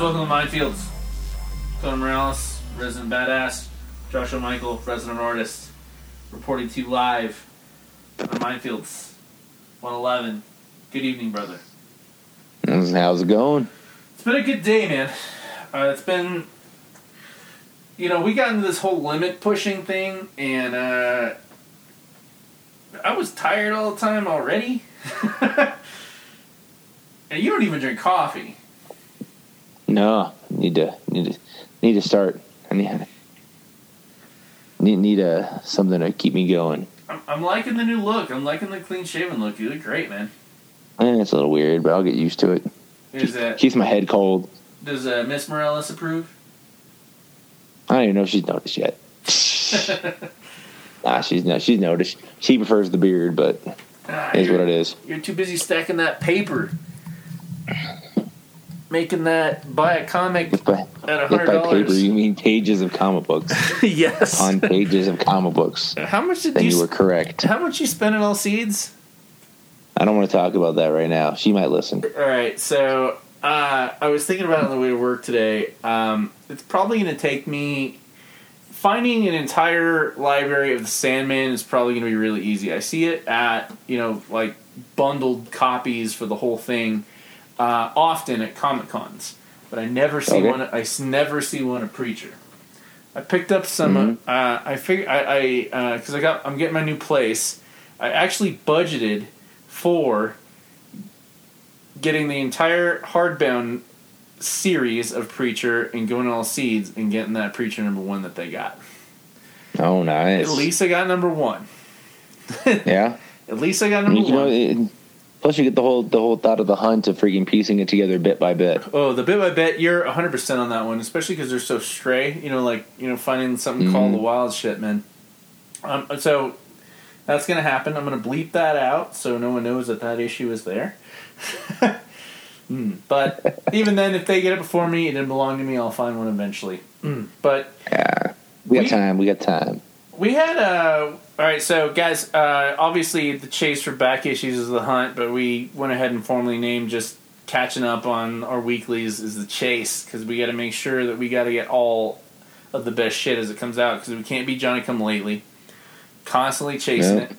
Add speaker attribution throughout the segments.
Speaker 1: Guys, welcome to Mindfields. Tony Morales, resident badass. Joshua Michael, resident artist. Reporting to you live on Mindfields 111. Good evening, brother.
Speaker 2: How's it going?
Speaker 1: It's been a good day, man. Uh, it's been, you know, we got into this whole limit pushing thing, and uh, I was tired all the time already. and you don't even drink coffee.
Speaker 2: No, need to need to need to start. I need need need a something to keep me going.
Speaker 1: I'm, I'm liking the new look. I'm liking the clean shaven look. You look great, man.
Speaker 2: Eh, it's a little weird, but I'll get used to it.
Speaker 1: Is that
Speaker 2: Keeps my head cold.
Speaker 1: does uh, Miss Morales approve?
Speaker 2: I don't even know if she's noticed yet. nah, she's no, she's noticed. She prefers the beard, but
Speaker 1: Ah,
Speaker 2: is what it is.
Speaker 1: You're too busy stacking that paper, making that buy a comic
Speaker 2: If by,
Speaker 1: at a hundred
Speaker 2: paper
Speaker 1: dollars.
Speaker 2: you mean pages of comic books,
Speaker 1: yes.
Speaker 2: on pages of comic books,
Speaker 1: How much did
Speaker 2: then
Speaker 1: you?
Speaker 2: you were correct.
Speaker 1: how much you spend on all seeds?
Speaker 2: I don't want to talk about that right now. She might listen.
Speaker 1: All right, so uh, I was thinking about it on the way to work today. Um, it's probably going to take me finding an entire library of the Sandman is probably going to be really easy. I see it at you know like bundled copies for the whole thing uh, often at comic cons, but I never see
Speaker 2: Okay.
Speaker 1: one. I never see one at Preacher. I picked up some.
Speaker 2: Mhm.
Speaker 1: Uh, I figure I I because I got I'm getting my new place. I actually budgeted for getting the entire hardbound series of Preacher and going all seeds and getting that Preacher number one that they got.
Speaker 2: Oh, nice.
Speaker 1: At least I got number one.
Speaker 2: yeah.
Speaker 1: At least I got number
Speaker 2: You know,
Speaker 1: one.
Speaker 2: it, plus you get the whole the whole thought of the hunt of freaking piecing it together bit by bit.
Speaker 1: Oh, the bit by bit, you're 100% on that one, especially because they're so stray. You know, like, you know, finding something called
Speaker 2: Mhm.
Speaker 1: the wild shit, man. Um, so that's going to happen. I'm going to bleep that out so no one knows that that issue is there. Hmm. But even then, if they get it before me, it didn't belong to me, I'll find one eventually. Hmm. But
Speaker 2: Yeah, we got
Speaker 1: We-
Speaker 2: time. We got time.
Speaker 1: We had uh all right, so guys, uh obviously the chase for back issues is the hunt, but we went ahead and formally named just catching up on our weeklies is the chase because we got to make sure that we got to get all of the best shit as it comes out because we can't be Johnny Come Lately. Constantly chasing it.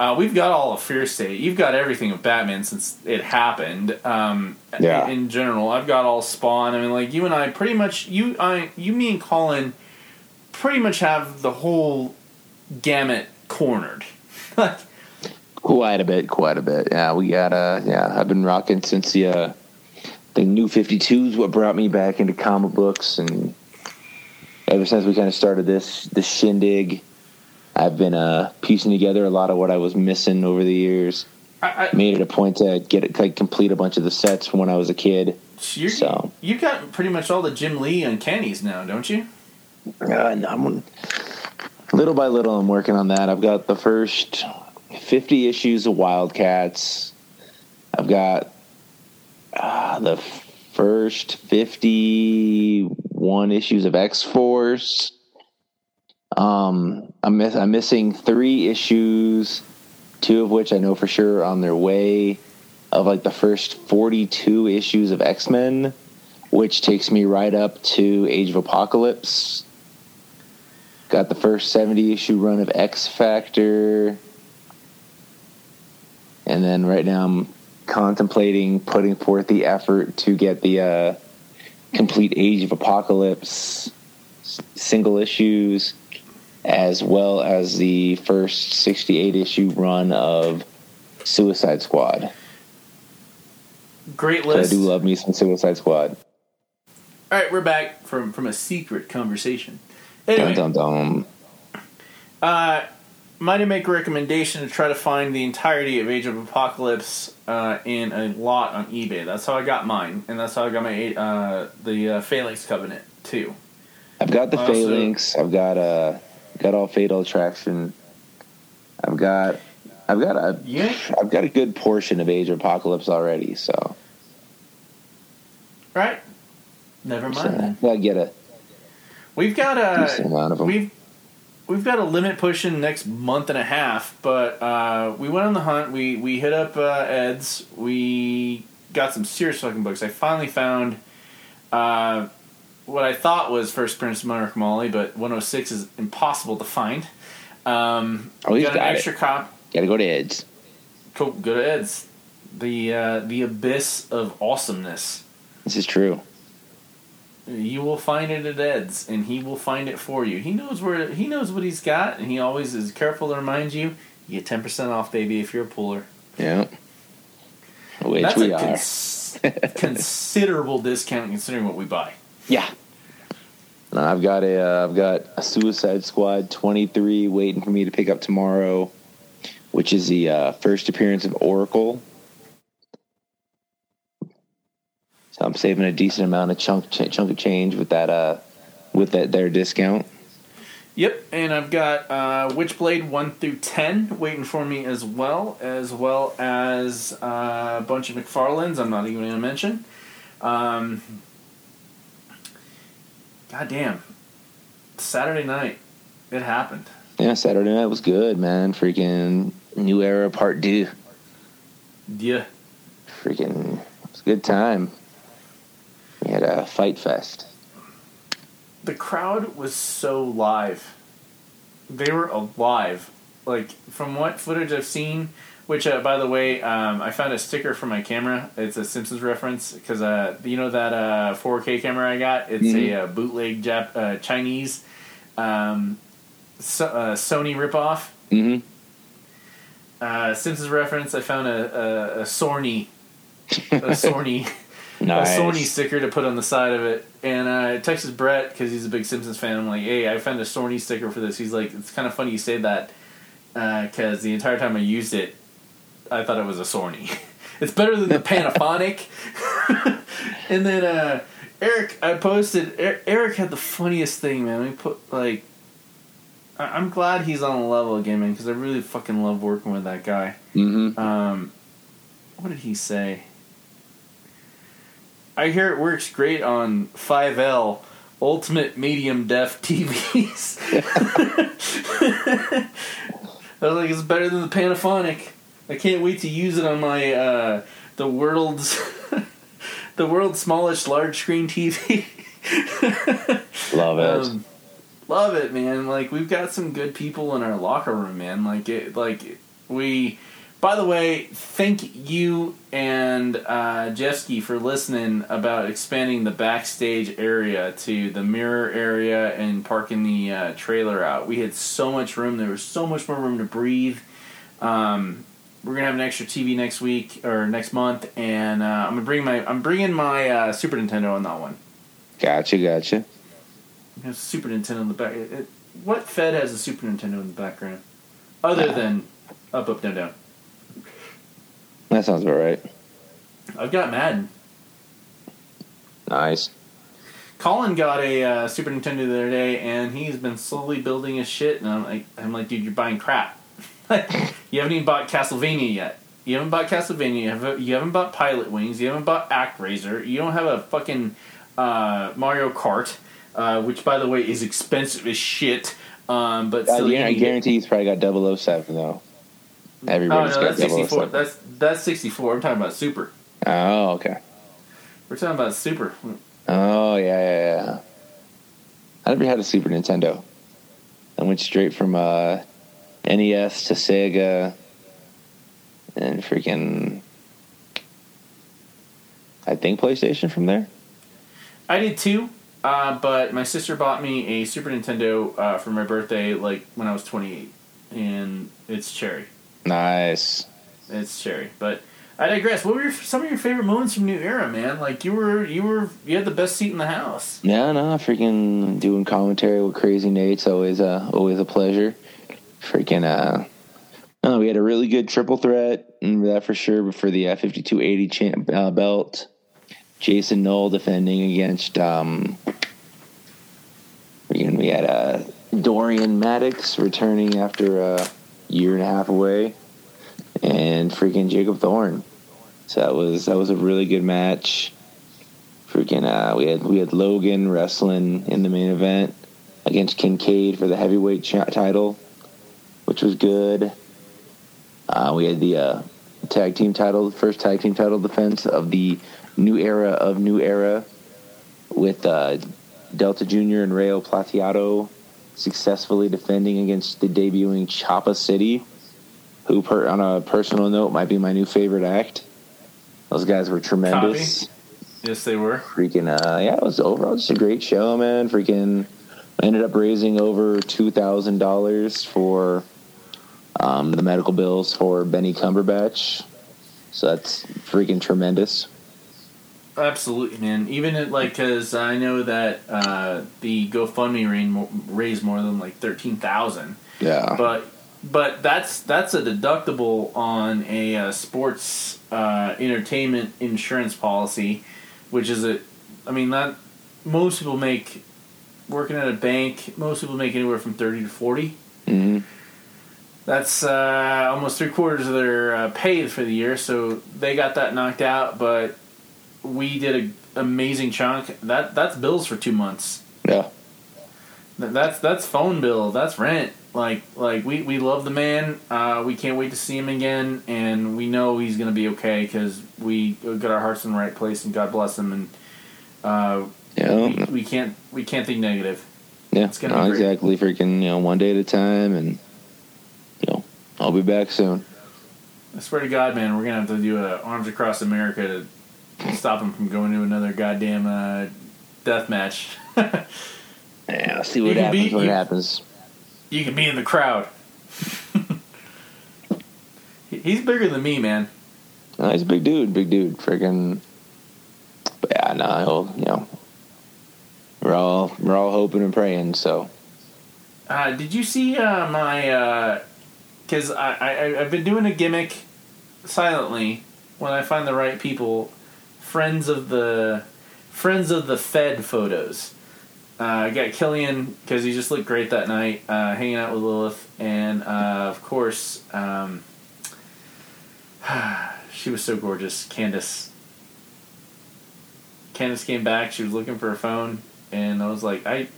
Speaker 1: Uh, we've got all of Fear State. You've got everything of Batman since it happened. Um,
Speaker 2: Yeah.
Speaker 1: In general, I've got all Spawn. I mean, like you and I, pretty much you, I, you, me, and Colin, pretty much have the whole gamut cornered. Like,
Speaker 2: Quite a bit. Quite a bit. Yeah, we got. Uh, yeah, I've been rocking since the uh, the new Fifty Two is what brought me back into comic books, and ever since we kind of started this this shindig, I've been uh, piecing together a lot of what I was missing over the years.
Speaker 1: I, I,
Speaker 2: Made it a point to get it, like, complete a bunch of the sets from when I was a kid. So.
Speaker 1: you've got pretty much all the Jim Lee uncannies now, don't you?
Speaker 2: Uh, I'm little by little, I'm working on that. I've got the first 50 issues of Wildcats. I've got uh, the first 51 issues of X Force. Um, I'm miss- I'm missing three issues, two of which I know for sure are on their way. Of like the first 42 issues of X Men, which takes me right up to Age of Apocalypse. Got the first 70 issue run of X Factor. And then right now I'm contemplating putting forth the effort to get the uh, complete Age of Apocalypse single issues, as well as the first 68 issue run of Suicide Squad.
Speaker 1: Great
Speaker 2: 'Cause I do love me some Suicide Squad.
Speaker 1: all right, we're back from from a secret conversation. Anyway,
Speaker 2: dun, dun.
Speaker 1: uh, might make a recommendation to try to find the entirety of Age of Apocalypse uh, in a lot on eBay. That's how I got mine, and that's how I got my uh, the uh, Phalanx Covenant too.
Speaker 2: I've got the
Speaker 1: Also-
Speaker 2: Phalanx. I've got uh, got all Fatal Attraction. I've got, I've got a,
Speaker 1: Yeah.
Speaker 2: have got a good portion of Age of Apocalypse already. So,
Speaker 1: Right? Never mind.
Speaker 2: so I get a
Speaker 1: We've got a
Speaker 2: amount of them.
Speaker 1: we've we've got a limit push in the next month and a half, but uh, we went on the hunt. We we hit up uh, Ed's. We got some serious fucking books. I finally found uh, what I thought was First Prince of Monarch Molly, but 106 is impossible to find. Um,
Speaker 2: Oh, he's
Speaker 1: got an
Speaker 2: got it.
Speaker 1: extra cop.
Speaker 2: Gotta go to Ed's.
Speaker 1: Cool, go to Ed's. The uh, the abyss of awesomeness.
Speaker 2: This is true.
Speaker 1: You will find it at Ed's, and he will find it for you. He knows where he knows what he's got, and he always is careful to remind you. You get ten percent off, baby, if you're a puller.
Speaker 2: Yeah. Which
Speaker 1: That's
Speaker 2: we
Speaker 1: a
Speaker 2: are.
Speaker 1: cons- considerable discount considering what we buy.
Speaker 2: Yeah. I've got a uh, I've got a Suicide Squad 23 waiting for me to pick up tomorrow, which is the uh, first appearance of Oracle. So I'm saving a decent amount of chunk ch- chunk of change with that uh with that their discount.
Speaker 1: Yep, and I've got uh, Witchblade 1 through 10 waiting for me as well, as well as uh, a bunch of McFarlane's I'm not even going to mention. Um, God damn. Saturday night, it happened.
Speaker 2: Yeah, Saturday night was good, man. Freaking New Era Part Two.
Speaker 1: Yeah.
Speaker 2: Freaking, it was a good time. Had a fight fest.
Speaker 1: The crowd was so live. They were alive. Like, from what footage I've seen, which, uh, by the way, um, I found a sticker for my camera. It's a Simpsons reference because, uh, you know, that uh, 4K camera I got? It's
Speaker 2: Mhm.
Speaker 1: a uh, bootleg Jap- uh, Chinese um, so- uh, Sony ripoff.
Speaker 2: Mm-hmm.
Speaker 1: Uh, Simpsons reference. I found a, a, a Sorny, a Sorny,
Speaker 2: Nice.
Speaker 1: a Sony sticker to put on the side of it. And uh, I texted Brett because he's a big Simpsons fan. I'm like, hey, I found a Sony sticker for this. He's like, it's kind of funny you say that because the entire time I used it, I thought it was a Sony. it's better than the Panaphonic. and then uh, Eric, I posted. Er- Eric had the funniest thing, man. We put like. I- I'm glad he's on a level again, man, because I really fucking love working with that guy.
Speaker 2: Mm-hmm.
Speaker 1: Um, what did he say? I hear it works great on 5L ultimate medium def TVs. I was like, it's better than the Panaphonic. I can't wait to use it on my uh, the world's the world's smallest large screen TV.
Speaker 2: Love it.
Speaker 1: Um, love it, man. Like we've got some good people in our locker room, man. Like it, like we. By the way, thank you and uh, Jeffsky for listening about expanding the backstage area to the mirror area and parking the uh, trailer out. We had so much room. There was so much more room to breathe. Um, we're gonna have an extra TV next week or next month, and uh, I'm gonna bring my I'm bringing my uh, Super Nintendo on that one.
Speaker 2: Gotcha, gotcha.
Speaker 1: There's a Super Nintendo in the back. It, it- what Fed has a Super Nintendo in the background, other than up, up, down, down?
Speaker 2: That sounds about right.
Speaker 1: I've got Madden.
Speaker 2: Nice.
Speaker 1: Colin got a uh, Super Nintendo the other day, and he's been slowly building his shit. And I'm like, I'm like, dude, you're buying crap. you haven't even bought Castlevania yet. You haven't bought Castlevania. You haven't, you haven't bought Pilot Wings. You haven't bought ActRaiser. You don't have a fucking uh, Mario Kart, uh, which, by the way, is expensive as shit. Um, but still, you
Speaker 2: yeah, I guarantee he's probably got 007 though.
Speaker 1: Oh
Speaker 2: Everybody's
Speaker 1: no,
Speaker 2: got
Speaker 1: that's sixty four. That's that's sixty four. I'm talking about Super.
Speaker 2: Oh, okay.
Speaker 1: We're talking about Super.
Speaker 2: Oh, yeah, yeah, yeah. I never had a Super Nintendo. I went straight from uh, NES to Sega and freaking, I think PlayStation from there.
Speaker 1: I did too, uh, but my sister bought me a Super Nintendo uh, for my birthday, like when I was twenty eight, and it's cherry.
Speaker 2: Nice.
Speaker 1: It's cherry. But I digress. What were your, some of your favorite moments from New Era, man? Like you were you were you had the best seat in the house.
Speaker 2: Yeah, no, freaking doing commentary with Crazy Nate's always a always a pleasure. Freaking uh, no, we had a really good triple threat, and that for sure. But for the uh, fifty two eighty champ uh, belt, Jason Knoll defending against um, freaking we had uh, Dorian Maddox returning after a year and a half away, and freaking Jacob Thorne. So that was that was a really good match. Freaking, uh, we had we had Logan wrestling in the main event against Kincaid for the heavyweight cha- title, which was good. Uh, we had the uh, tag team title, first tag team title defense of the new era of new era with uh, Delta Jr. and Rayo Plateado successfully defending against the debuting Chapa City, who, per, on a personal note, might be my new favorite act. Those guys were tremendous.
Speaker 1: Yes, they were.
Speaker 2: Freaking, uh, yeah, it was overall just a great show, man. Freaking, I ended up raising over two thousand dollars for um, the medical bills for Benny Cumberbatch. So that's freaking tremendous.
Speaker 1: Absolutely, man. Even at, like, because I know that uh, the GoFundMe raised more than like thirteen thousand.
Speaker 2: Yeah.
Speaker 1: But but that's that's a deductible on a uh, sports uh, entertainment insurance policy, which is a, I mean that most people make working at a bank. Most people make anywhere from thirty to forty.
Speaker 2: hmm
Speaker 1: That's uh, almost three quarters of their uh, pay for the year, so they got that knocked out. But we did an amazing chunk. That that's bills for two months.
Speaker 2: Yeah.
Speaker 1: That's that's phone bill. That's rent. Like like we, we love the man. Uh, we can't wait to see him again, and we know he's gonna be okay because we got our hearts in the right place, and God bless him. And uh,
Speaker 2: Yeah.
Speaker 1: we, we can't we can't think negative.
Speaker 2: Yeah,
Speaker 1: It's gonna
Speaker 2: exactly. Freaking, you know, one day at a time, and you know, I'll be back soon.
Speaker 1: I swear to God, man, we're gonna have to do a Arms Across America to stop him from going to another goddamn uh, death match.
Speaker 2: Yeah, see what happens
Speaker 1: be- you-
Speaker 2: it happens.
Speaker 1: You can be in the crowd. He's bigger than me, man.
Speaker 2: No, he's a big dude, big dude. Freaking, but yeah, no, you know, we're all we're all hoping and praying. So
Speaker 1: Uh, did you see uh, my? Because I, I I've been doing a gimmick silently when I find the right people. Friends of the friends of the Fed photos. Uh, I got Killian because he just looked great that night, uh, hanging out with Lilith, and uh, of course, um, she was so gorgeous. Candace. Candace came back. She was looking for her phone, and I was like, I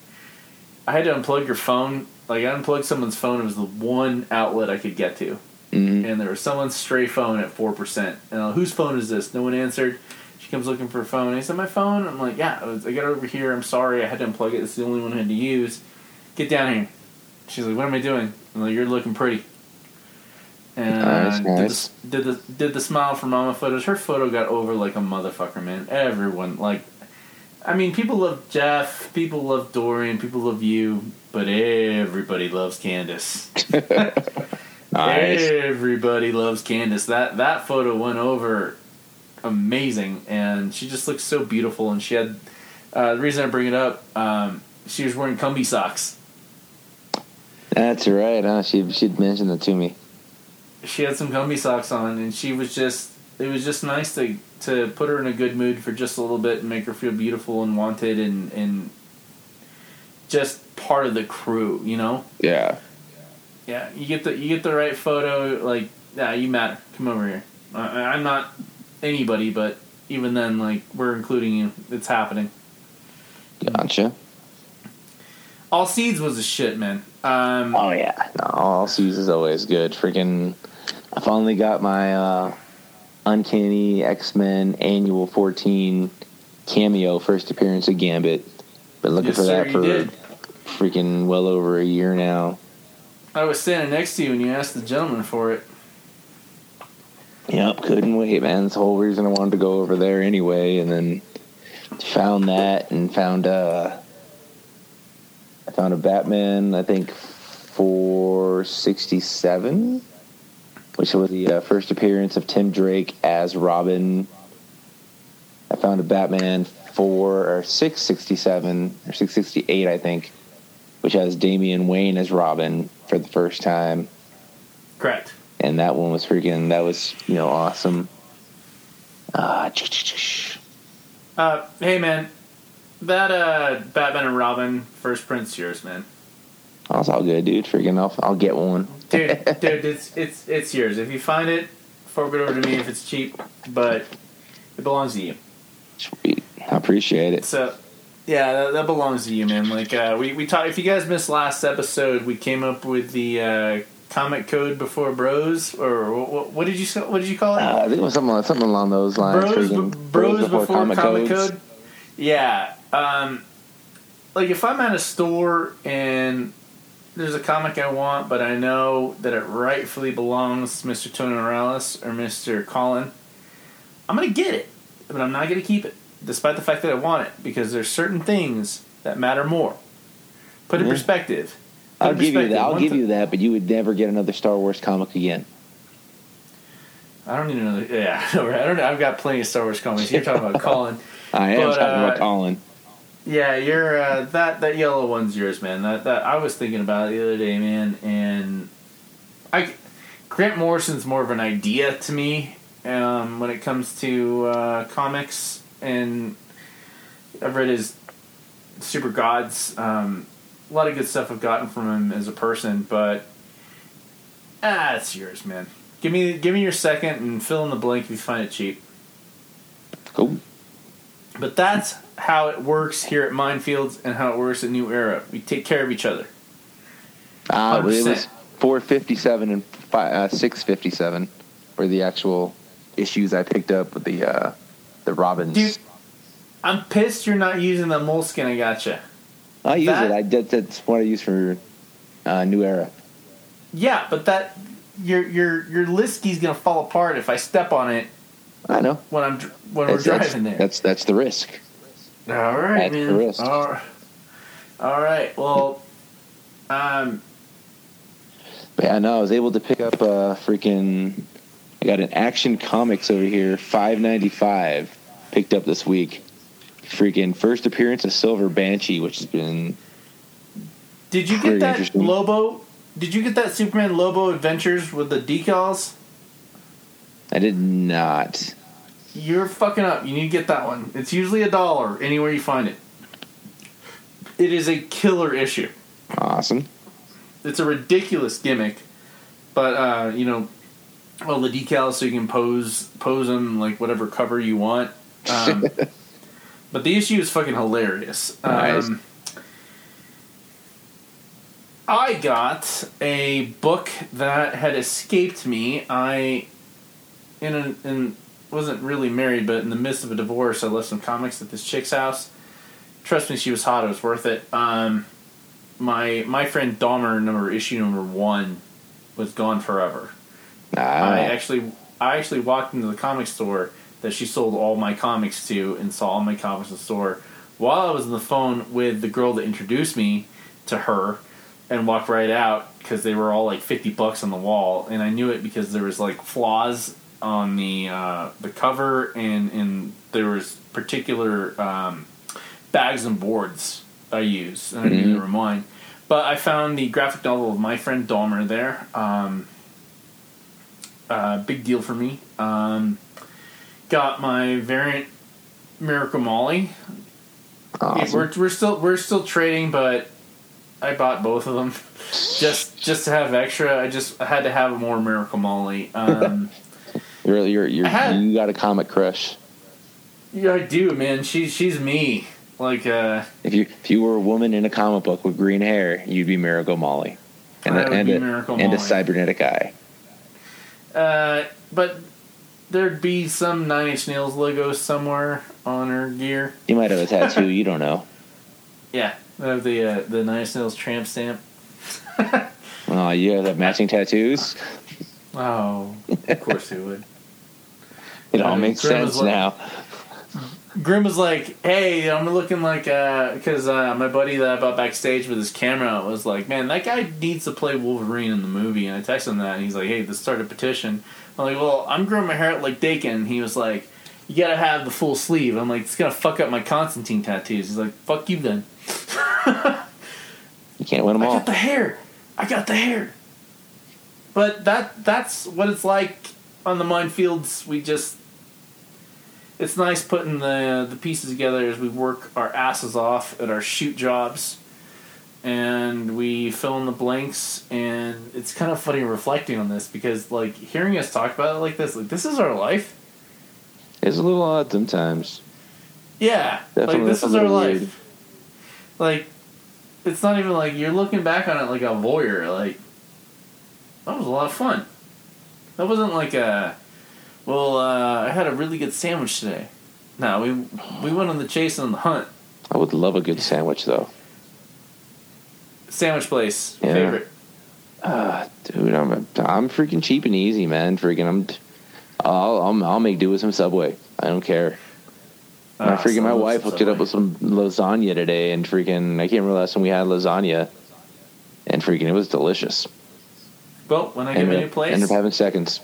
Speaker 1: I had to unplug your phone. Like I unplugged someone's phone. It was the one outlet I could get to,
Speaker 2: mhm.
Speaker 1: and there was someone's stray phone at four percent. And like, whose phone is this? No one answered. She comes looking for her phone. I said, my phone. I'm like, yeah, I, was, I got it over here. I'm sorry, I had to unplug it. It's the only one I had to use. Get down here. She's like, what am I doing? I'm like, you're looking pretty. And
Speaker 2: Nice, nice.
Speaker 1: Did, the, did the did the smile for mama photos. Her photo got over like a motherfucker, man. Everyone like I mean, people love Jeff, people love Dorian, people love you, but everybody loves Candace.
Speaker 2: nice.
Speaker 1: Everybody loves Candace. That that photo went over amazing, and she just looks so beautiful. And she had uh, the reason I bring it up. Um, she was wearing Cumby socks.
Speaker 2: That's right. Huh? She she'd mentioned that to me.
Speaker 1: She had some Cumby socks on, and she was just. It was just nice to to put her in a good mood for just a little bit and make her feel beautiful and wanted and and just part of the crew. You know.
Speaker 2: Yeah.
Speaker 1: Yeah, you get the you get the right photo. Like, yeah, you Matt, come over here. I, I'm not anybody, but even then, like, we're including you. It's happening.
Speaker 2: Gotcha.
Speaker 1: All seeds was a shit, man. Um,
Speaker 2: Oh yeah. No, all Seeds is always good. Freaking, I finally got my uh, Uncanny X Men Annual 14 cameo first appearance of Gambit. Been looking
Speaker 1: Yes,
Speaker 2: for
Speaker 1: sir,
Speaker 2: that for
Speaker 1: did.
Speaker 2: freaking well over a year now.
Speaker 1: I was standing next to you and you asked the gentleman for it.
Speaker 2: Yep, couldn't wait, man. That's the whole reason I wanted to go over there anyway, and then found that and found uh I found a Batman, I think four sixty seven, which was the uh, first appearance of Tim Drake as Robin. I found a Batman four or six sixty seven or six sixty eight, I think, which has Damian Wayne as Robin for the first time
Speaker 1: Correct.
Speaker 2: And that one was freaking that was you know awesome uh,
Speaker 1: Uh, hey, man. That uh, Batman and Robin first print's yours, man.
Speaker 2: that's all good dude freaking I'll, I'll get one
Speaker 1: Dude, dude, it's it's it's yours. If you find it, forward it over to me if it's cheap, but it belongs to you.
Speaker 2: Sweet. i appreciate it
Speaker 1: So, yeah, that, that belongs to you, man. Like uh, we we talked. If you guys missed last episode, we came up with the uh, comic code before Bros, or what, what did you what did you call it?
Speaker 2: uh, I think it was something something along those lines
Speaker 1: bros, b- bros, before, comic,
Speaker 2: codes.
Speaker 1: code. Yeah, Um, like if I'm at a store and there's a comic I want, but I know that it rightfully belongs to Mr. Tony Morales or Mr. Colin, I'm gonna get it, but I'm not gonna keep it, despite the fact that I want it, because there's certain things that matter more. Put in perspective.
Speaker 2: I'll give you that. I'll give
Speaker 1: thi-
Speaker 2: you that, but you would never get another Star Wars comic again.
Speaker 1: I don't need another. Yeah, I? Don't. I've got plenty of Star Wars comics. You're talking about Colin.
Speaker 2: I am
Speaker 1: But,
Speaker 2: talking
Speaker 1: uh,
Speaker 2: about Colin.
Speaker 1: Yeah, you're uh, that that yellow one's yours, man. That that I was thinking about it the other day, man, and I Grant Morrison's more of an idea to me um, when it comes to uh, comics, and I've read his Super Gods. Um, a lot of good stuff I've gotten from him as a person, but ah, it's yours, man. Give me give me your second and fill in the blank if you find it cheap.
Speaker 2: Cool.
Speaker 1: But that's how it works here at Mindfields and how it works at New Era. We take care of each other.
Speaker 2: Uh, it was 457 and fi uh, 657 were the actual issues I picked up with the uh, the Robins.
Speaker 1: Dude, I'm pissed you're not using the moleskin I got gotcha.
Speaker 2: I use
Speaker 1: that-
Speaker 2: it. I that, that's what I use for uh, New Era.
Speaker 1: Yeah, but that your your your Liskey's gonna fall apart if I step on it
Speaker 2: I know.
Speaker 1: when I'm when
Speaker 2: That's,
Speaker 1: we're
Speaker 2: that's,
Speaker 1: driving there.
Speaker 2: that's that's the risk.
Speaker 1: All right,
Speaker 2: That's
Speaker 1: man.
Speaker 2: the risk.
Speaker 1: All right. All right. Well, um,
Speaker 2: But yeah, no, I was able to pick up a freaking. I got an Action Comics over here, five ninety five, picked up this week. Freaking first appearance of Silver Banshee, which has been
Speaker 1: did you get that. Lobo? Did you get that Superman Lobo Adventures with the decals?
Speaker 2: I did not.
Speaker 1: You're fucking up. You need to get that one. It's usually a dollar anywhere you find it. It is a killer issue.
Speaker 2: Awesome.
Speaker 1: It's a ridiculous gimmick, but uh, you know, all the decals so you can pose pose them like whatever cover you want. Um, but the issue is fucking hilarious.
Speaker 2: Nice.
Speaker 1: Um, I got a book that had escaped me. I in a, in wasn't really married, but in the midst of a divorce, I left some comics at this chick's house. Trust me, she was hot. It was worth it. Um, my my friend Dahmer number issue number one was gone forever.
Speaker 2: Ah,
Speaker 1: I actually I actually walked into the comic store that she sold all my comics to and saw all my comics in the store while I was on the phone with the girl that introduced me to her and walked right out because they were all like 50 bucks on the wall. And I knew it because there was like flaws on the uh, the cover and and there was particular um, bags and boards I use and I knew they were mine. But I found the graphic novel of my friend Dahmer there. Um, uh, big deal for me. Um, got my variant Miracle Molly.
Speaker 2: awesome.
Speaker 1: We're, we're still we're still trading, but I bought both of them just just to have extra. I just I had to have more Miracle Molly. Um,
Speaker 2: You're, you're, you're,
Speaker 1: had-
Speaker 2: you got a comic crush.
Speaker 1: yeah, I do, man. She's she's me. Like uh,
Speaker 2: If you if you were a woman in a comic book with green hair, you'd be Miracle Molly, and
Speaker 1: I
Speaker 2: a,
Speaker 1: would
Speaker 2: and
Speaker 1: be
Speaker 2: a,
Speaker 1: Miracle
Speaker 2: and a cybernetic eye.
Speaker 1: uh, but there'd be some Nine Inch Nails logo somewhere on her gear.
Speaker 2: You might have a tattoo. you don't know.
Speaker 1: Yeah, I have the uh, the Nine Inch Nails tramp stamp.
Speaker 2: Oh, you have matching tattoos.
Speaker 1: Oh, of course they would.
Speaker 2: It all
Speaker 1: Uh,
Speaker 2: makes sense
Speaker 1: like-
Speaker 2: now.
Speaker 1: Grim was like, "Hey, I'm looking like because uh, my buddy that I bought backstage with his camera was like, man, that guy needs to play Wolverine in the movie." And I texted him that, and he's like, "Hey, let's start a petition." I'm like, "Well, I'm growing my hair out like Daken." He was like, "You gotta have the full sleeve." I'm like, "It's gonna fuck up my Constantine tattoos." He's like, "Fuck you then."
Speaker 2: You can't win them
Speaker 1: I
Speaker 2: all.
Speaker 1: I got the hair. I got the hair. But that that's what it's like on the minefields. We just it's nice putting the the pieces together as we work our asses off at our shoot jobs and we fill in the blanks and it's kind of funny reflecting on this because like hearing us talk about it like this like this is our life
Speaker 2: It's a little odd sometimes.
Speaker 1: yeah
Speaker 2: Definitely
Speaker 1: like this is our life
Speaker 2: weird.
Speaker 1: like it's not even like you're looking back on it like a voyeur like that was a lot of fun that wasn't like a well uh, i had a really good sandwich today no we we went on the chase and on the hunt
Speaker 2: I would love a good sandwich though.
Speaker 1: Sandwich place
Speaker 2: Yeah.
Speaker 1: favorite.
Speaker 2: Uh, dude, I'm I'm freaking cheap and easy, man. Freaking, I'm. I'll I'll, I'll make do with some Subway. I don't care. my
Speaker 1: Ah,
Speaker 2: freaking my wife hooked it up with some lasagna today, and freaking I can't remember last time we had lasagna, and freaking it was delicious.
Speaker 1: Well, when I get my new place,
Speaker 2: ended up having seconds.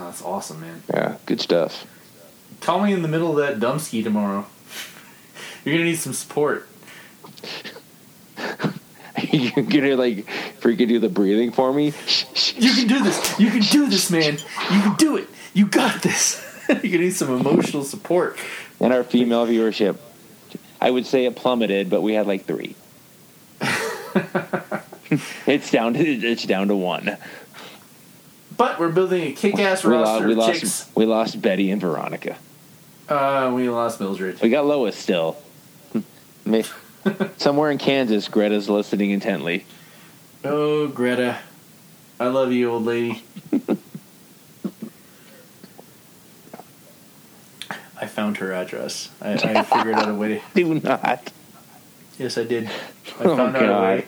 Speaker 1: Oh, that's awesome, man.
Speaker 2: Yeah, good stuff.
Speaker 1: Call me in the middle of that dumpski tomorrow. You're gonna need some support.
Speaker 2: You're gonna like freaking do the breathing for me.
Speaker 1: You can do this. You can do this, man. You can do it. You got this. You're gonna need some emotional support.
Speaker 2: And our female viewership, I would say it plummeted, but we had like three. it's down to it's down to one.
Speaker 1: But we're building a kick-ass
Speaker 2: We lost,
Speaker 1: roster
Speaker 2: we
Speaker 1: of
Speaker 2: lost,
Speaker 1: chicks.
Speaker 2: we lost Betty and Veronica.
Speaker 1: Uh, we lost Mildred.
Speaker 2: We got Lois still. Somewhere in Kansas, Greta's listening intently.
Speaker 1: Oh, Greta, I love you, old lady. I found her address. I, I figured out a way to.
Speaker 2: Do not.
Speaker 1: Yes, I did. I
Speaker 2: Oh,
Speaker 1: found out a way.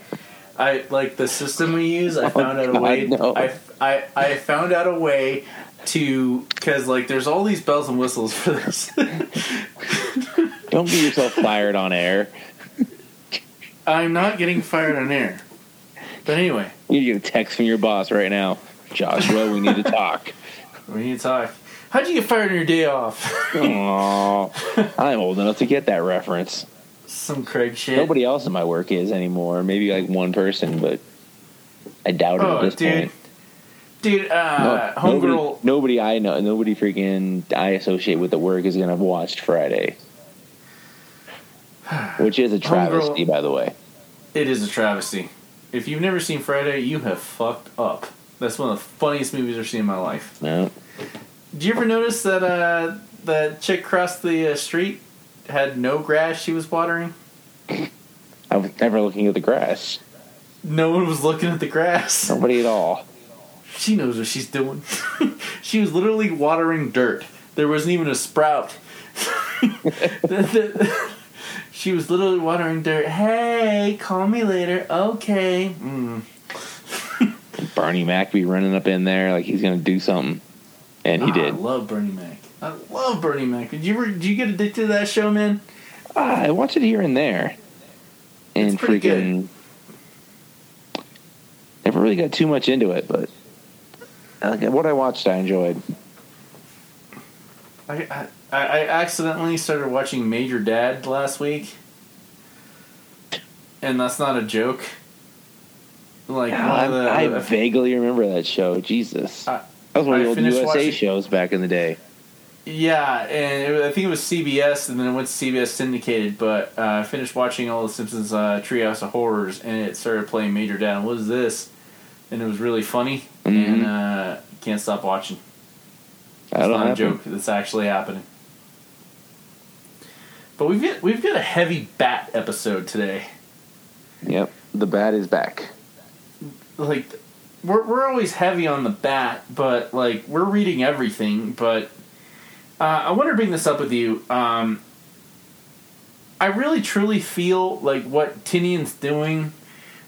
Speaker 1: I like the system we use. I found out a
Speaker 2: God,
Speaker 1: way.
Speaker 2: no.
Speaker 1: I, I I found out a way to because like there's all these bells and whistles for this.
Speaker 2: Don't get yourself fired on air.
Speaker 1: I'm not getting fired on air. But anyway,
Speaker 2: You get a text from your boss right now. Joshua, we need to talk.
Speaker 1: we need to talk. How'd you get fired on your day off?
Speaker 2: Aww. I'm old enough to get that reference.
Speaker 1: Some Craig shit.
Speaker 2: Nobody else in my work is anymore. Maybe like one person, but I doubt it
Speaker 1: Oh,
Speaker 2: at this
Speaker 1: dude.
Speaker 2: point.
Speaker 1: Dude, uh,
Speaker 2: No-
Speaker 1: homegirl.
Speaker 2: nobody, nobody I know, nobody freaking I associate with the work is gonna have watched Friday, which is a travesty, by the way.
Speaker 1: It is a travesty. If you've never seen Friday, you have fucked up. That's one of the funniest movies I've seen in my life.
Speaker 2: No,
Speaker 1: Did you ever notice that uh, that chick across the uh, street had no grass she was watering?
Speaker 2: I was never looking at the grass.
Speaker 1: No one was looking at the grass.
Speaker 2: Nobody at all.
Speaker 1: She knows what she's doing. she was literally watering dirt. There wasn't even a sprout. she was literally watering dirt. Hey, call me later. Okay. Mm.
Speaker 2: Bernie Mac be running up in there like he's gonna do something, and he
Speaker 1: Ah,
Speaker 2: did.
Speaker 1: I love Bernie Mac. I love Bernie Mac. Did you ever? Did you get addicted to that show, man?
Speaker 2: Ah, I watch it here and there, and
Speaker 1: pretty good.
Speaker 2: freaking never really got too much into it, but what I watched, I enjoyed.
Speaker 1: I, I I accidentally started watching Major Dad last week, and that's not a joke. Like the,
Speaker 2: I vaguely remember that show. Jesus,
Speaker 1: I-
Speaker 2: that was one of the old USA
Speaker 1: watching-
Speaker 2: shows back in the day.
Speaker 1: yeah, and it, I think it was CBS, and then it went to CBS syndicated. But uh, I finished watching all the Simpsons uh, Treehouse of Horrors, and it started playing Major Dad. What is this? And it was really funny,
Speaker 2: Mhm.
Speaker 1: and uh, can't stop watching.
Speaker 2: Don't
Speaker 1: not a joke. It's actually happening. But we've got we've got a heavy bat episode today.
Speaker 2: Yep, the bat is back.
Speaker 1: Like we're we're always heavy on the bat, but like we're reading everything. But uh, I want to bring this up with you. Um, I really truly feel like what Tynion's doing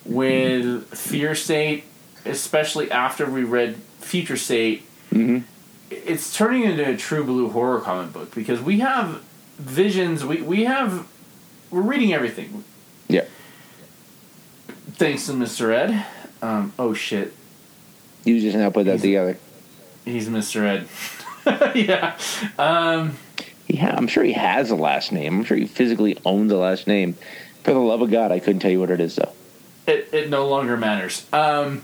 Speaker 1: with Fear State, especially after we read Future State,
Speaker 2: hmm
Speaker 1: it's turning into a true blue horror comic book because we have visions we, we have we're reading everything
Speaker 2: Yeah,
Speaker 1: thanks to mr ed um, oh shit
Speaker 2: you just now put that
Speaker 1: He's-
Speaker 2: together.
Speaker 1: he's mr ed yeah um,
Speaker 2: Yeah, I'm sure he has a last name. I'm sure he physically owns a last name. For the love of God, I couldn't tell you what it is though.
Speaker 1: it, it no longer matters um,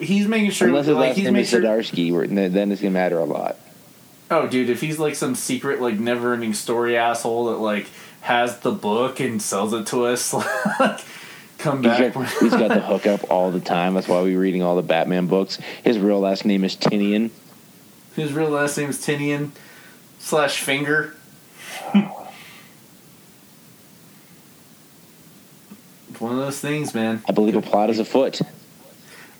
Speaker 1: he's making sure
Speaker 2: Unless his
Speaker 1: like
Speaker 2: last
Speaker 1: he's
Speaker 2: name is
Speaker 1: sure
Speaker 2: Zdarsky, then it's gonna matter a lot.
Speaker 1: oh dude if he's like some secret like never ending story asshole that like has the book and sells it to us like come
Speaker 2: He's
Speaker 1: back
Speaker 2: got, he's got the hookup all the time. That's why we're reading all the Batman books. His real last name is Tynion.
Speaker 1: His real last name is Tynion slash Finger. It's one of those things, man.
Speaker 2: I believe a plot is afoot.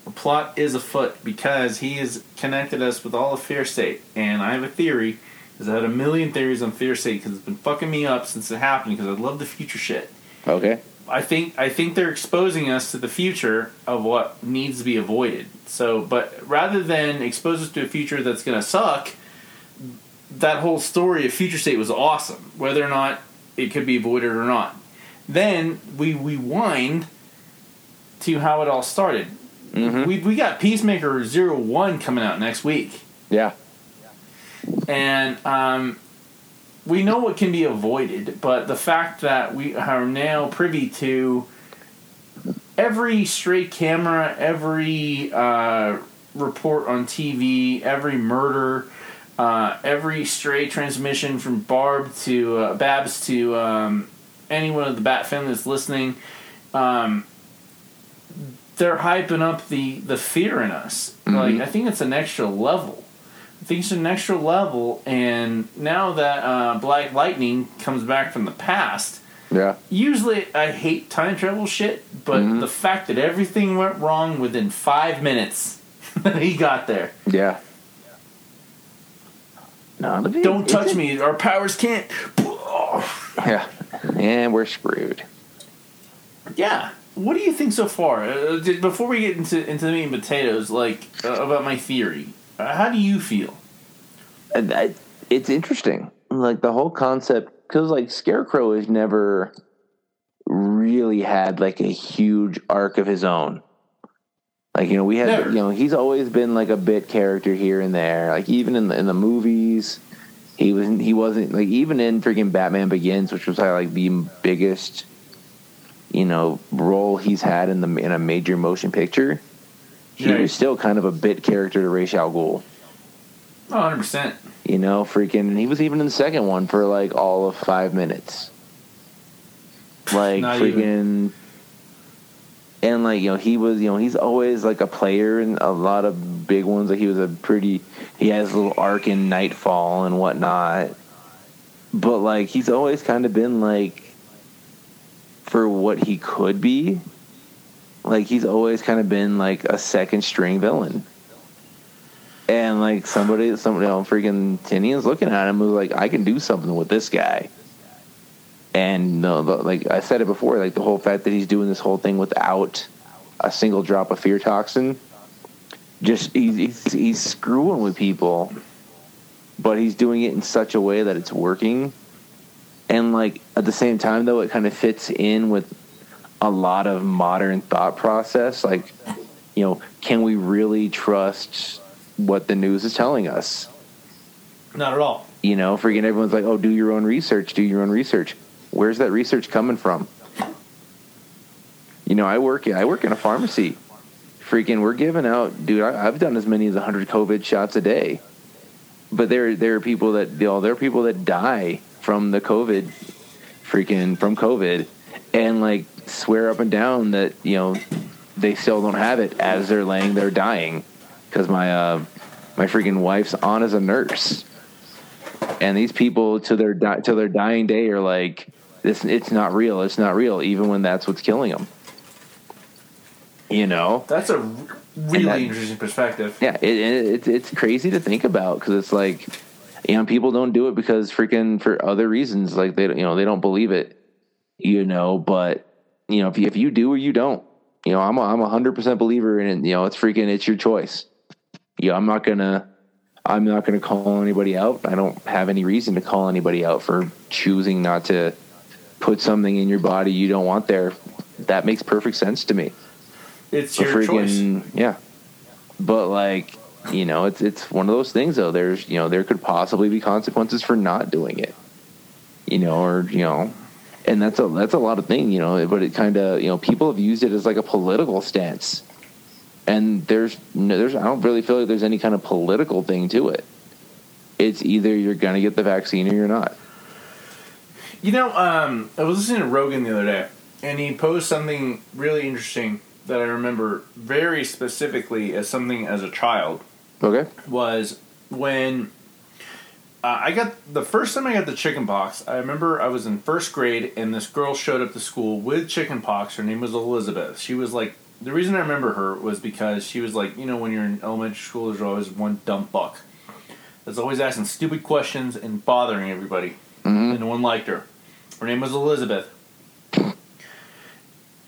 Speaker 1: The plot is afoot because he has connected us with all of Fear State, and I have a theory Because I had a million theories on Fear State because it's been fucking me up since it happened. Because I love the future shit.
Speaker 2: Okay.
Speaker 1: I think I think they're exposing us to the future of what needs to be avoided. So, but rather than expose us to a future that's going to suck, that whole story of future state was awesome, whether or not it could be avoided or not. Then we rewind to how it all started.
Speaker 2: Mhm.
Speaker 1: We we got Peacemaker Zero One coming out next week
Speaker 2: Yeah.
Speaker 1: and um, we know what can be avoided, but the fact that we are now privy to every stray camera, every uh, report on TV, every murder, uh, every stray transmission from Barb to uh, Babs to um, anyone of the Bat family that's listening. Um, they're hyping up the, the fear in us. Like I think it's an extra level. I think it's an extra level, and now that uh, Black Lightning comes back from the past,
Speaker 2: Yeah.
Speaker 1: usually I hate time travel shit, but the fact that everything went wrong within five minutes that he got there.
Speaker 2: Yeah. No, but it-
Speaker 1: Don't touch
Speaker 2: a-
Speaker 1: me. Our powers can't.
Speaker 2: Yeah. And we're screwed.
Speaker 1: Yeah. What do you think so far? Uh, j- before we get into into the meat and potatoes, like uh, about my theory, uh, how do you feel?
Speaker 2: I- it's interesting. Like the whole concept, because like Scarecrow has never really had like a huge arc of his own. Like you know, we had
Speaker 1: Never.
Speaker 2: you know he's always been like a bit character here and there. Like even in the in the movies, he was he wasn't like even in freaking Batman Begins, which was like the biggest you know role he's had in the in a major motion picture. He
Speaker 1: Right.
Speaker 2: was still kind of a bit character to Ra's al Ghul.
Speaker 1: Oh, 100 percent.
Speaker 2: You know, freaking, and he was even in the second one for like all of five minutes. Like freaking, and like you know, he was you know he's always like a player in a lot of big ones. Like he was a pretty, he has a little arc in Nightfall and whatnot. But like he's always kind of been like, for what he could be, like he's always kind of been like a second string villain. And like somebody, somebody, know, freaking Tynion's looking at him was like, I can do something with this guy. And no, like I said it before, like the whole fact that he's doing this whole thing without a single drop of fear toxin, just he's he's, he's screwing with people, but he's doing it in such a way that it's working. And like at the same time, though, it kind of fits in with a lot of modern thought process. Like, you know, can we really trust what the news is telling us?
Speaker 1: Not at all.
Speaker 2: You know, freaking everyone's like, oh, do your own research, do your own research. Where's that research coming from? You know, I work I work in a pharmacy. Freaking, we're giving out, dude. I, I've done as many as 100 COVID shots a day. But there, there are people that, you know, there are people that die from the COVID, freaking from COVID, and like swear up and down that you know they still don't have it as they're laying there dying, because my uh, my freaking wife's on as a nurse. And these people to their di- to their dying day are like this it's not real it's not real even when that's what's killing them you know?
Speaker 1: That's a really
Speaker 2: that-
Speaker 1: interesting perspective.
Speaker 2: yeah it, it, it's it's crazy to think about because it's like you know people don't do it because freaking for other reasons like they don't- you know they don't believe it you know but you know if you, if you do or you don't you know i'm a, I'm a hundred percent believer in it you know it's freaking it's your choice you know i'm not gonna i'm not gonna call anybody out i don't have any reason to call anybody out for choosing not to put something in your body you don't want there that makes perfect sense to me
Speaker 1: It's
Speaker 2: a
Speaker 1: your choice.
Speaker 2: freaking yeah. But like, you know, it's it's one of those things though. There's you know, there could possibly be consequences for not doing it. You know, or you know, and that's a that's a lot of thing, you know, but it kind of, you know, people have used it as like a political stance. And there's no, there's I don't really feel like there's any kind of political thing to it. It's either you're to get the vaccine or you're not.
Speaker 1: You know, um, I was listening to Rogan the other day, and he posed something really interesting that I remember very specifically as something as a child
Speaker 2: Okay?
Speaker 1: was when uh, I got the first time I got the chicken pox. I remember I was in first grade, and this girl showed up to school with chicken pox. Her name was Elizabeth. She was like the reason I remember her was because she was like you know when you're in elementary school, there's always one dumb buck that's always asking stupid questions and bothering everybody.
Speaker 2: Mhm.
Speaker 1: And no one liked her. Her name was Elizabeth.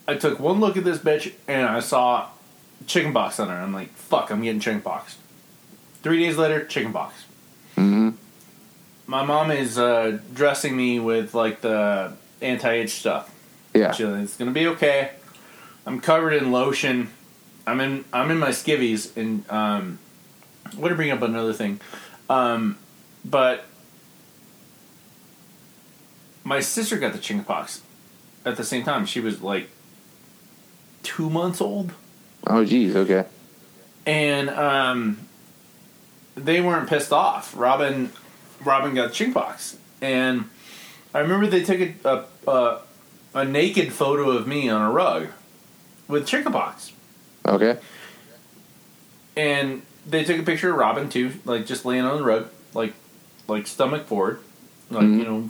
Speaker 1: I took one look at this bitch and I saw chickenpox on her. I'm like, fuck, I'm getting chickenpox. Three days later, chickenpox.
Speaker 2: hmm
Speaker 1: My mom is uh, dressing me with like the anti-itch stuff.
Speaker 2: Yeah.
Speaker 1: She's like, it's gonna be okay. I'm covered in lotion. I'm in I'm in my skivvies and um I'm gonna bring up another thing. Um but my sister got the chickenpox at the same time. She was like two months old.
Speaker 2: Oh, geez. Okay.
Speaker 1: And um they weren't pissed off. Robin Robin got chickenpox. And I remember they took a, a, a, a naked photo of me on a rug with chickenpox.
Speaker 2: Okay.
Speaker 1: and they took a picture of Robin too, like just laying on the rug, like like stomach forward, like
Speaker 2: Mhm.
Speaker 1: you know.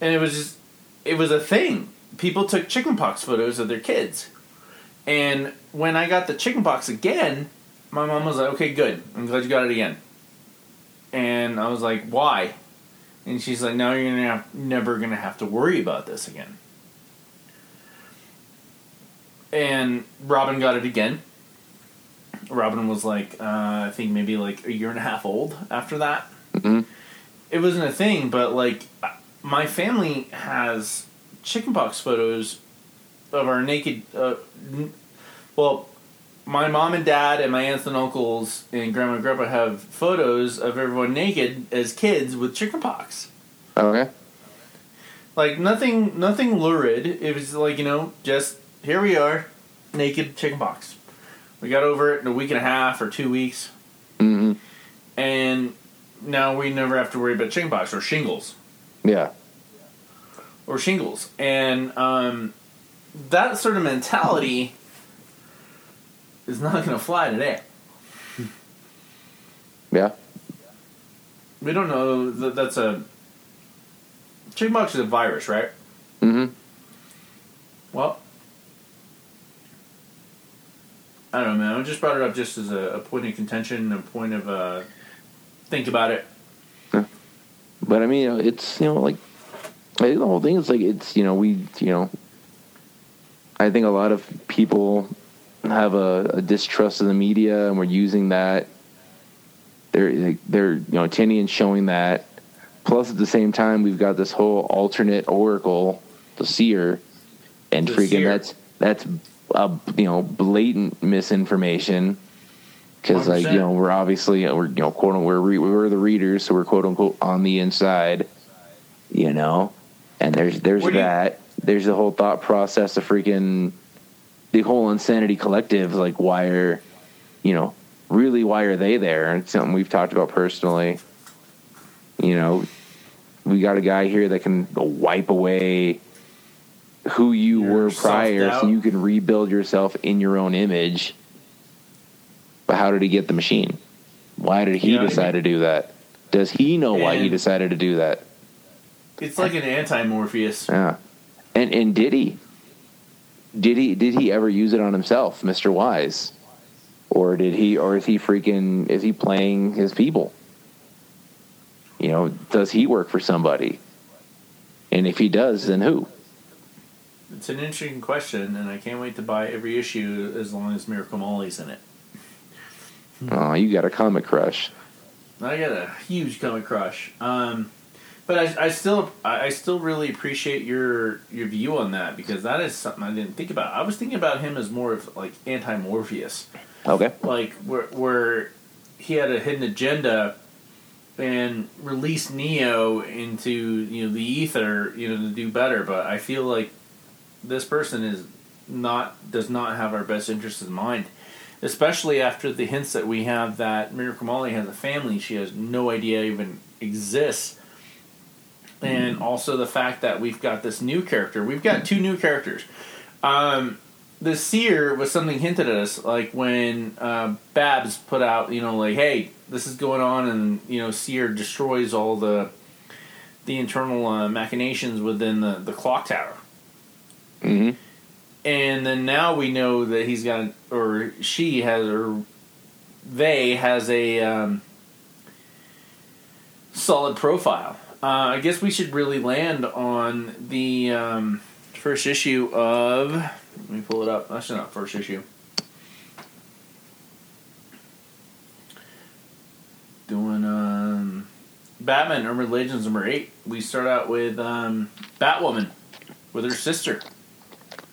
Speaker 1: And it was just, it was a thing. People took chickenpox photos of their kids, and when I got the chickenpox again, my mom was like, "Okay, good. I'm glad you got it again." And I was like, "Why?" And she's like, "Now you're gonna have, never gonna have to worry about this again." And Robin got it again. Robin was like, uh, I think maybe like a year and a half old after that.
Speaker 2: hmm
Speaker 1: It wasn't a thing, but like my family has chickenpox photos of our naked. Uh, n- well, my mom and dad and my aunts and uncles and grandma and grandpa have photos of everyone naked as kids with chickenpox.
Speaker 2: Okay.
Speaker 1: Like nothing, nothing lurid. It was like you know, just here we are, naked chickenpox. We got over it in a week and a half or two weeks,
Speaker 2: hmm
Speaker 1: and now we never have to worry about chickenpox or shingles
Speaker 2: Yeah.
Speaker 1: or shingles. And um, that sort of mentality is not going to fly today.
Speaker 2: Yeah.
Speaker 1: We don't know that that's a chickenpox is a virus, right?
Speaker 2: Mm hmm
Speaker 1: Well, I don't know, man. I just brought it up just as a, a point of contention, a point of uh, think about it.
Speaker 2: But I mean, it's you know, like I think the whole thing is like it's you know we you know. I think a lot of people have a, a distrust of the media, and we're using that. They're they're you know Tynion showing that. Plus, at the same time, we've got this whole alternate oracle, the seer, and
Speaker 1: The
Speaker 2: freaking
Speaker 1: seer.
Speaker 2: that's that's a you know blatant misinformation. Because like you know we're obviously we're you know quote unquote we're re- we're the readers, so we're quote unquote on the inside, you know. And there's there's
Speaker 1: What do you-
Speaker 2: that. There's the whole thought process of freaking the whole insanity collective. Like why are you know really why are they there? And it's something we've talked about personally. You know, we got a guy here that can wipe away who you
Speaker 1: Your
Speaker 2: were prior, so you can rebuild yourself in your own image. But how did he get the machine? Why did he
Speaker 1: Yeah, I
Speaker 2: decide to do that? Does he know why he decided to do that?
Speaker 1: It's like an anti Morpheus.
Speaker 2: Yeah. And and did he? Did he did he ever use it on himself, Mr. Wise? Or did he or is he freaking is he playing his people? You know, does he work for somebody? And if he does, then who?
Speaker 1: It's an interesting question, and I can't wait to buy every issue as long as Miracle Molly's in it.
Speaker 2: Oh, you got a comic crush.
Speaker 1: I got a huge comic crush. Um, but I, I still, I still really appreciate your your view on that because that is something I didn't think about. I was thinking about him as more of like anti Morpheus,
Speaker 2: Okay.
Speaker 1: like where where he had a hidden agenda and released Neo into you know the ether, you know, to do better. But I feel like this person is not does not have our best interests in mind. Especially after the hints that we have that Miracle Molly has a family she has no idea even exists. And also the fact that we've got this new character. We've got two new characters. Um, the seer was something hinted at us, like when uh, Babs put out, you know, like, hey, this is going on, and you know, seer destroys all the the internal uh, machinations within the the clock tower.
Speaker 2: hmm
Speaker 1: And then now we know that he's got, or she has, or they has a um, solid profile. Uh, I guess we should really land on the um, first issue of. Let me pull it up. Actually, not first issue. Doing um, Batman Urban Legends number eight. We start out with um, Batwoman with her sister.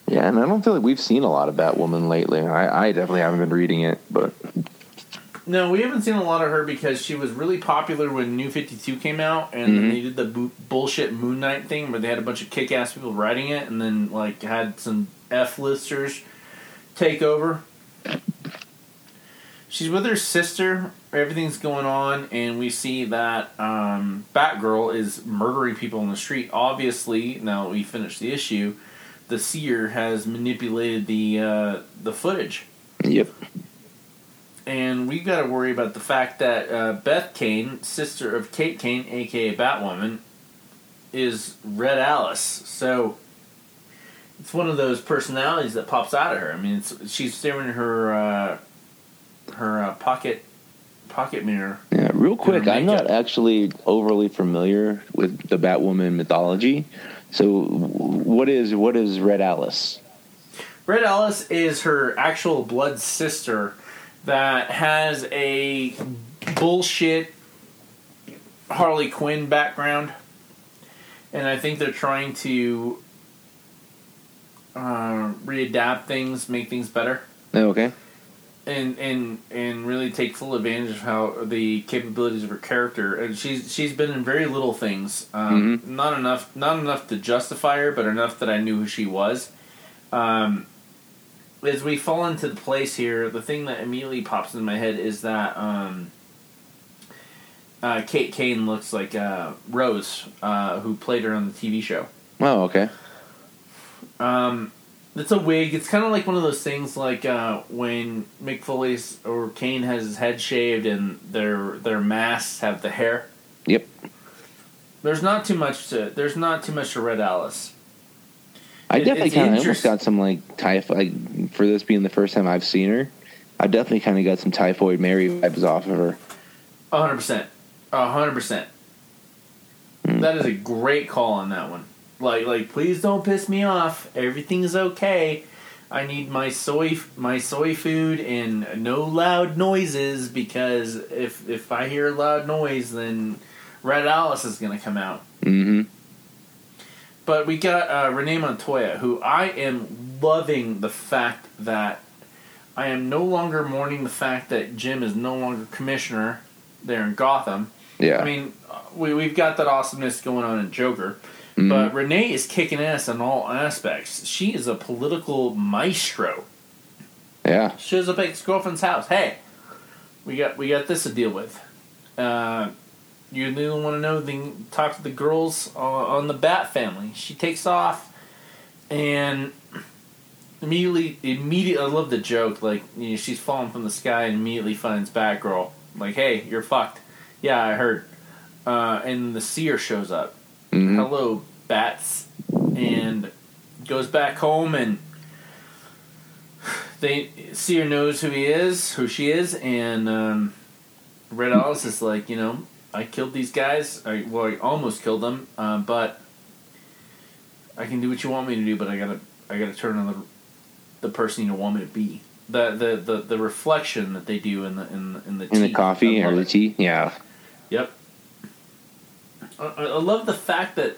Speaker 2: Yeah, and I don't feel like we've seen a lot of Batwoman lately. I, I definitely haven't been reading it, but
Speaker 1: No, we haven't seen a lot of her because she was really popular when New Fifty Two came out, and
Speaker 2: Mhm.
Speaker 1: they did the bu- bullshit Moon Knight thing where they had a bunch of kick ass people writing it, and then like had some F listers take over. She's with her sister. Everything's going on, and we see that um, Batgirl is murdering people on the street. Obviously, now that we finished the issue, the seer has manipulated the uh, the footage
Speaker 2: yep.
Speaker 1: And we've got to worry about the fact that uh, Beth Kane, sister of Kate Kane, aka Batwoman, is Red Alice. So it's one of those personalities that pops out of her. I mean, it's, she's staring in her uh, her uh, pocket pocket mirror.
Speaker 2: Yeah, real quick, I'm not actually overly familiar with the Batwoman mythology. So, what is what is Red Alice?
Speaker 1: Red Alice is her actual blood sister that has a bullshit Harley Quinn background, and I think they're trying to uh, readapt things, make things better,
Speaker 2: Oh, okay.
Speaker 1: and and and really take full advantage of how the capabilities of her character. And she's she's been in very little things, um, not enough not enough to justify her, but enough that I knew who she was. Um, as we fall into the place here, the thing that immediately pops in my head is that um, uh, Kate Kane looks like uh, Rose, uh, who played her on the TV show.
Speaker 2: Oh, okay.
Speaker 1: Um, it's a wig. It's kind of like one of those things, like uh, when Mick Foley's or Kane has his head shaved and their their masks have the hair.
Speaker 2: Yep.
Speaker 1: There's not too much to. There's not too much to Red Alice.
Speaker 2: I
Speaker 1: It-
Speaker 2: definitely kind of almost got some like typhoid. Like, for this being the first time I've seen her, I definitely kind of got some typhoid Mary vibes off of her.
Speaker 1: A hundred percent. A hundred percent.
Speaker 2: Hmm.
Speaker 1: That is a great call on that one. Like, like, please don't piss me off. Everything's okay. I need my soy, my soy food, and no loud noises because if if I hear a loud noise, then Red Alice is gonna come out.
Speaker 2: Mm-hmm.
Speaker 1: But we got uh, Renee Montoya, who I am loving the fact that I am no longer mourning the fact that Jim is no longer commissioner there in Gotham.
Speaker 2: Yeah.
Speaker 1: I mean, uh, we we've got that awesomeness going on in Joker,
Speaker 2: Mhm.
Speaker 1: but Renee is kicking ass in all aspects. She is a political maestro.
Speaker 2: yeah.
Speaker 1: Shows up at his girlfriend's house. Hey, we got we got this to deal with. Uh, you want to know? Then talk to the girls on, the Bat family. She takes off, and immediately, immediately, I love the joke. Like you know, she's falling from the sky and immediately finds Batgirl. Like, hey, you're fucked. Yeah, I heard. Uh, and the seer shows up.
Speaker 2: Mhm.
Speaker 1: Hello, bats, and goes back home and they seer knows who he is, who she is, and um, Red Alice is like, you know, I killed these guys. I well, I almost killed them, uh, but I can do what you want me to do. But I gotta, I gotta turn on the the person you want me to be. The the the, the reflection that they do in the in the, in the
Speaker 2: In the coffee or the tea. Yeah.
Speaker 1: Yep. I, I I love the fact that,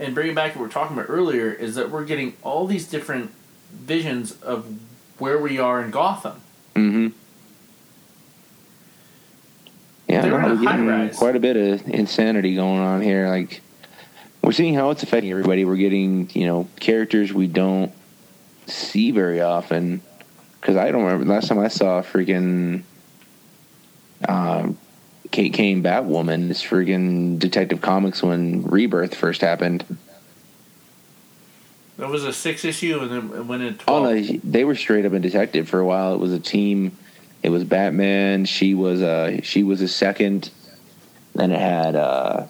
Speaker 1: and bringing back what we are talking about earlier, is that we're getting all these different visions of where we are in Gotham.
Speaker 2: Mm-hmm. Yeah,
Speaker 1: They're
Speaker 2: no,
Speaker 1: in a
Speaker 2: we're getting quite a bit of insanity going on here. Like, we're seeing how it's affecting everybody. We're getting, you know, characters we don't see very often. Because I don't remember last time I saw freaking um, Kate Kane Batwoman. This freaking Detective Comics when Rebirth first happened.
Speaker 1: That was a six issue, and then it went into
Speaker 2: Oh
Speaker 1: twelve.
Speaker 2: no, they were straight up a detective for a while. It was a team. It was Batman. She was uh she was a second. Then it had uh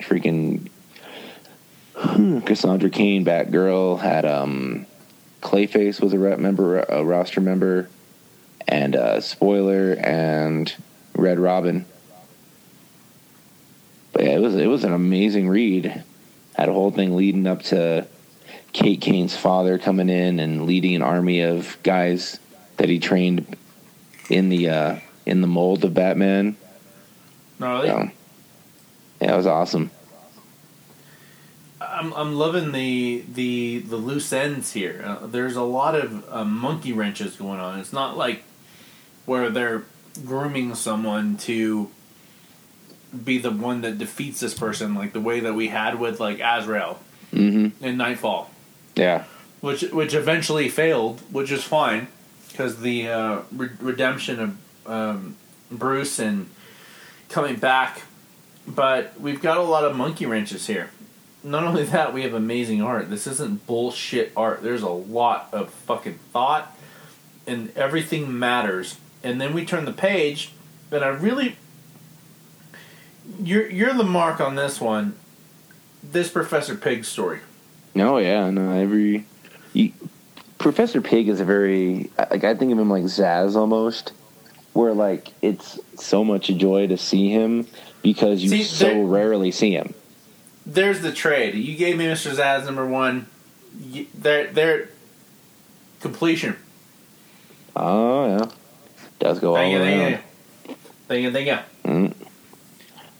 Speaker 2: freaking Cassandra Cain, Batgirl. Had um Clayface was a rep member, a roster member, and uh Spoiler and Red Robin. But yeah, it was it was an amazing read. Had a whole thing leading up to Kate Kane's father coming in and leading an army of guys that he trained in the uh, in the mold of Batman.
Speaker 1: Gnarly.
Speaker 2: So, yeah, it was awesome.
Speaker 1: I'm I'm loving the the the loose ends here. Uh, there's a lot of uh, monkey wrenches going on. It's not like where they're grooming someone to be the one that defeats this person, like the way that we had with like Azrael
Speaker 2: hmm
Speaker 1: in Knightfall,
Speaker 2: Yeah,
Speaker 1: which which eventually failed, which is fine because the uh, re- redemption of um, Bruce and coming back. But we've got a lot of monkey wrenches here. Not only that, we have amazing art. This isn't bullshit art. There's a lot of fucking thought, and everything matters. And then we turn the page, and I really, you're you're the mark on this one. This Professor Pig story.
Speaker 2: No, yeah, no. Every you, Professor Pig is a very like I think of him like Zsasz almost, where like it's so much a joy to see him because you
Speaker 1: See,
Speaker 2: so
Speaker 1: there-
Speaker 2: rarely see him.
Speaker 1: There's the trade. You gave me Mr. Zsasz number one. They're they're completion.
Speaker 2: Oh yeah, does go all
Speaker 1: Thank you,
Speaker 2: around.
Speaker 1: thank you, thank you, thank you.
Speaker 2: Mm.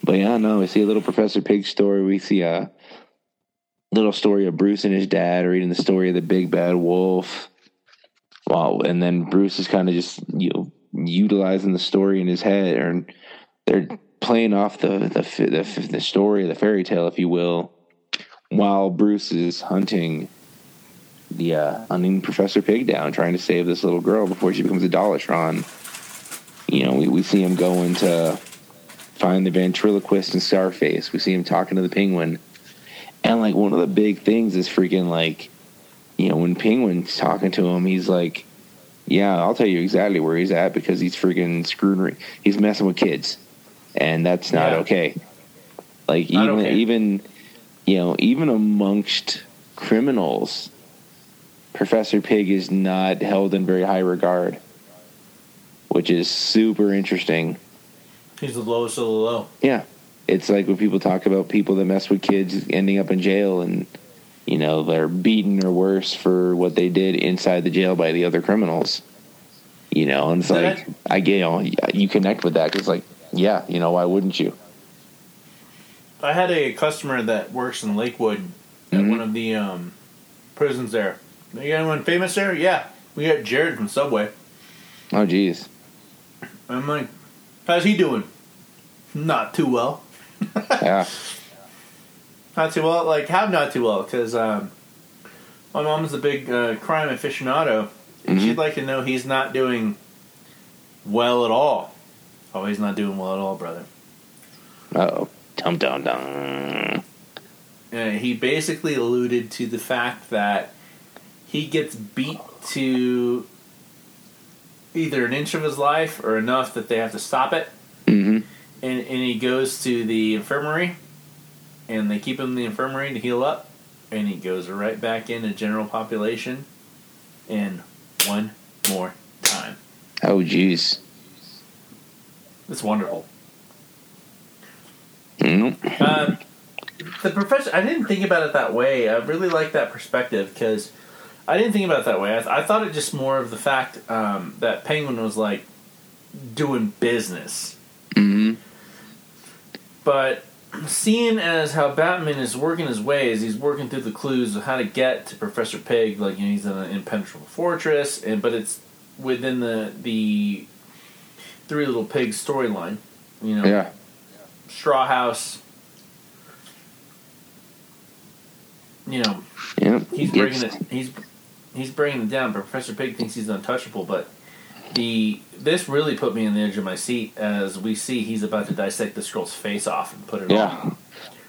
Speaker 2: But yeah, no, we see a little Professor Pig story. We see a little story of Bruce and his dad or reading the story of the big bad wolf. Wow, and then Bruce is kind of just you know utilizing the story in his head, and they're playing off the the the, the story, of the fairy tale, if you will, while Bruce is hunting the uh, hunting Professor Pig down, trying to save this little girl before she becomes a Dollotron. You know, we, we see him going to find the ventriloquist in Scarface. We see him talking to the penguin. And like one of the big things is freaking like, you know, when Penguin's talking to him, he's like, Yeah, I'll tell you exactly where he's at because he's freaking screwing he's messing with kids. And that's not
Speaker 1: Yeah.
Speaker 2: okay. Like
Speaker 1: Not
Speaker 2: even
Speaker 1: okay.
Speaker 2: even you know, even amongst criminals, Professor Pig is not held in very high regard. Which is super interesting.
Speaker 1: He's the lowest of the low.
Speaker 2: Yeah. It's like when people talk about people that mess with kids ending up in jail and, you know, they're beaten or worse for what they did inside the jail by the other criminals. You know, and it's
Speaker 1: That-
Speaker 2: like, I get, you know, you connect with that because, like, yeah, you know, why wouldn't you?
Speaker 1: I had a customer that works in Lakewood at
Speaker 2: Mhm.
Speaker 1: one of the um, prisons there. You got anyone famous there? Yeah, we got Jared from Subway.
Speaker 2: Oh, geez.
Speaker 1: I'm like, how's he doing? Not too well.
Speaker 2: Yeah.
Speaker 1: Not too well. Like, how not too well? Because um, my mom's a big uh, crime aficionado, and
Speaker 2: Mhm.
Speaker 1: she'd like to know he's not doing well at all. Oh, he's not doing well at all, brother.
Speaker 2: Uh oh. Dum dum dum.
Speaker 1: Uh, he basically alluded to the fact that he gets beat to either an inch of his life or enough that they have to stop it.
Speaker 2: Mm-hmm.
Speaker 1: And, and he goes to the infirmary and they keep him in the infirmary to heal up. And he goes right back into general population in one more time.
Speaker 2: Oh, geez.
Speaker 1: It's wonderful.
Speaker 2: Mm.
Speaker 1: Um, the professor, I didn't think about it that way. I really like that perspective because I didn't think about it that way. I, I thought it just more of the fact um, that Penguin was like doing business.
Speaker 2: Hmm
Speaker 1: But seeing as how Batman is working his way, as he's working through the clues of how to get to Professor Pig, like you know, he's in an impenetrable fortress, and but it's within the the Three Little Pigs storyline. You know,
Speaker 2: Yeah.
Speaker 1: Straw House. You know,
Speaker 2: Yeah.
Speaker 1: he's bringing it. He's he's bringing it down. Professor Pig thinks he's untouchable, but the this really put me on the edge of my seat as we see he's about to dissect the scroll's face off and put it on.
Speaker 2: Yeah.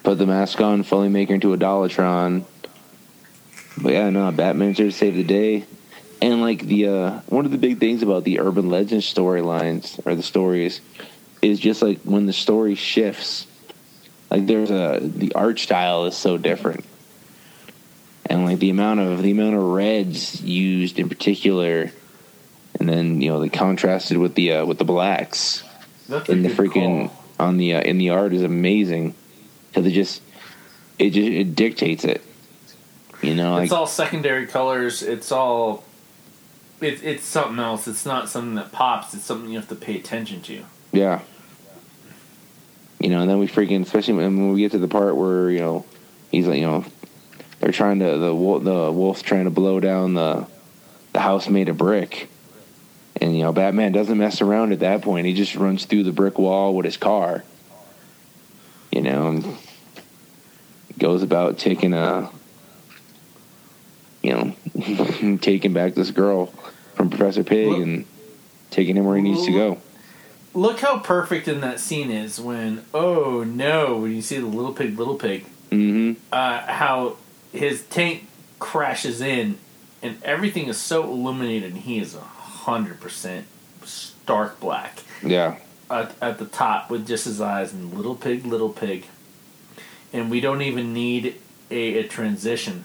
Speaker 2: Put the mask on, fully make her into a Dollotron. But yeah, no, Batman's here to save the day. And like the uh one of the big things about the urban legend storylines or the stories is just like when the story shifts. Like there's a the art style is so different. And like the amount of the amount of reds used in particular and then you know they contrasted with the uh, with the blacks
Speaker 1: That's
Speaker 2: in the freaking
Speaker 1: call.
Speaker 2: on the uh, in the art is amazing. because it just it just it dictates it. You know, like
Speaker 1: it's all secondary colors. It's all. It, it's something else. It's not something that pops. It's something you have to pay attention to.
Speaker 2: yeah. You know, and then we freaking, especially when we get to the part where you know he's like, you know, they're trying to the wolf, the wolf's trying to blow down the the house made of brick, and you know Batman doesn't mess around at that point. He just runs through the brick wall with his car. You know, and goes about taking a, you know, taking back this girl from Professor Pig
Speaker 1: Look-
Speaker 2: and taking him where he needs to go.
Speaker 1: Look how perfect in that scene is when oh no when you see the little pig little pig
Speaker 2: hmm
Speaker 1: uh, how his tank crashes in and everything is so illuminated and he is a hundred percent stark black
Speaker 2: Yeah.
Speaker 1: at, at the top with just his eyes and little pig little pig and we don't even need a, a transition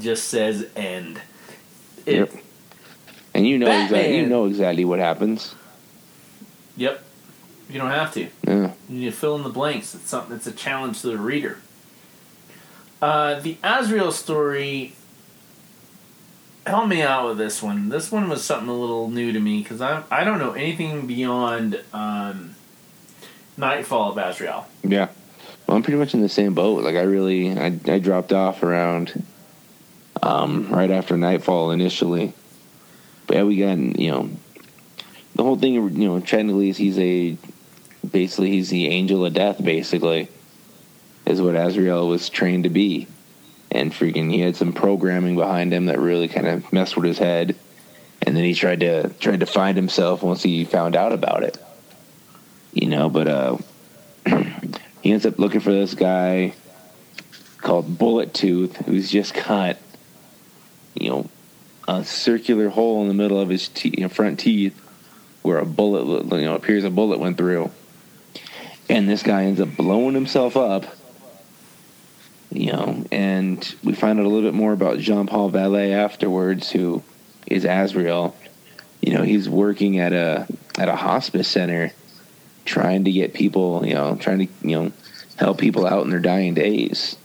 Speaker 1: just says end it,
Speaker 2: Yep. And you know exactly you know exactly what happens.
Speaker 1: yep you don't have to
Speaker 2: Yeah.
Speaker 1: You need to fill in the blanks. It's something. It's a challenge to the reader. Uh, the Azrael story. Help me out with this one. This one was something a little new to me because I I don't know anything beyond um, Knightfall of Azrael.
Speaker 2: Yeah. Well, I'm pretty much in the same boat. Like I really I I dropped off around um right after Knightfall initially. But yeah, we got you know the whole thing you know is he's a basically he's the angel of death basically is what Azrael was trained to be. And freaking he had some programming behind him that really kind of messed with his head. And then he tried to tried to find himself once he found out about it. You know, but uh he ends up looking for this guy called Bullet Tooth, who's just got, you know, a circular hole in the middle of his te- front teeth where a bullet, you know, appears a bullet went through. And this guy ends up blowing himself up, you know, and we find out a little bit more about Jean Paul Valley afterwards, who is Azrael. You know, he's working at a at a hospice center trying to get people, you know, trying to, you know, help people out in their dying days.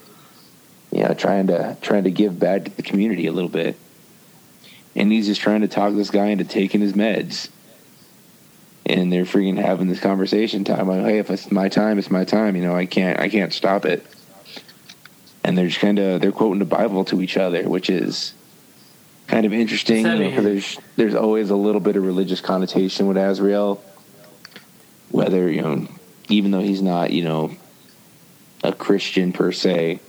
Speaker 2: You know, trying to trying to give back to the community a little bit. And he's just trying to talk this guy into taking his meds. And they're freaking having this conversation time like, hey, if it's my time, it's my time, you know, I can't I can't stop it. And they're just kind of they're quoting the Bible to each other, which is kind of interesting. You know, there's there's always a little bit of religious connotation with Azrael whether you know even though he's not you know a christian per se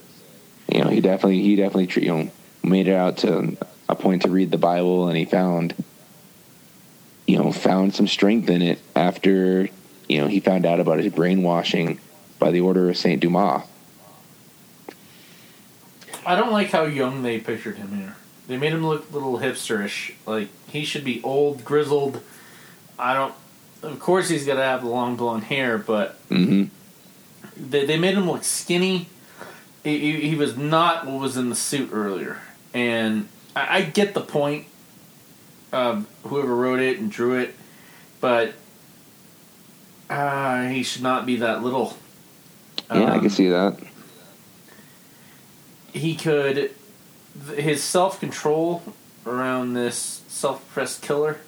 Speaker 2: you know he definitely he definitely you know made it out to a point to read the bible and he found you know found some strength in it after you know he found out about his brainwashing by the order of saint dumas
Speaker 1: I don't like how young they pictured him here. They made him look a little hipsterish. Like he should be old, grizzled. I don't. Of course, he's got to have the long blonde hair, but
Speaker 2: hmm
Speaker 1: they, they made him look skinny. He, he, was not what was in the suit earlier, and I, I get the point of whoever wrote it and drew it, but uh, he should not be that little.
Speaker 2: yeah i
Speaker 1: Um,
Speaker 2: can see that
Speaker 1: he could his self-control around this self-oppressed killer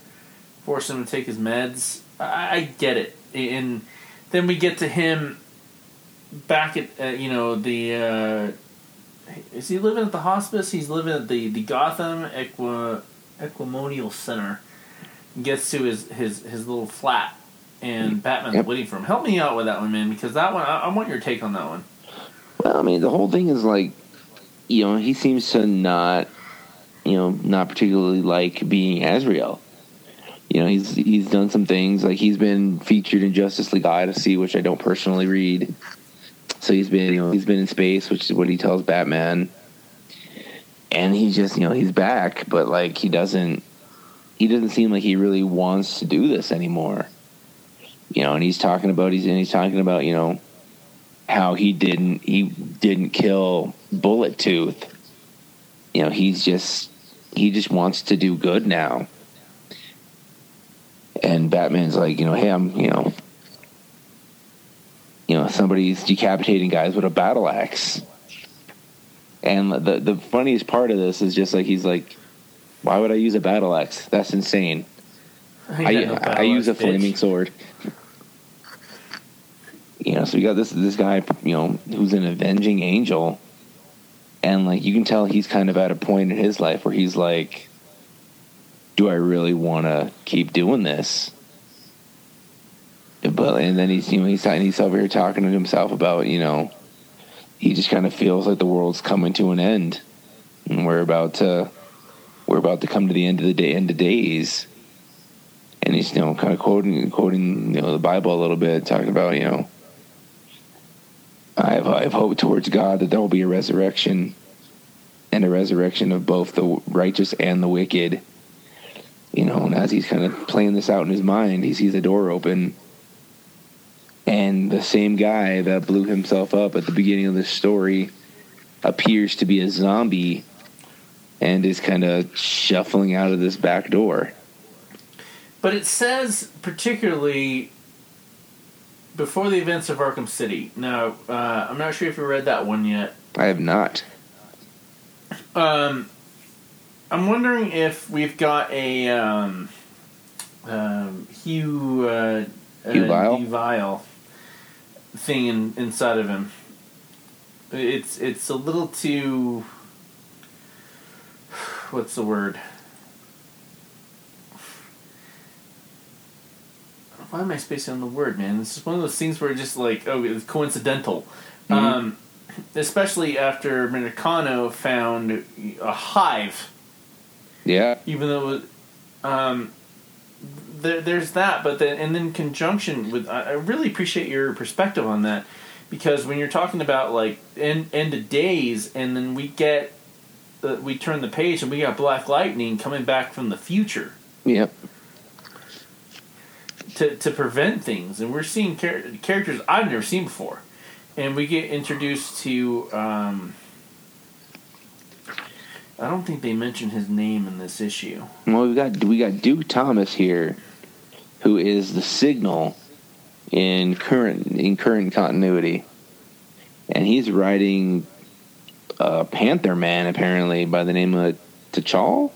Speaker 1: force him to take his meds. I, I get it. And then we get to him back at uh, you know the uh, is he living at the hospice? He's living at the, the gotham Equi- equimonial center. Gets to his, his, his little flat and batman's
Speaker 2: Yep.
Speaker 1: waiting for him. Help me out with that one man because that one I, I want your take on that one.
Speaker 2: Well, I mean, the whole thing is like, you know, he seems to not, you know, not particularly like being Azrael. You know, he's he's done some things like he's been featured in Justice League Odyssey, which I don't personally read. So he's been, you know, he's been in space, which is what he tells Batman. And he's just, you know, he's back, but like he doesn't, he doesn't seem like he really wants to do this anymore. You know, and he's talking about he's and he's talking about you know how he didn't he didn't kill Bullet Tooth. You know, he's just he just wants to do good now. And Batman's like, you know, hey, I'm, you know, you know somebody's decapitating guys with a battle axe. And the the funniest part of this is just like he's like, why would I use a battle axe? That's insane. I,
Speaker 1: no
Speaker 2: I, use a
Speaker 1: axe,
Speaker 2: flaming
Speaker 1: bitch.
Speaker 2: sword. You know, so we got this this guy, you know, who's an avenging angel, and like you can tell he's kind of at a point in his life where he's like, "Do I really want to keep doing this?" But and then he's you know he's he's over here talking to himself about you know he just kind of feels like the world's coming to an end, and we're about to we're about to come to the end of the day end of days and he's you know kind of quoting quoting you know the Bible a little bit, talking about you know I have I have hope towards God that there will be a resurrection and a resurrection of both the righteous and the wicked. You know, and as he's kind of playing this out in his mind, he sees a door open, and the same guy that blew himself up at the beginning of this story appears to be a zombie and is kind of shuffling out of this back door.
Speaker 1: But it says particularly before the events of Arkham City. Now, uh, I'm not sure if you read that one yet.
Speaker 2: I have not.
Speaker 1: Um, I'm wondering if we've got a um, um, Hugh uh,
Speaker 2: Hugh
Speaker 1: uh,
Speaker 2: Vile?
Speaker 1: Hugh Vile thing in, inside of him. It's it's a little too. What's the word? Why am I spacing on the word, man? This is one of those things where it's just like, oh, it's coincidental.
Speaker 2: Mhm.
Speaker 1: Um, especially after Minikano found a hive,
Speaker 2: Yeah.
Speaker 1: even though it was, um, there, there's that, but then and then conjunction with I, really appreciate your perspective on that because when you're talking about like end end of days, and then we get the, we turn the page and we got Black Lightning coming back from the future
Speaker 2: Yep.
Speaker 1: To, to prevent things, and we're seeing char- characters I've never seen before, and we get introduced to. Um, I don't think they mention his name in this issue.
Speaker 2: Well, we got we got Duke Thomas here, who is the signal in current in current continuity, and he's writing uh, Panther Man apparently by the name of T'Chall.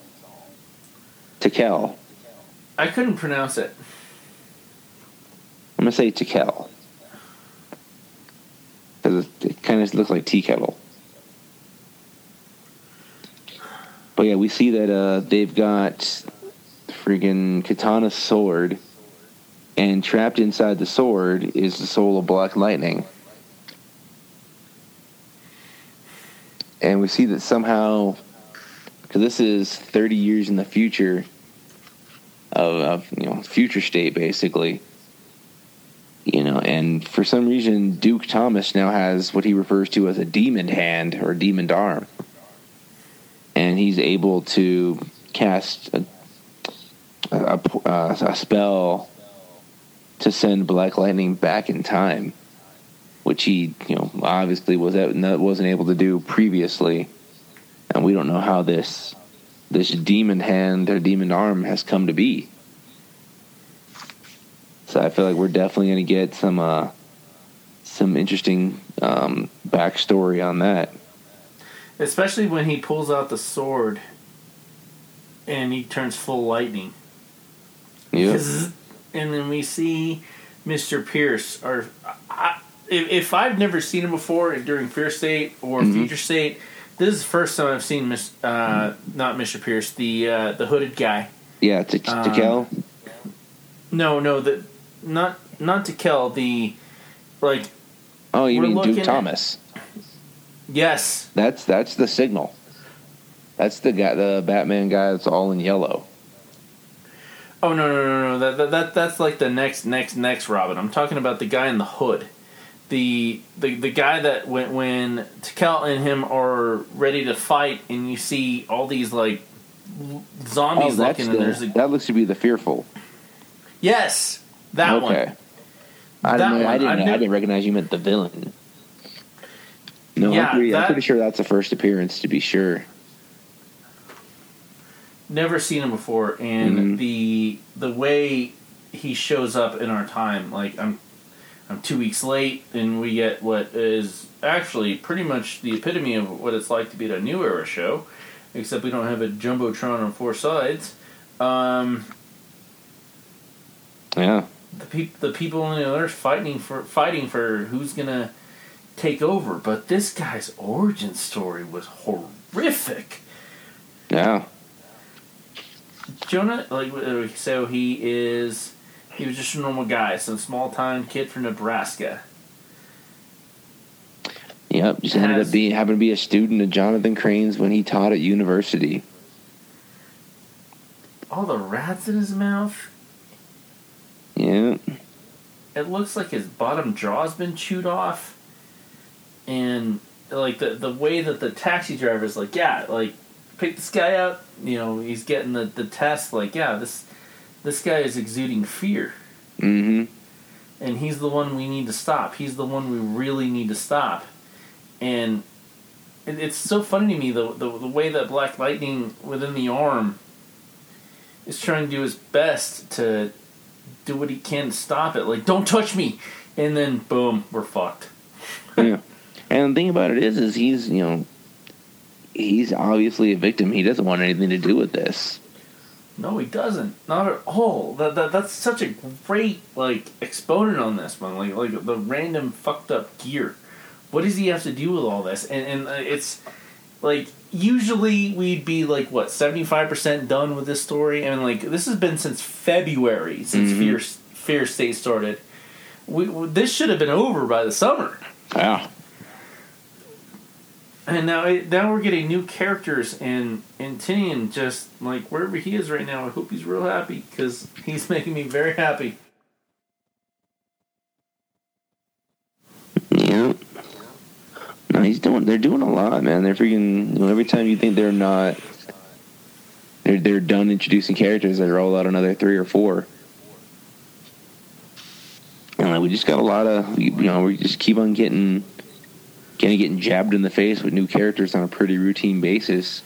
Speaker 2: T'Kel.
Speaker 1: I couldn't pronounce it.
Speaker 2: I'm gonna say T'Kel because it, it kind of looks like tea kettle. But yeah, we see that uh, they've got freaking katana sword, and trapped inside the sword is the soul of Black Lightning. And we see that somehow, because this is 30 years in the future of, of you know future state basically you know, and for some reason, Duke Thomas now has what he refers to as a demon hand or demon arm, and he's able to cast a, a, a, a spell to send Black Lightning back in time, which he, you know, obviously was that wasn't able to do previously, and we don't know how this this demon hand or demon arm has come to be. So I feel like we're definitely going to get some uh, some interesting um, backstory on that.
Speaker 1: Especially when he pulls out the sword and he turns full lightning.
Speaker 2: Yeah,
Speaker 1: And then we see Mr. Pierce. Or I, if, if I've never seen him before during Fear State or
Speaker 2: Mhm.
Speaker 1: Future State, this is the first time I've seen Miss, uh, not Mr. Pierce, the uh, the hooded guy.
Speaker 2: yeah. To
Speaker 1: Um. No, no, the not not to kill the like
Speaker 2: Oh, you mean Duke
Speaker 1: at-
Speaker 2: Thomas?
Speaker 1: yes,
Speaker 2: That's that's the signal. That's the guy, the Batman guy that's all in yellow.
Speaker 1: Oh no no no no that, that that that's like the next next next Robin. I'm talking about the guy in the hood. The the the guy that when when Tekel and him are ready to fight and you see all these like
Speaker 2: Oh,
Speaker 1: zombies
Speaker 2: that's
Speaker 1: looking and there's a
Speaker 2: that looks to be the fearful.
Speaker 1: Yes, that
Speaker 2: okay.
Speaker 1: one.
Speaker 2: I
Speaker 1: That
Speaker 2: didn't. know- I didn't.
Speaker 1: I've
Speaker 2: know- I didn't recognize you meant the villain. No,
Speaker 1: Yeah,
Speaker 2: I'm, pretty, I'm pretty sure that's the first appearance to be sure.
Speaker 1: Never seen him before and
Speaker 2: Mhm.
Speaker 1: the the way he shows up in our time like I'm I'm two weeks late, and we get what is actually pretty much the epitome of what it's like to be at a new era show, except we don't have a jumbotron on four sides. Um,
Speaker 2: Yeah.
Speaker 1: The peop- the people on the other fighting for fighting for who's gonna take over. But this guy's origin story was horrific.
Speaker 2: Yeah.
Speaker 1: Jonah, like uh, so, he is he was just a normal guy, some small town kid from Nebraska.
Speaker 2: Yep. Just ended
Speaker 1: Has-
Speaker 2: up being happened to be a student of Jonathan Crane's when he taught at university.
Speaker 1: All the rats in his mouth.
Speaker 2: Yeah.
Speaker 1: It looks like his bottom jaw's been chewed off, and like the the way that the taxi driver's like, yeah, like pick this guy up. You know, he's getting the the test. Like, yeah, this this guy is exuding fear.
Speaker 2: Mm-hmm.
Speaker 1: and he's the one we need to stop. He's the one we really need to stop. And it, it's so funny to me the, the the way that Black Lightning within the arm is trying to do his best to do what he can to stop it. Like, don't touch me, and then boom, we're fucked.
Speaker 2: yeah. And the thing about it is, is he's you know, he's obviously a victim. He doesn't want anything to do with this.
Speaker 1: No, he doesn't. Not at all. That, that that's such a great like exponent on this one. Like like the random fucked up gear. What does he have to do with all this? And and uh, it's like usually we'd be like what seventy five percent done with this story, and like this has been since February since
Speaker 2: Mhm.
Speaker 1: Fear Fear State started. We, we- this should have been over by the summer.
Speaker 2: Yeah.
Speaker 1: And now, now we're getting new characters, and and Tynion just like wherever he is right now. I hope he's real happy because he's making me very happy.
Speaker 2: Yeah. No, he's doing. They're doing a lot, man. They're freaking. You know, every time you think they're not, they're they're done introducing characters. They roll out another three or four. And we just got a lot of. You know, we just keep on getting, of getting jabbed in the face with new characters on a pretty routine basis.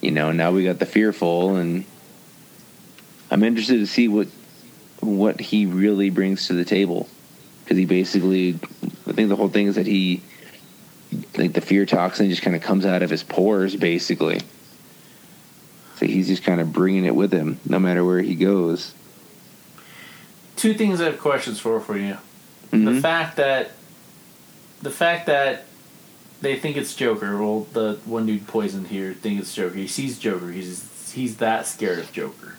Speaker 2: You know, now we got the fearful, and I'm interested to see what what he really brings to the table because he basically I think the whole thing is that he like the fear toxin just kind of comes out of his pores basically. So he's just kind of bringing it with him no matter where he goes.
Speaker 1: Two things I have questions for for you. The
Speaker 2: Mhm.
Speaker 1: fact that the fact that they think it's Joker. Well, the one dude poisoned here think it's Joker. He sees Joker. He's he's that scared of Joker.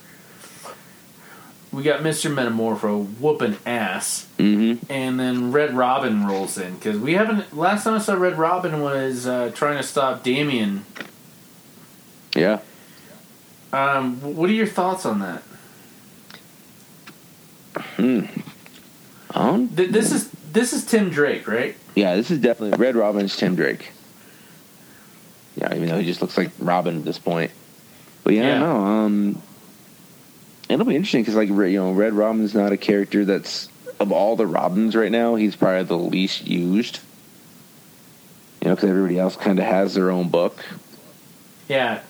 Speaker 1: We got Mister Metamorpho whooping ass.
Speaker 2: Mhm.
Speaker 1: and then Red Robin rolls in because we haven't. Last time I saw Red Robin was uh, trying to stop Damian.
Speaker 2: Yeah.
Speaker 1: Um, what are your thoughts on that?
Speaker 2: Um,
Speaker 1: Th- this is this is Tim Drake, right?
Speaker 2: yeah, this is definitely Red Robin's Tim Drake. Yeah, even though he just looks like Robin at this point. But yeah,
Speaker 1: Yeah.
Speaker 2: no, um it'll be interesting because like you know, Red Robin's not a character that's of all the Robins right now, he's probably the least used. You know, because everybody else kind of has their own book,
Speaker 1: Yeah,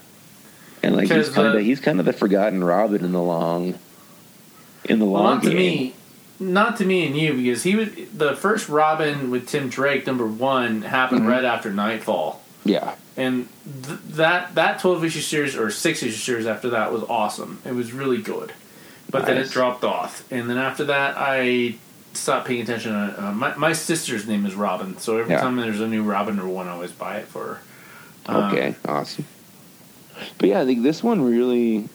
Speaker 2: and like he's kind of he's kind of the forgotten Robin in the long in the
Speaker 1: well,
Speaker 2: long
Speaker 1: not to me, not to me and you because he was the first Robin with Tim Drake. Number one happened
Speaker 2: Mhm.
Speaker 1: right after Knightfall,
Speaker 2: Yeah,
Speaker 1: and th- that that twelve issue series or six issue series after that was awesome. It was really good, but then it
Speaker 2: dropped
Speaker 1: dropped off, and then after that I stopped paying attention. Uh, my my sister's name is Robin, so every
Speaker 2: Yeah.
Speaker 1: time there's a new Robin or one, I always buy it for her. Um,
Speaker 2: Okay, awesome. But yeah, I think this one really,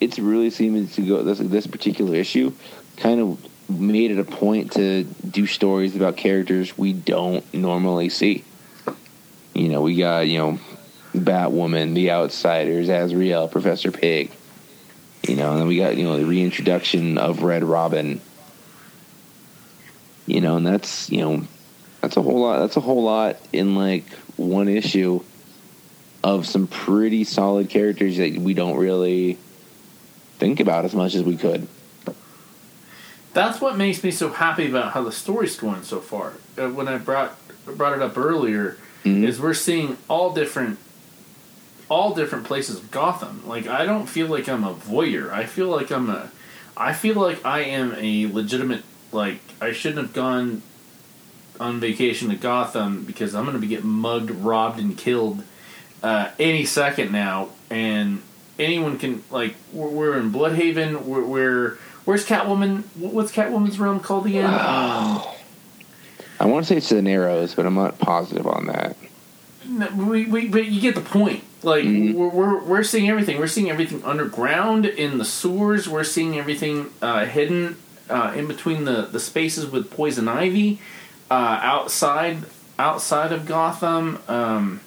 Speaker 2: it's really seeming to go. This this particular issue, kind of made it a point to do stories about characters we don't normally see. You know, we got you know, Batwoman, The Outsiders, Azrael, Professor Pig. You know, and then we got you know the reintroduction of Red Robin. You know, and that's you know, that's a whole lot. That's a whole lot in like one issue of some pretty solid characters that we don't really think about as much as we could.
Speaker 1: That's what makes me so happy about how the story's going so far. Uh, when I brought brought it up earlier,
Speaker 2: Mhm.
Speaker 1: is we're seeing all different all different places of Gotham. Like I don't feel like I'm a voyeur. I feel like I'm a I feel like I am a legitimate like I shouldn't have gone on vacation to Gotham because I'm going to be getting mugged, robbed, and killed uh, any second now, and anyone can like we're, we're in Blüdhaven. We're, we're where's Catwoman? What's Catwoman's realm called again? Um,
Speaker 2: I want to say it's the Narrows, but I'm not positive on that.
Speaker 1: no, we, we, but you get the point. Like
Speaker 2: Mhm.
Speaker 1: we're, we're we're seeing everything. We're seeing everything underground in the sewers. We're seeing everything uh, hidden uh, in between the, the spaces with poison ivy. Uh, outside outside of Gotham, um,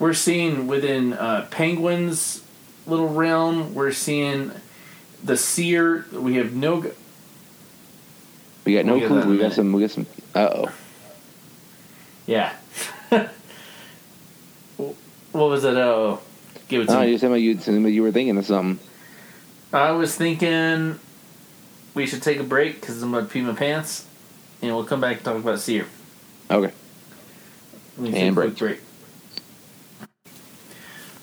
Speaker 1: we're seeing within uh, Penguin's little realm. We're seeing the seer. We have no.
Speaker 2: We got no
Speaker 1: We'll get that
Speaker 2: clue. We got some. We got some. Uh oh.
Speaker 1: Yeah. what was it? Oh, give it to
Speaker 2: No,
Speaker 1: me.
Speaker 2: you said you, something you were thinking of something.
Speaker 1: I was thinking we should take a break because I'm about to pee my pants, and we'll come back and talk about Seer.
Speaker 2: Okay.
Speaker 1: Let me take
Speaker 2: And
Speaker 1: a break.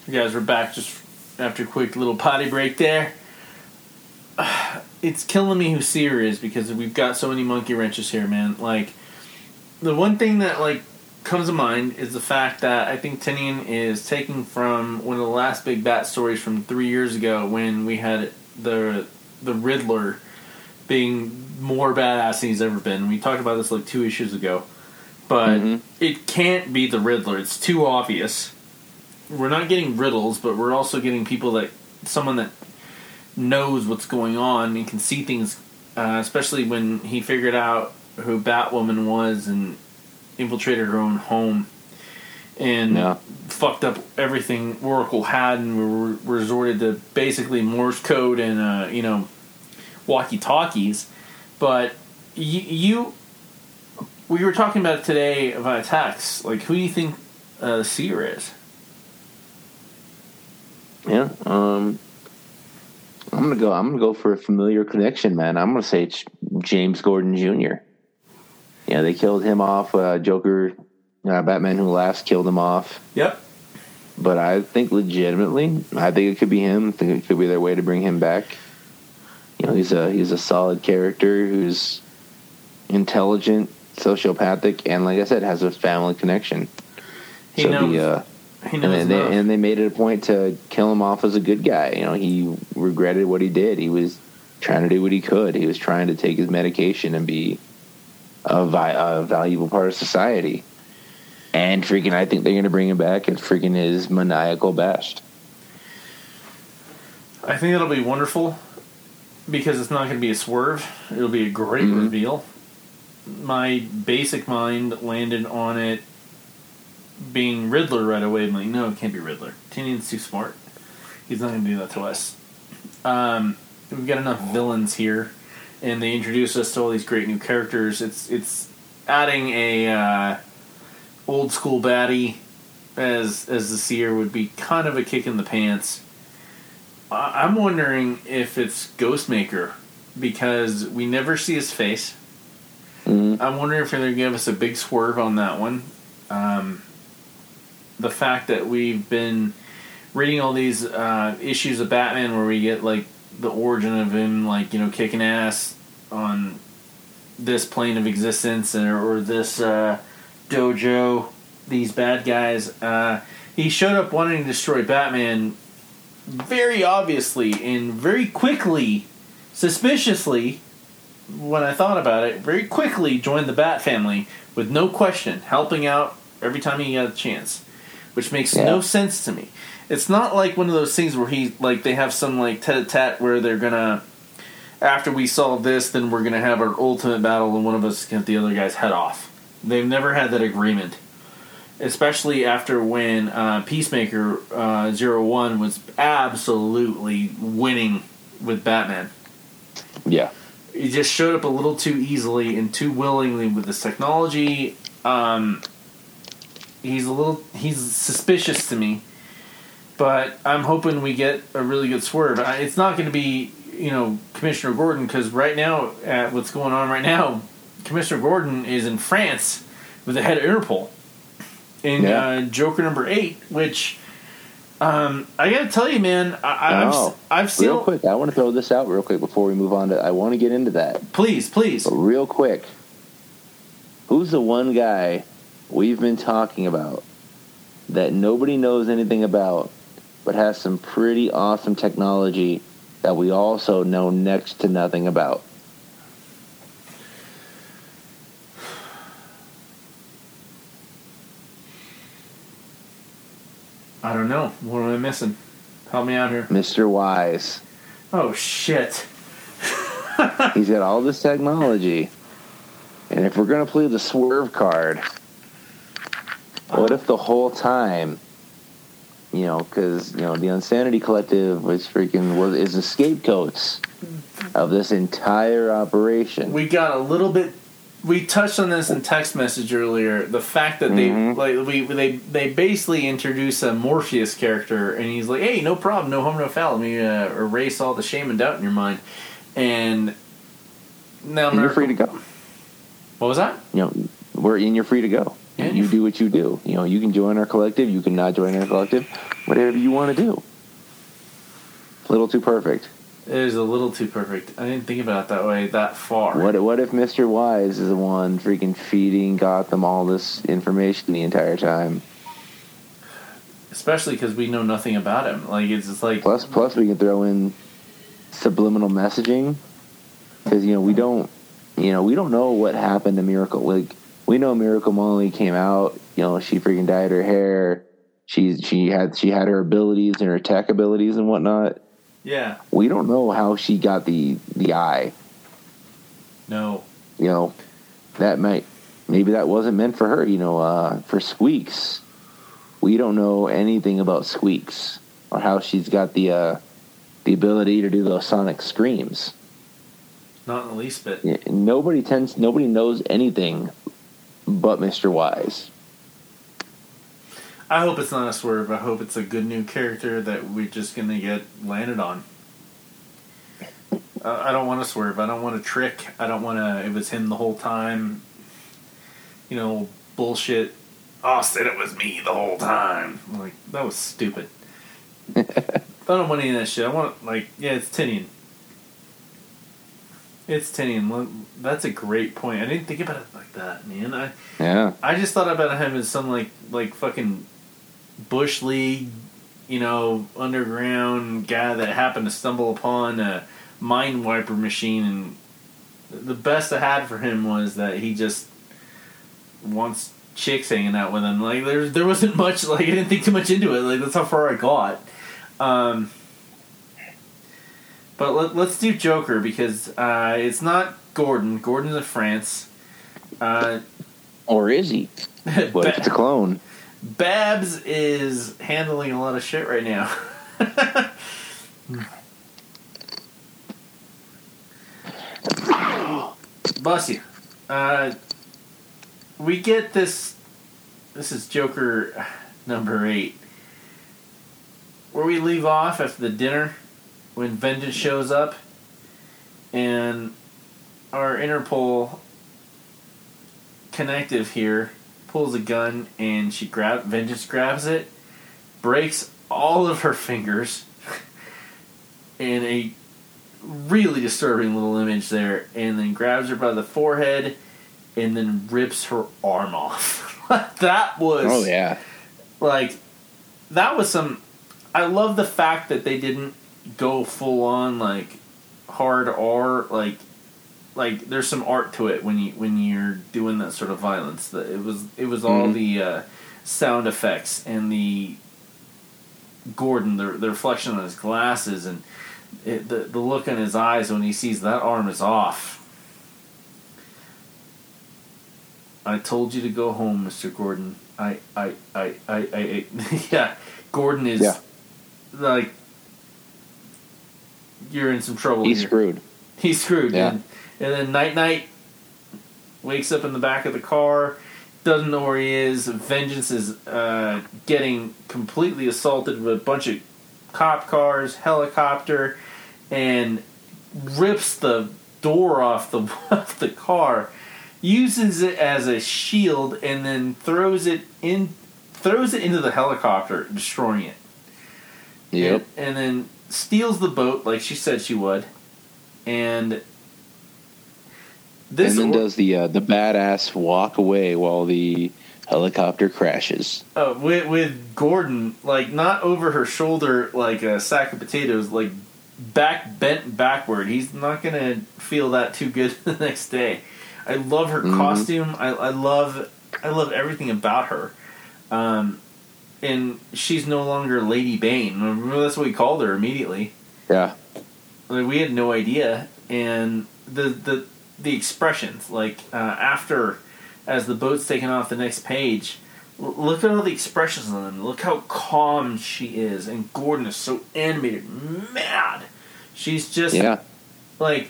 Speaker 1: You guys, we're back just after a quick little potty break there. It's killing me who Seer is because we've got so many monkey wrenches here, man. Like, the one thing that, like, comes to mind is the fact that I think Tynion is taking from one of the last big bat stories from three years ago when we had the the Riddler being more badass than he's ever been. We talked about this like two issues ago, but
Speaker 2: Mhm.
Speaker 1: it can't be the Riddler. It's too obvious. We're not getting riddles, but we're also getting people that someone that knows what's going on and can see things. Uh, especially when he figured out who Batwoman was and infiltrated her own home and
Speaker 2: Yeah.
Speaker 1: fucked up everything Oracle had, and we resorted to basically Morse code and uh, you know walkie talkies. But you, you, we were talking about it today via text. Like, who do you think uh, Seer is?
Speaker 2: Yeah. Um. I'm gonna go. I'm gonna go for a familiar connection, man. I'm gonna say it's James Gordon Jr. Yeah, they killed him off. Uh, Joker, uh, Batman Who Laughs killed him off.
Speaker 1: Yep.
Speaker 2: But I think legitimately, I think it could be him. I think it could be their way to bring him back. You know, he's a he's a solid character who's intelligent, sociopathic, and like I said, has a family connection.
Speaker 1: He
Speaker 2: so
Speaker 1: knows.
Speaker 2: The, uh, and they,
Speaker 1: enough.
Speaker 2: and they made it a point to kill him off as a good guy. You know, he regretted what he did. He was trying to do what he could. He was trying to take his medication and be a, vi- a valuable part of society. And freaking, I think they're going to bring him back and freaking his maniacal best.
Speaker 1: I think it'll be wonderful because it's not going to be a swerve. It'll be a great
Speaker 2: Mhm.
Speaker 1: reveal. My basic mind landed on it being Riddler right away. I'm like, no, it can't be Riddler. Tynion's too smart. He's not going to do that to us. Um, we've got enough villains here, and they introduce us to all these great new characters. It's it's adding a uh, old school baddie as as the seer would be kind of a kick in the pants. I- I'm wondering if it's Ghostmaker because we never see his face.
Speaker 2: Mhm.
Speaker 1: I'm wondering if they're going to give us a big swerve on that one. Um, the fact that we've been reading all these uh, issues of Batman where we get like the origin of him, like you know, kicking ass on this plane of existence or, or this uh, dojo, these bad guys. Uh, he showed up wanting to destroy Batman very obviously and very quickly, suspiciously, when I thought about it, very quickly joined the Bat family with no question, helping out every time he got a chance, which makes
Speaker 2: Yeah.
Speaker 1: no sense to me. It's not like one of those things where he like they have some like tete-a-tete where they're gonna after we solve this, then we're gonna have our ultimate battle and one of us is gonna get the other guy's head off. They've never had that agreement especially after when uh, Peacemaker uh, Zero One was absolutely winning with Batman.
Speaker 2: Yeah.
Speaker 1: He just showed up a little too easily and too willingly with this technology. Um, he's a little he's suspicious to me, but I'm hoping we get a really good swerve. I- It's not going to be you know Commissioner Gordon because right now at what's going on right now, Commissioner Gordon is in France with the head of Interpol in
Speaker 2: Yeah.
Speaker 1: uh, Joker number eight, which Um, I gotta tell you, man, I, I've
Speaker 2: Oh,
Speaker 1: I've seen.
Speaker 2: real quick, I want to throw this out real quick before we move on to. I want to get into that,
Speaker 1: Please, please.
Speaker 2: but real quick. Who's the one guy we've been talking about that nobody knows anything about, but has some pretty awesome technology that we also know next to nothing about?
Speaker 1: I don't know. What am I missing? Help me out here.
Speaker 2: Mr. Wise.
Speaker 1: Oh shit.
Speaker 2: He's got all this technology. And if we're going to play the swerve card, what if the whole time, you know, because, you know, the Insanity Collective was freaking, was, is the scapegoats of this entire operation.
Speaker 1: We got a little bit. We touched on this in text message earlier. The fact that they
Speaker 2: Mhm.
Speaker 1: like we they they basically introduce a Morpheus character, and he's like, "Hey, no problem, no harm, no foul. Let me uh, erase all the shame and doubt in your mind." And now
Speaker 2: and you're free to go.
Speaker 1: What was that?
Speaker 2: You know, we're in, you're free to go.
Speaker 1: Yeah,
Speaker 2: you do what you do. You know, you can join our collective, you can not join our collective, whatever you want to do. A little too perfect.
Speaker 1: It is a little too perfect. I didn't think about it that way that far.
Speaker 2: What what if Mr. Wise is the one freaking feeding Gotham all this information the entire time?
Speaker 1: Especially because we know nothing about him. Like it's just like
Speaker 2: Plus plus we can throw in subliminal messaging because you know we don't you know we don't know what happened to Miracle. Like we know Miracle Molly came out. You know she freaking dyed her hair. She she had she had her abilities and her tech abilities and whatnot.
Speaker 1: yeah,
Speaker 2: We don't know how she got the the eye.
Speaker 1: no,
Speaker 2: you know, that might maybe that wasn't meant for her. You know, uh, for Squeaks, we don't know anything about Squeaks or how she's got the uh, the ability to do those sonic screams.
Speaker 1: not in the least bit.
Speaker 2: Yeah, Nobody tends, nobody knows anything but Mister Wise.
Speaker 1: I hope it's not a swerve. I hope it's a good new character that we're just gonna get landed on. Uh, I don't want to swerve. I don't want to trick. I don't want to. It was him the whole time. You know, bullshit. Oh, said it was me the whole time. I'm like that was stupid. I don't want any of that shit. I want like yeah, it's Tynion. It's Tynion. That's a great point. I didn't think about it like that, man. I
Speaker 2: Yeah,
Speaker 1: I just thought about him as some like like fucking bush league, you know, underground guy that happened to stumble upon a mind wiper machine, and the best I had for him was that he just wants chicks hanging out with him. Like there there wasn't much like I didn't think too much into it. Like that's how far I got. Um, but let, let's do Joker because uh, it's not Gordon. Gordon's in France. Uh,
Speaker 2: or is he? What if it's a clone?
Speaker 1: Babs is handling a lot of shit right now. Bless you. Uh, we get this. This is Joker number eight, where we leave off after the dinner when Vengeance shows up, and our Interpol connective here pulls a gun and she grab Vengeance grabs it, breaks all of her fingers in a really disturbing little image there, and then grabs her by the forehead and then rips her arm off. that was
Speaker 2: Oh yeah,
Speaker 1: like that was some I love the fact that they didn't go full on like hard R like like there's some art to it when you when you're doing that sort of violence that it was it was all
Speaker 2: Mhm.
Speaker 1: the uh, sound effects and the Gordon the, the reflection on his glasses and it, the the look in his eyes when he sees that arm is off I told you to go home, Mr. Gordon. I, I, I, I, I, I yeah. Gordon is
Speaker 2: Yeah.
Speaker 1: like, you're in some trouble
Speaker 2: he's
Speaker 1: here.
Speaker 2: screwed.
Speaker 1: He's screwed,
Speaker 2: Yeah.
Speaker 1: dude. And then Night Night wakes up in the back of the car, doesn't know where he is. Vengeance is uh, getting completely assaulted with a bunch of cop cars, helicopter, and rips the door off the off the car, uses it as a shield, and then throws it in throws it into the helicopter, destroying it.
Speaker 2: Yep.
Speaker 1: And, and then steals the boat like she said she would, and this
Speaker 2: and then
Speaker 1: or-
Speaker 2: does the uh, the badass walk away while the helicopter crashes.
Speaker 1: uh, with with Gordon like not over her shoulder like a sack of potatoes, like back bent backward. He's not gonna feel that too good the next day. I love her
Speaker 2: Mhm.
Speaker 1: costume. I, I love I love everything about her. Um, and she's no longer Lady Bane. Remember that's what we called her immediately.
Speaker 2: Yeah.
Speaker 1: Like, we had no idea, and the the the expressions like uh, after as the boat's taken off the next page. l- Look at all the expressions on them. Look how calm she is, and Gordon is so animated, mad. She's just
Speaker 2: Yeah.
Speaker 1: like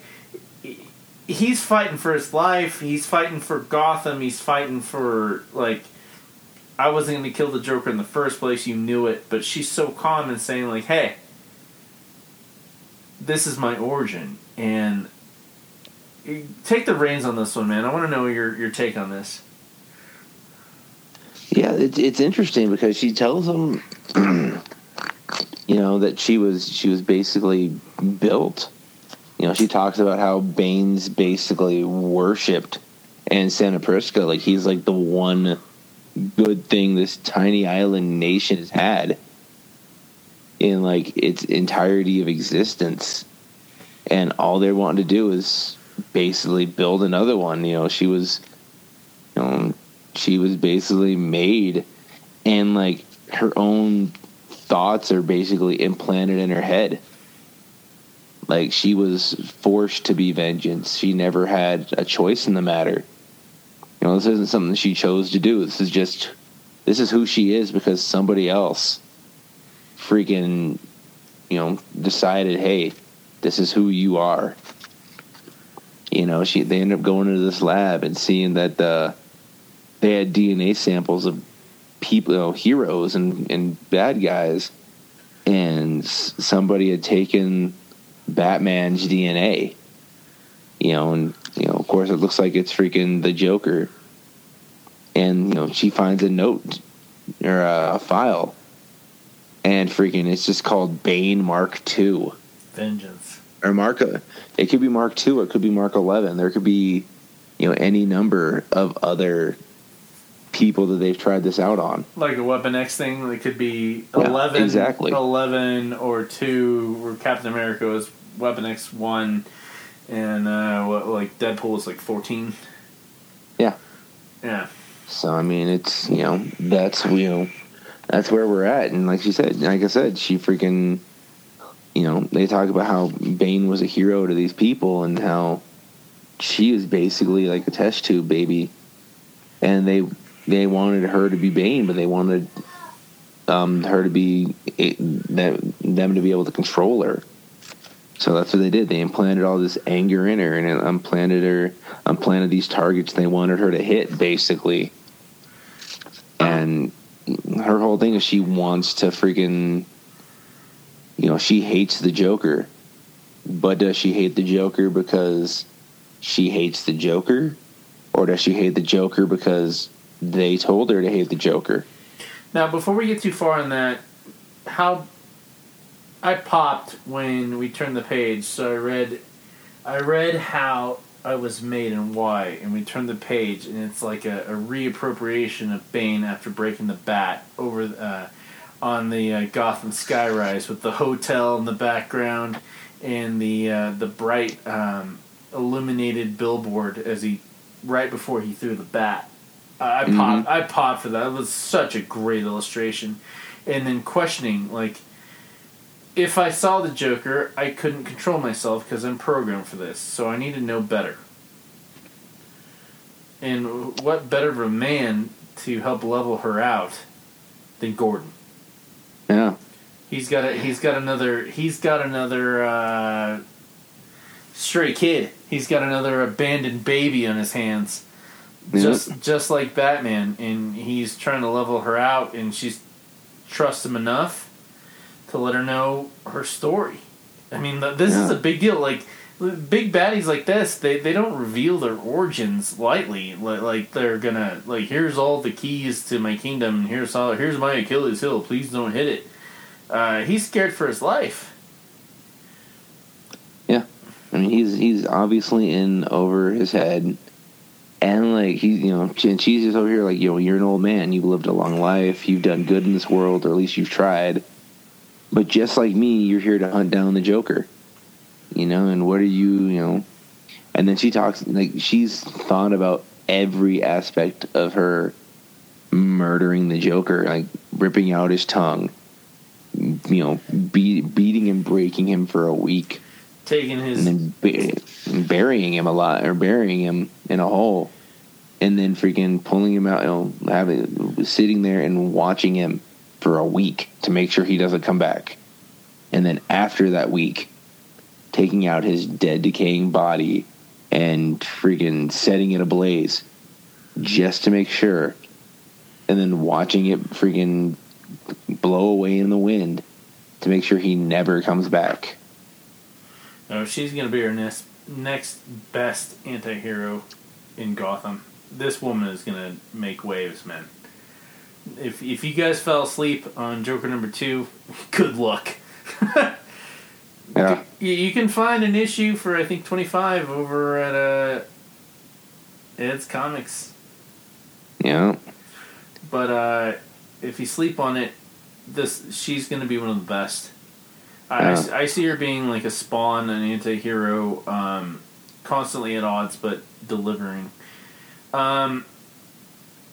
Speaker 1: he's fighting for his life. He's fighting for Gotham. He's fighting for like I wasn't going to kill the Joker in the first place. You knew it, but she's so calm and saying like, "Hey, this is my origin." And take the reins on this one, man. I want to know your your take on this.
Speaker 2: Yeah, it's it's interesting because she tells him, you know, that she was she was basically built. You know, she talks about how Bane's basically worshipped and Santa Prisca, like he's like the one good thing this tiny island nation has had in like its entirety of existence. And all they're wanting to do is basically build another one. You know, she was you know, she was basically made and like her own thoughts are basically implanted in her head. Like she was forced to be vengeance. She never had a choice in the matter. You know this isn't something she chose to do. This is just this is who she is because somebody else freaking you know decided hey this is who you are you know she they end up going into this lab and seeing that uh they had DNA samples of people, you know, heroes and, and bad guys, and somebody had taken Batman's DNA. You know, and you know, of course, it looks like it's freaking the Joker. And you know, she finds a note or a file, and freaking, it's just called Bane Mark Two
Speaker 1: Vengeance.
Speaker 2: Or Mark. It could be Mark Two, or it could be Mark Eleven. There could be, you know, any number of other people that they've tried this out on.
Speaker 1: Like a Weapon X thing, it could be
Speaker 2: Yeah,
Speaker 1: 11,
Speaker 2: exactly.
Speaker 1: 11 or 2, where Captain America was Weapon X 1, and uh, what, like Deadpool was like 14.
Speaker 2: Yeah.
Speaker 1: Yeah.
Speaker 2: So I mean, it's you know that's you know that's where we're at, and like she said, like I said, she freaking you know they talk about how Bane was a hero to these people and how she was basically like a test tube baby, and they they wanted her to be Bane, but they wanted um, her to be them to be able to control her. So that's what they did. They implanted all this anger in her and implanted her, implanted these targets they wanted her to hit, basically. And her whole thing is she wants to freaking, you know, she hates the Joker. But does she hate the Joker because she hates the Joker? Or does she hate the Joker because they told her to hate the Joker?
Speaker 1: Now, before we get too far on that, how I popped when we turned the page. So I read, I read how I was made and why, and we turned the page, and it's like a, a reappropriation of Bane after breaking the bat over uh, on the uh, Gotham skyrise with the hotel in the background and the uh, the bright um, illuminated billboard as he right before he threw the bat. I I
Speaker 2: Mhm.
Speaker 1: popped. I popped for that. It was such a great illustration, and then questioning like, if I saw the Joker, I couldn't control myself because I'm programmed for this. So I need to know better. And what better of a man to help level her out than Gordon?
Speaker 2: Yeah.
Speaker 1: He's got a, he's got another he's got another uh, stray kid. He's got another abandoned baby on his hands.
Speaker 2: Yep.
Speaker 1: Just just like Batman and he's trying to level her out and she's trusts him enough to let her know her story. I mean, th- this is a big deal like big baddies like this, they, they don't reveal their origins lightly. Like, they're gonna like here's all the keys to my kingdom. Here's all here's my Achilles heel. Please don't hit it uh, he's scared for his life.
Speaker 2: Yeah, I mean he's he's obviously in over his head, and like he's you know and she's just over here like you know you're an old man, you've lived a long life, you've done good in this world, or at least you've tried. But just like me, you're here to hunt down the Joker, you know. And what are you you know? And then she talks like she's thought about every aspect of her murdering the Joker, like ripping out his tongue, you know, be, beating and breaking him for a week
Speaker 1: Taking his
Speaker 2: and then bu- burying him a lot or burying him in a hole and then freaking pulling him out you know having sitting there and watching him for a week to make sure he doesn't come back and then after that week taking out his dead decaying body and freaking setting it ablaze just to make sure and then watching it freaking blow away in the wind to make sure he never comes back
Speaker 1: Oh, she's gonna be our next next best anti-hero in Gotham. This woman is gonna make waves, man. If if you guys fell asleep on Joker number two, good luck.
Speaker 2: yeah
Speaker 1: You, can find an issue for I think twenty five over at uh, Ed's Comics,
Speaker 2: yeah
Speaker 1: but uh, if you sleep on it, this she's gonna be one of the best. I, I
Speaker 2: Yeah.
Speaker 1: s- I, see her being like a spawn, an anti-hero, um, constantly at odds but delivering. Um,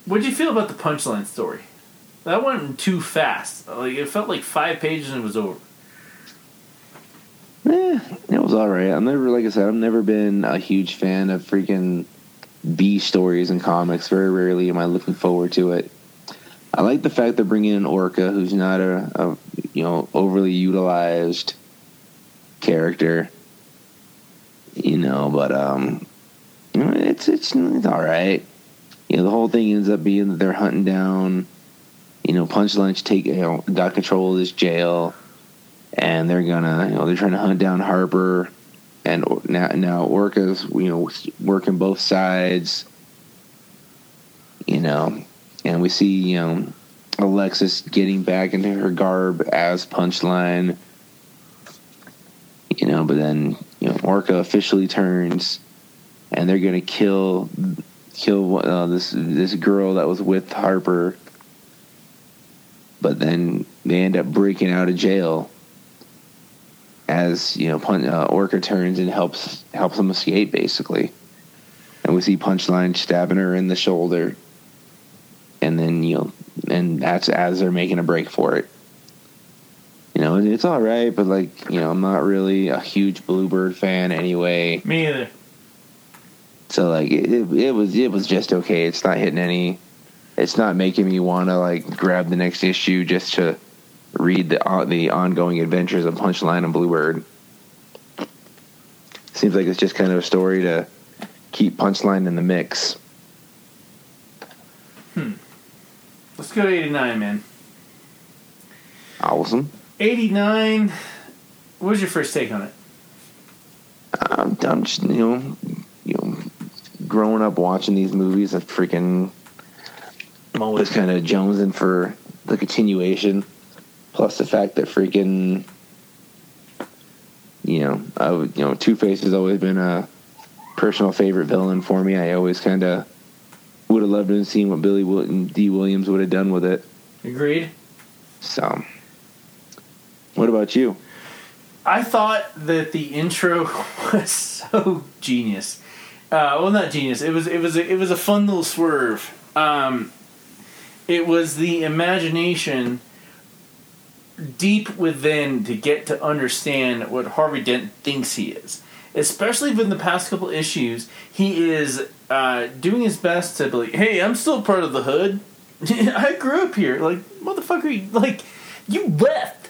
Speaker 1: what'd you feel about the punchline story? That went too fast. Like it felt like five pages and it was over.
Speaker 2: Eh, it was all right. I'm never, like I said, I've never been a huge fan of freaking B stories in comics. Very rarely am I looking forward to it. I like the fact they're bringing in Orca, who's not a, a you know overly utilized character. You know, but um, you know, it's it's it's all right. You know, the whole thing ends up being that they're hunting down. You know, Punchline take you know got control of this jail and they're gonna you know they're trying to hunt down Harper, and now now Orca's you know working both sides, you know, and we see you know Alexis getting back into her garb as Punchline, you know, but then you know Orca officially turns, and they're gonna kill kill uh, this this girl that was with Harper. But then they end up breaking out of jail as you know, Pun- uh, Orca turns and helps helps them escape, basically. And we see Punchline stabbing her in the shoulder, and then you know, and that's as they're making a break for it. You know, it's all right, but like you know, I'm not really a huge Bluebird fan anyway.
Speaker 1: Me either.
Speaker 2: So like it, it, it was it was just okay. It's not hitting any. It's not making me want to like grab the next issue just to read the uh, the ongoing adventures of Punchline and Bluebird. Seems like it's just kind of a story to keep Punchline in the mix. Hmm.
Speaker 1: Let's go to eighty nine, man.
Speaker 2: Awesome.
Speaker 1: Eighty nine. What was your first take on it?
Speaker 2: I'm, I'm just you know you know growing up watching these movies, I freaking I'm always kind of jonesing for the continuation. Plus the fact that freaking, you know, I would, you know, Two Face has always been a personal favorite villain for me. I always kind of would have loved to have seen what Billy Will- D. Williams would have done with it.
Speaker 1: Agreed.
Speaker 2: So, what about you?
Speaker 1: I thought that the intro was so genius. Uh, well, not genius. It was it was a, it was a fun little swerve. Um, it was the imagination deep within to get to understand what Harvey Dent thinks he is. Especially within the past couple issues, he is uh, doing his best to be like, "Hey, I'm still part of the hood. I grew up here. Like, motherfucker, you- like you left.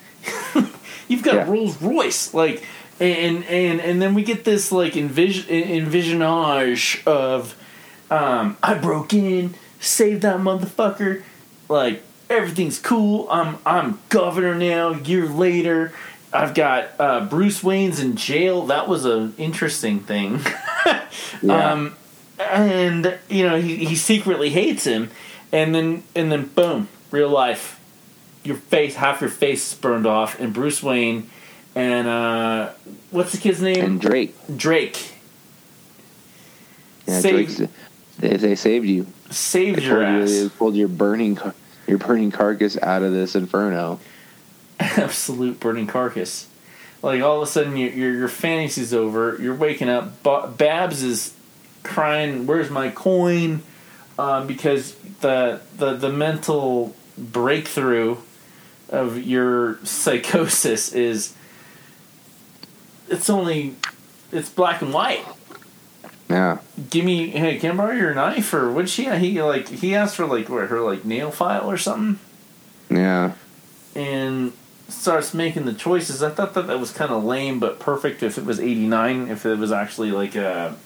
Speaker 1: You've got
Speaker 2: Yeah.
Speaker 1: Rolls Royce. Like, and and and then we get this like envision envisionage of um, I broke in, saved that motherfucker. Like everything's cool. I'm I'm governor now. A year later, I've got uh, Bruce Wayne's in jail. That was an interesting thing.
Speaker 2: Yeah.
Speaker 1: Um, and you know he he secretly hates him, and then and then boom, real life. your face, half your face is burned off, and Bruce Wayne and uh, what's the kid's name?
Speaker 2: And Drake.
Speaker 1: Drake.
Speaker 2: Yeah,
Speaker 1: Save-
Speaker 2: they, they saved you.
Speaker 1: Saved
Speaker 2: They
Speaker 1: your
Speaker 2: pulled, you,
Speaker 1: ass.
Speaker 2: they pulled your burning car- your burning carcass out of this inferno.
Speaker 1: absolute burning carcass. Like all of a sudden, your your, your fantasy's over. You're waking up. Ba- Babs is crying, "Where's my coin?" Uh, because the the the mental breakthrough of your psychosis is it's only it's black and white.
Speaker 2: Yeah.
Speaker 1: Give me, hey, can I borrow your knife or what? She he like he asked for like what her like nail file or something
Speaker 2: Yeah.
Speaker 1: and starts making the choices. I thought that that was kind of lame, but perfect if it was 89, if it was actually like a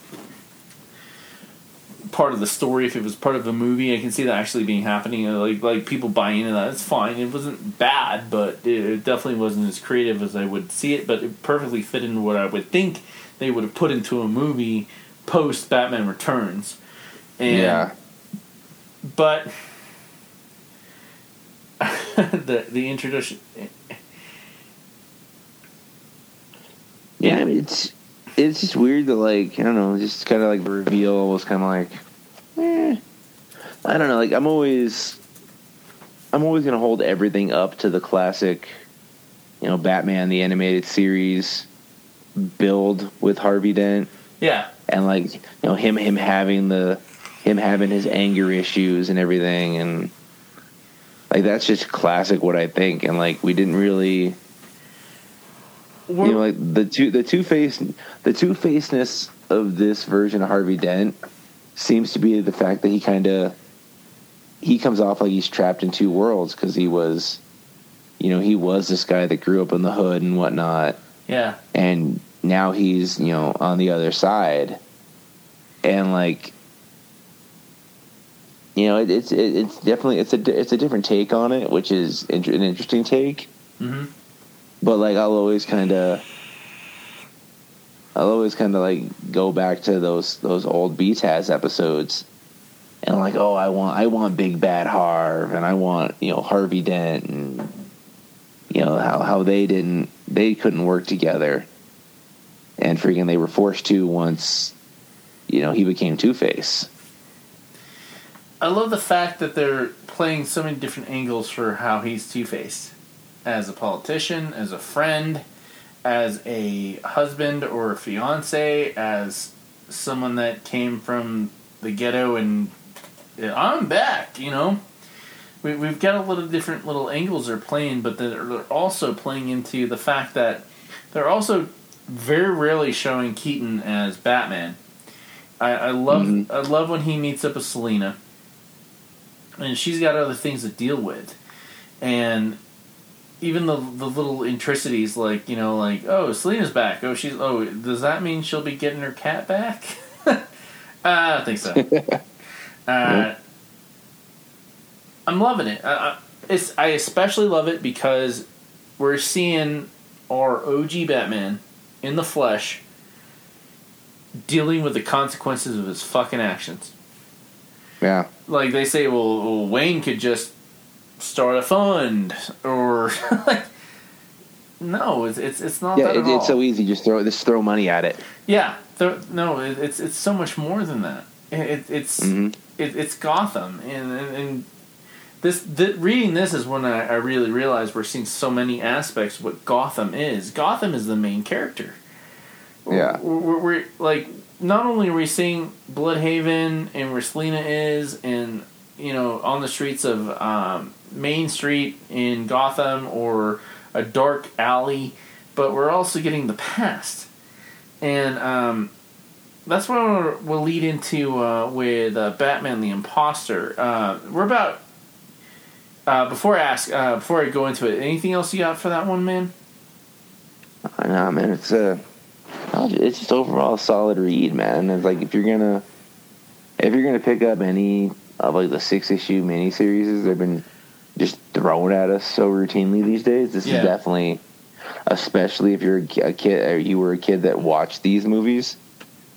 Speaker 1: part of the story, if it was part of the movie. I can see that actually being happening. uh, Like like people buying into that. It's fine. It wasn't bad, but it, it definitely wasn't as creative as I would see it. But it perfectly fit into what I would think they would have put into a movie post Batman Returns. And,
Speaker 2: yeah.
Speaker 1: but the the introduction
Speaker 2: Yeah, I mean, it's it's just weird that like I don't know, just kind of like the reveal was kind of like, eh. I don't know. Like I'm always, I'm always gonna hold everything up to the classic, you know, Batman the animated series build with Harvey Dent
Speaker 1: yeah.
Speaker 2: And like you know him him having the him having his anger issues and everything and like that's just classic what I think and like we didn't really you know, like the two the two face the two facedness of this version of Harvey Dent seems to be the fact that he kind of he comes off like he's trapped in two worlds because he was, you know, he was this guy that grew up in the hood and whatnot,
Speaker 1: yeah.
Speaker 2: And now he's you know on the other side, and like. You know, it, it's it, it's definitely it's a it's a different take on it, which is inter- an interesting take.
Speaker 1: Hmm
Speaker 2: but like I'll always kind of I'll always kind of like go back to those those old BTAS episodes and like oh I want I want Big Bad Harv and I want you know Harvey Dent and you know how how they didn't they couldn't work together and freaking they were forced to once you know he became Two Face
Speaker 1: I love the fact that they're playing so many different angles for how he's Two Faced. As a politician, as a friend, as a husband or a fiance, as someone that came from the ghetto and I'm back, you know? We, we've got a lot of different little angles they're playing, but they're also playing into the fact that they're also very rarely showing Keaton as Batman. I, I love
Speaker 2: Mhm.
Speaker 1: I love when he meets up with Selina and she's got other things to deal with. And even the the little intricities like you know like oh Selina's back. Oh she's oh does that mean she'll be getting her cat back? I don't think so. Uh, I'm loving it. I, it's I especially love it because we're seeing our OG Batman in the flesh dealing with the consequences of his fucking actions
Speaker 2: yeah
Speaker 1: like they say, well, well Wayne could just start a fund or like. No, it's it's, it's not
Speaker 2: yeah
Speaker 1: that
Speaker 2: it,
Speaker 1: at all.
Speaker 2: it's so easy just throw just throw money at it
Speaker 1: yeah, th- no, it, it's it's so much more than that. It, it, it's
Speaker 2: Mhm.
Speaker 1: it, it's Gotham, and and, and this th- reading this is when I, I really realized we're seeing so many aspects of what Gotham is. Gotham is the main character.
Speaker 2: Yeah.
Speaker 1: we're, we're, we're like not only are we seeing Blüdhaven and where Selina is, and you know on the streets of um, Main Street in Gotham or a dark alley, but we're also getting the past, and um, that's what we'll, we'll lead into uh, with uh, Batman the Imposter. Uh, we're about. Uh, before I ask, uh, before I go into it, anything else you got for that one, man?
Speaker 2: I know, man. It's a, it's just overall solid read, man. It's like if you're gonna, if you're gonna pick up any of like the six issue miniseries they've been just throwing at us so routinely these days, this
Speaker 1: Yeah.
Speaker 2: is definitely, especially if you're a a kid or you were a kid that watched these movies,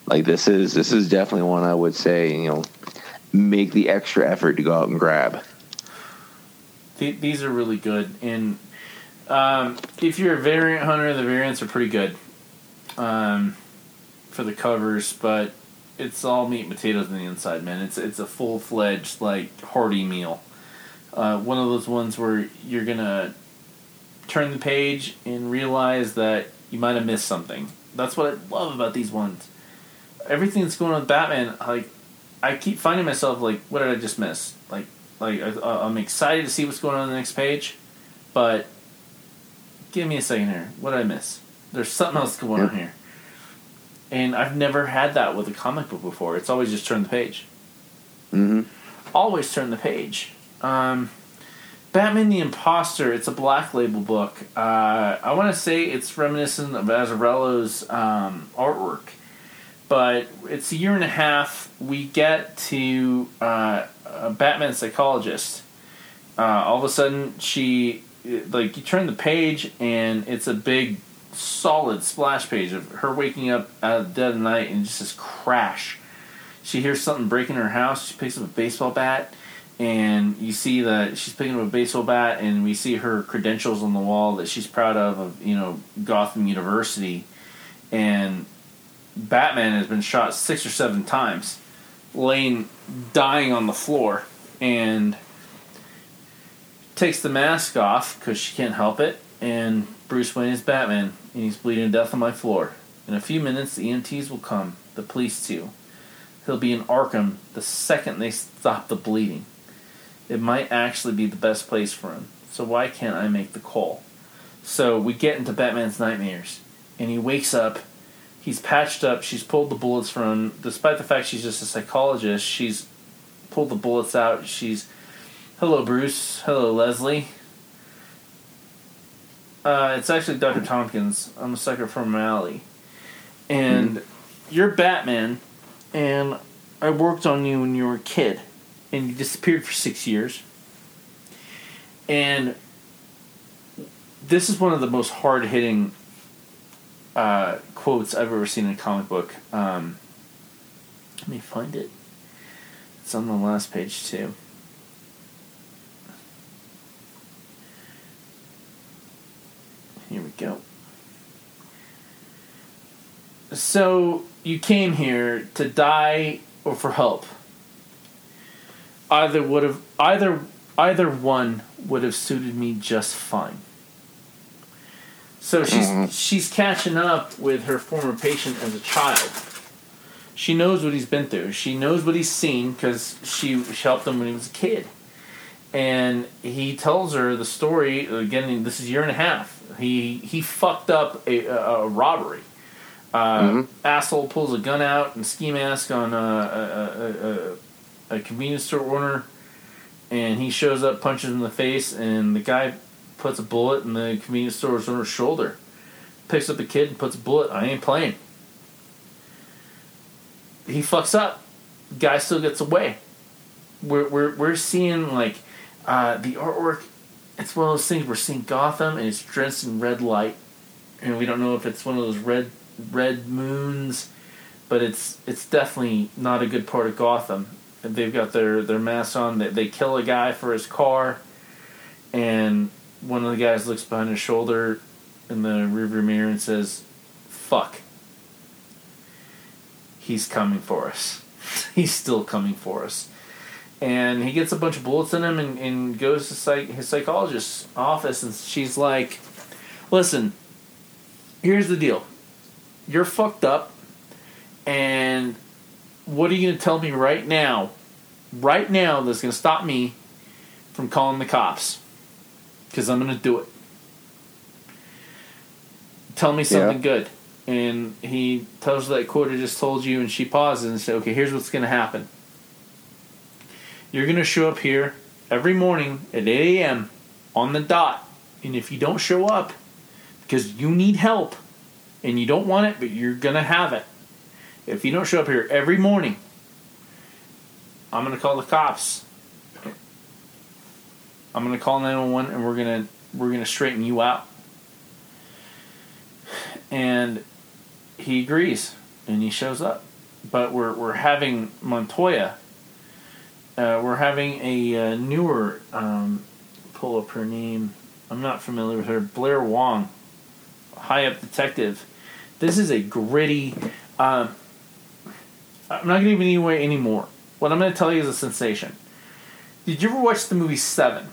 Speaker 2: like this is this is definitely one I would say you know, make the extra effort to go out and grab.
Speaker 1: Th- these are really good. And um, if you're a variant hunter, the variants are pretty good um, for the covers, but it's all meat and potatoes on the inside, man. It's it's a full fledged like hearty meal. Uh, one of those ones where you're gonna turn the page and realize that you might have missed something. That's what I love about these ones. Everything that's going on with Batman, like I keep finding myself like, what did I just miss? Like, like I, I'm excited to see what's going on, on the next page, but give me a second here. What did I miss? There's something else going on here. And I've never had that with a comic book before. It's always just turn the page.
Speaker 2: Mm-hmm.
Speaker 1: Always turn the page. Um, Batman the Imposter. It's a black label book. Uh, I want to say it's reminiscent of Azzarello's um, artwork, but it's a year and a half. We get to uh, a Batman psychologist. Uh, all of a sudden, she like you turn the page and it's a big solid splash page of her waking up out of the dead of night and just this crash. She hears something breaking her house. She picks up a baseball bat, and you see that she's picking up a baseball bat, and we see her credentials on the wall that she's proud of, of you know Gotham University, and Batman has been shot six or seven times, laying dying on the floor, and takes the mask off because she can't help it, and Bruce Wayne is Batman, and he's bleeding to death on my floor. In a few minutes, the EMTs will come, the police too. He'll be in Arkham the second they stop the bleeding. It might actually be the best place for him, so why can't I make the call? So we get into Batman's nightmares, and he wakes up. He's patched up. She's pulled the bullets from him. Despite the fact she's just a psychologist, she's pulled the bullets out. She's, hello, Bruce. Hello, Leslie. Uh, it's actually Dr. Thompkins. I'm a sucker for Malley. And you're Batman, and I worked on you when you were a kid, and you disappeared for six years. And this is one of the most hard hitting uh, quotes I've ever seen in a comic book. Um, let me find it. It's on the last page, too. Here we go. So you came here to die or for help. Either would have either either one would have suited me just fine. So she's she's catching up with her former patient as a child. She knows what he's been through. She knows what he's seen because she, she helped him when he was a kid. And he tells her the story again. This is a year and a half. He he fucked up a, a, a robbery. Uh, Asshole pulls a gun out and ski mask on a, a, a, a, a convenience store owner, and he shows up, punches him in the face, and the guy puts a bullet in the convenience store owner's shoulder. Picks up a kid and puts a bullet. I ain't playing. He fucks up. Guy still gets away. We're we're we're seeing like uh, the artwork. It's one of those things we're seeing Gotham and it's drenched in red light, and we don't know if it's one of those red red moons, but it's it's definitely not a good part of Gotham. They've got their their masks on. They they kill a guy for his car, and one of the guys looks behind his shoulder in the rearview mirror and says, "Fuck." He's coming for us. He's still coming for us. And he gets a bunch of bullets in him and, and goes to psych, his psychologist's office, and she's like, Listen, here's the deal. You're fucked up, and what are you going to tell me right now? Right now, that's going to stop me from calling the cops. Because I'm going to do it. Tell me something
Speaker 2: Yeah.
Speaker 1: good. And he tells her that quote I just told you, and she pauses and says, Okay, here's what's going to happen. You're going to show up here every morning at 8 a.m. on the dot. And if you don't show up because you need help and you don't want it, but you're going to have it, if you don't show up here every morning, I'm going to call the cops. I'm to call 911 and we're to we're to straighten you out. And he agrees and he shows up. But we're we're having Montoya uh, we're having a uh, newer um, pull up her name. I'm not familiar with her. Blair Wong, high up detective. This is a gritty. Um, I'm not to give any away anymore. What I'm to tell you is a sensation. Did you ever watch the movie Seven?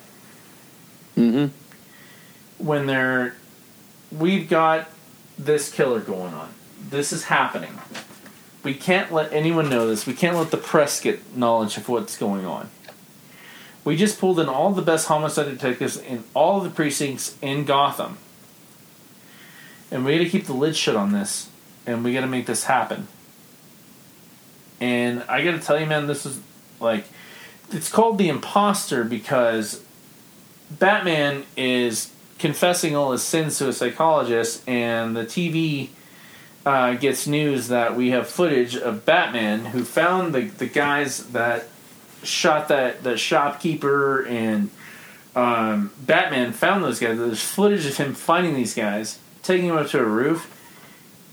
Speaker 2: Mm-hmm.
Speaker 1: When they're, we've got this killer going on. This is happening. We can't let anyone know this. We can't let the press get knowledge of what's going on. We just pulled in all the best homicide detectives in all the precincts in Gotham. And we gotta keep the lid shut on this. And we gotta make this happen. And I gotta tell you, man, this is like. It's called The Imposter because Batman is confessing all his sins to a psychologist, and the TV uh, gets news that we have footage of Batman who found the, the guys that shot that, that shopkeeper, and um, Batman found those guys. There's footage of him finding these guys, taking them up to a roof,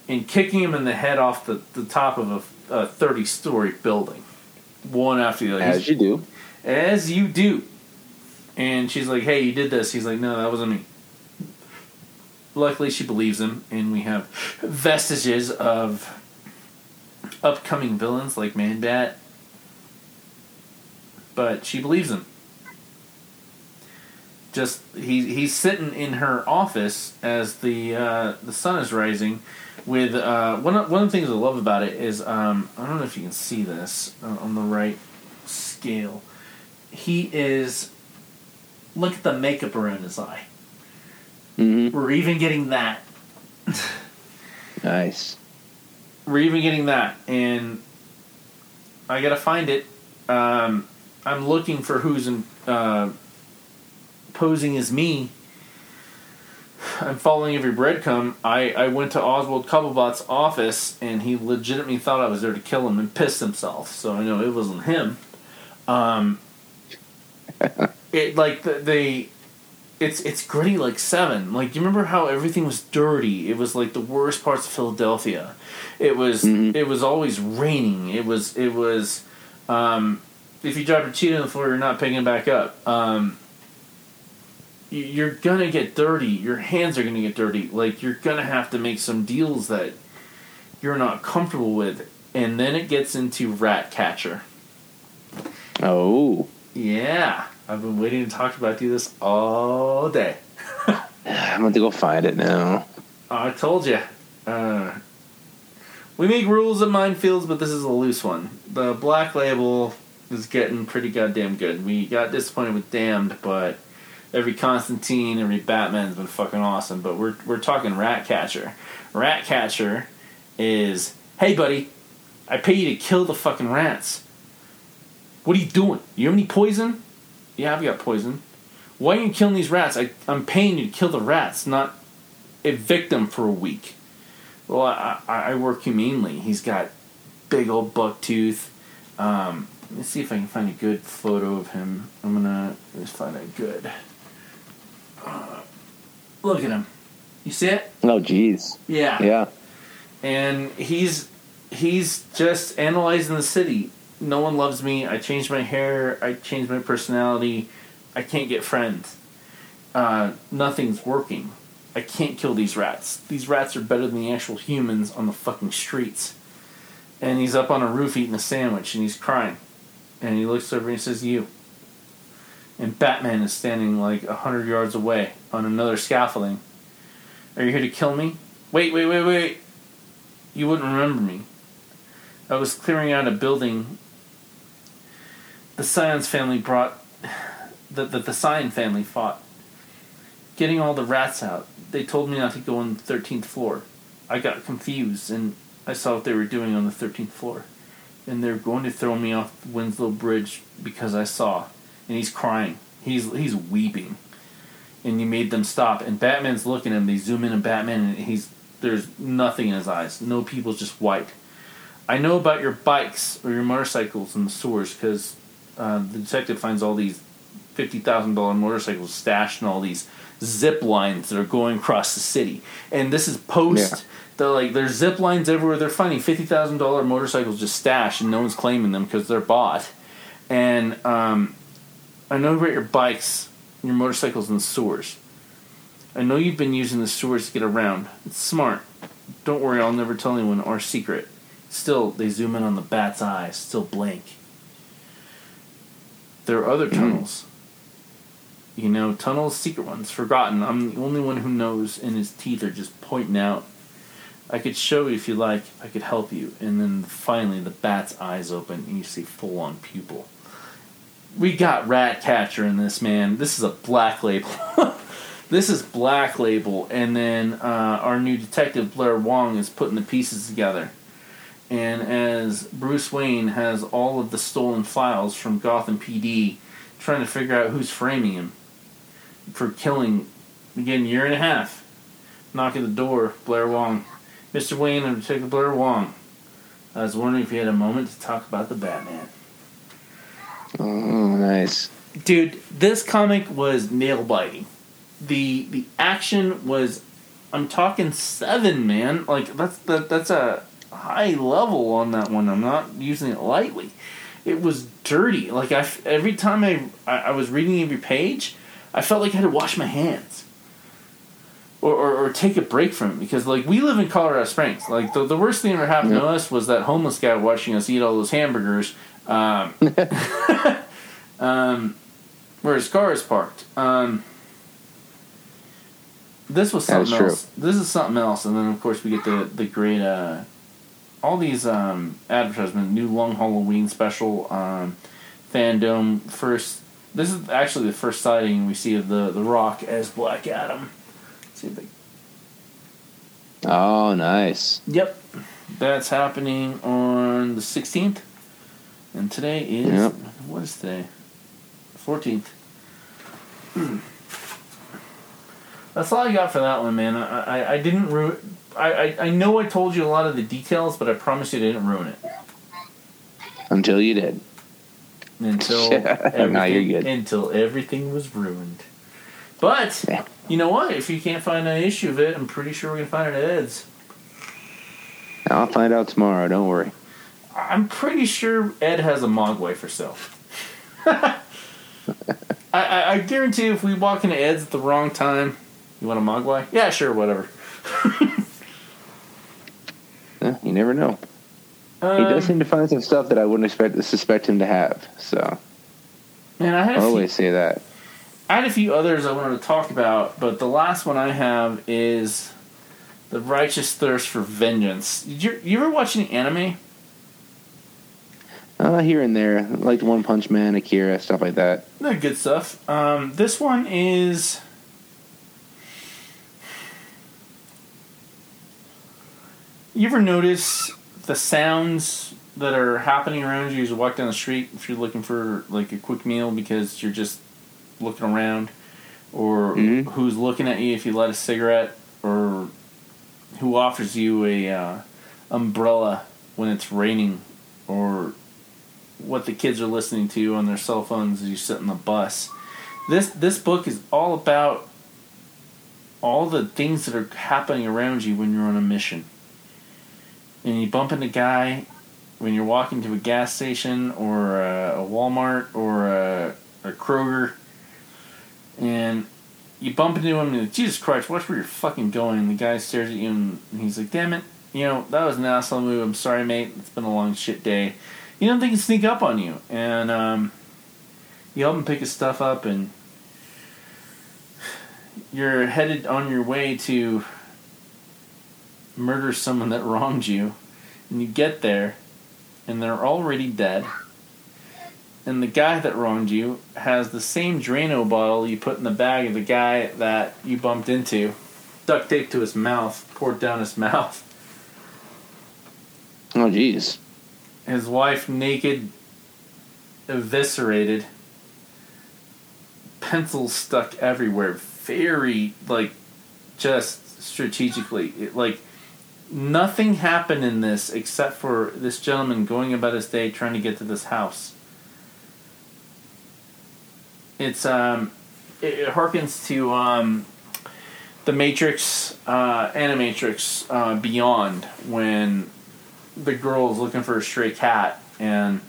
Speaker 1: and kicking them in the head off the, the top of a, a 30 story building. One after the other.
Speaker 2: As you do.
Speaker 1: As you do. And she's like, hey, you did this. He's like, no, that wasn't me. Luckily, she believes him, and we have vestiges of upcoming villains like Man Bat. But she believes him. Just he he's sitting in her office as the uh, the sun is rising. With uh, one of, one of the things I love about it is um, I don't know if you can see this uh, on the right scale. He is look at the makeup around his eye.
Speaker 2: Mm-hmm.
Speaker 1: We're even getting that.
Speaker 2: Nice.
Speaker 1: We're even getting that, and I gotta find it. Um, I'm looking for who's in, uh, posing as me. I'm following every breadcrumb. I, I went to Oswald Cobblepot's office, and he legitimately thought I was there to kill him and pissed himself. So I know it wasn't him. Um, it like the, the it's it's gritty like seven. Like you remember how everything was dirty? It was like the worst parts of Philadelphia. It was
Speaker 2: Mhm.
Speaker 1: it was always raining. It was it was um, if you drop a Cheeto on the floor, you're not picking it back up. Um, you're gonna get dirty. Your hands are gonna get dirty. Like you're gonna have to make some deals that you're not comfortable with, and then it gets into rat catcher.
Speaker 2: Oh.
Speaker 1: Yeah, I've been waiting to talk about do this all day.
Speaker 2: I'm going to go find it now.
Speaker 1: I told you. Uh, we make rules at Mindfields, but this is a loose one. The Black Label is getting pretty goddamn good. We got disappointed with Damned, but every Constantine, every Batman's been fucking awesome. But we're we're talking Ratcatcher. Ratcatcher is, hey buddy, I pay you to kill the fucking rats. What are you doing? You have any poison? Yeah, I've got poison. Why are you killing these rats? I, I'm paying you to kill the rats, not evict them for a week. Well, I, I, I work humanely. He's got big old buck tooth. Um, let me see if I can find a good photo of him. I'm gonna just find a good. Uh, look at him. You see it?
Speaker 2: Oh, jeez.
Speaker 1: Yeah.
Speaker 2: Yeah.
Speaker 1: And he's he's just analyzing the city. No one loves me. I changed my hair. I changed my personality. I can't get friends. Uh, nothing's working. I can't kill these rats. These rats are better than the actual humans on the fucking streets. And he's up on a roof eating a sandwich and he's crying. And he looks over and he says, You. And Batman is standing like a hundred yards away on another scaffolding. Are you here to kill me? Wait, wait, wait, wait. You wouldn't remember me. I was clearing out a building. The Science family brought. That the, the Scion family fought. Getting all the rats out. They told me not to go on the 13th floor. I got confused and I saw what they were doing on the 13th floor. And they're going to throw me off the Winslow Bridge because I saw. And he's crying. He's he's weeping. And you made them stop. And Batman's looking at him. They zoom in on Batman and he's there's nothing in his eyes. No people's just white. I know about your bikes or your motorcycles and the sewers because uh, the detective finds all these fifty thousand dollar motorcycles stashed in all these zip lines that are going across the city. And this is post.
Speaker 2: Yeah.
Speaker 1: They're like there's zip lines everywhere. They're finding fifty thousand dollar motorcycles just stashed, and no one's claiming them because they're bought. And um, I know about your bikes your motorcycle's and the sewers. I know you've been using the sewers to get around. It's smart. Don't worry, I'll never tell anyone our secret. Still, they zoom in on the bat's eyes, still blank. There are other tunnels. You know, tunnels, secret ones, forgotten. I'm the only one who knows, and his teeth are just pointing out. I could show you if you like. I could help you. And then finally, the bat's eyes open, and you see full on pupil. We got Ratcatcher in this, man. This is a black label. this is black label, and then uh, our new detective Blair Wong is putting the pieces together. And as Bruce Wayne has all of the stolen files from Gotham PD, trying to figure out who's framing him for killing, again, year and a half, Knock at the door, Blair Wong. Mr. Wayne and Detective Blair Wong. I was wondering if you had a moment to talk about the Batman.
Speaker 2: Oh, nice.
Speaker 1: Dude, this comic was nail biting. The the action was I'm talking seven, man. Like that's that that's a high level on that one. I'm not using it lightly. It was dirty. Like I every time I I, I was reading every page, I felt like I had to wash my hands. Or, or, or take a break from it because like we live in Colorado Springs. Like the, the worst thing ever happened to us was that homeless guy watching us eat all those hamburgers. Um, um, where his car is parked. Um, this was
Speaker 2: That
Speaker 1: something
Speaker 2: true.
Speaker 1: else. This is something else, and then of course we get the the great uh, all these um, advertisement, new Long Halloween special, um, fandom first. This is actually the first sighting we see of the the Rock as Black Adam. Let's see if they
Speaker 2: Oh, nice.
Speaker 1: Yep. That's happening on the 16th. And today is.
Speaker 2: Yep.
Speaker 1: What is today? 14th. That's all I got for that one, man. I, I, I didn't ruin. I, I, I know I told you a lot of the details, but I promise you I didn't ruin it.
Speaker 2: Until you did.
Speaker 1: Until everything,
Speaker 2: you're good.
Speaker 1: until everything was ruined. But
Speaker 2: Yeah.
Speaker 1: you know what? If you can't find an issue of it, I'm pretty sure we're gonna find it at Ed's.
Speaker 2: I'll find out tomorrow. Don't worry.
Speaker 1: I'm pretty sure Ed has a Mogwai for sale. I, I, I guarantee if we walk into Ed's at the wrong time, you want a Mogwai? Yeah, sure, whatever.
Speaker 2: Eh, you never know.
Speaker 1: Um,
Speaker 2: he does seem to find some stuff that I wouldn't expect suspect him to have. So
Speaker 1: Man, I
Speaker 2: I
Speaker 1: a few,
Speaker 2: always say that.
Speaker 1: I had a few others I wanted to talk about, but the last one I have is the righteous thirst for vengeance. Did you, you ever watch any anime?
Speaker 2: Uh, here and there, like One Punch Man, Akira, stuff like that.
Speaker 1: Good stuff. Um, this one is. You ever notice the sounds that are happening around you as you walk down the street if you're looking for like a quick meal because you're just looking around, or
Speaker 2: Mhm.
Speaker 1: who's looking at you if you light a cigarette, or who offers you a uh, umbrella when it's raining, or what the kids are listening to on their cell phones as you sit in the bus. This this book is all about all the things that are happening around you when you're on a mission. And you bump into a guy when you're walking to a gas station or a, a Walmart or a, a Kroger, and you bump into him and like, Jesus Christ, watch where you're fucking going. And the guy stares at you and he's like, Damn it, you know that was an asshole move. I'm sorry, mate. It's been a long shit day you know they can sneak up on you and um, you help him pick his stuff up and you're headed on your way to murder someone that wronged you and you get there and they're already dead and the guy that wronged you has the same Drano bottle you put in the bag of the guy that you bumped into duct taped to his mouth poured down his mouth
Speaker 2: Oh, jeez.
Speaker 1: his wife naked, eviscerated, pencils stuck everywhere. Very like, just strategically, it, like nothing happened in this except for this gentleman going about his day trying to get to this house. It's um, it, it harkens to um, the Matrix, uh, Animatrix uh, Beyond when the girl is looking for a stray cat and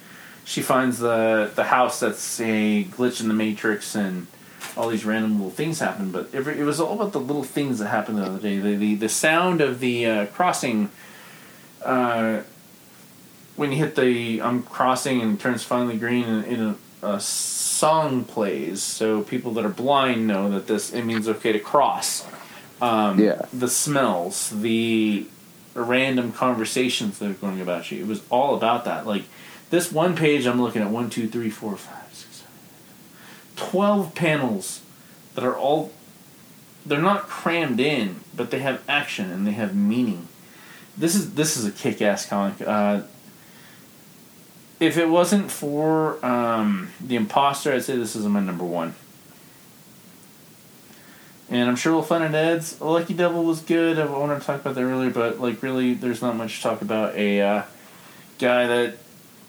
Speaker 1: she finds the the house that's a glitch in the matrix and all these random little things happen, but every, it was all about the little things that happened the other day. The the, the sound of the uh, crossing. Uh, when you hit the I'm crossing and it turns finally green and, and a, a song plays, so people that are blind know that this it means okay to cross. Um,
Speaker 2: Yeah.
Speaker 1: The smells, the random conversations that are going about you. It was all about that. Like this one page, I'm looking at one, two, three, four, five, 12 panels that are all they're not crammed in, but they have action and they have meaning. This is this is a kick-ass comic. Uh, if it wasn't for um, the imposter, I'd say this is my number one. And I'm sure we'll find it Ed's. Lucky Devil was good. I wanted to talk about that earlier, but like really, there's not much to talk about a uh, guy that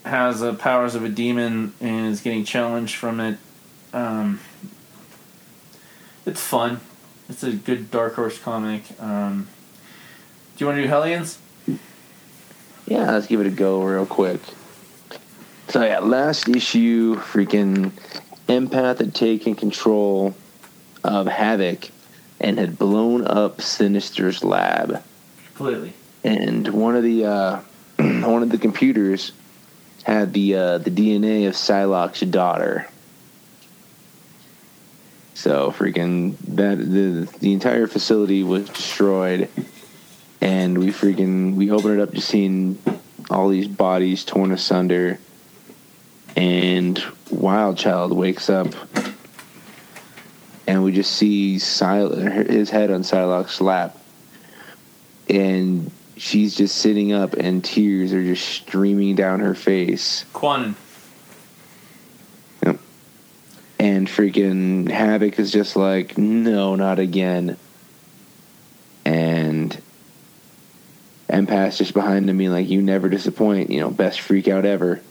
Speaker 1: has the powers of a demon and is getting challenged from it um, it's fun. It's a good Dark Horse comic. Um, do you want to do Hellions?
Speaker 2: Yeah, let's give it a go real quick. So yeah, last issue, freaking empath had taken control of Havoc and had blown up Sinister's lab.
Speaker 1: Completely.
Speaker 2: and one of the uh, one of the computers had the uh, the DNA of Psylocke's daughter. So freaking that the the entire facility was destroyed, and we freaking we opened it up to seeing all these bodies torn asunder, and Wild Child wakes up, and we just see Sil- his head on Psylocke's lap, and she's just sitting up and tears are just streaming down her face.
Speaker 1: Kwannon.
Speaker 2: And freaking havoc is just like no not again. And empath's just behind him being like you never disappoint you know best freak out ever.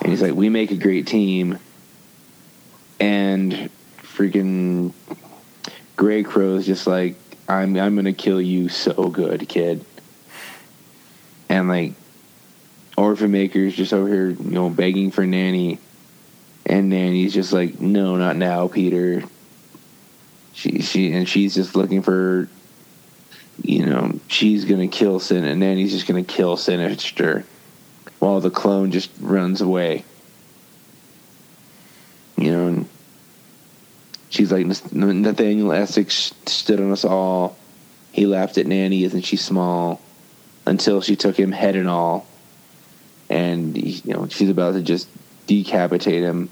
Speaker 2: And he's like we make a great team. And freaking gray crow's just like i'm i'm gonna kill you so good kid. And like orphan maker's just over here you know begging for nanny and nanny's just like no not now peter. She she and she's just looking for you know she's gonna kill sin and nanny's just gonna kill sinister while the clone just runs away. You know and she's like nathaniel essex stood on us all. He laughed at nanny isn't she small until she took him head and all. And you know she's about to just decapitate him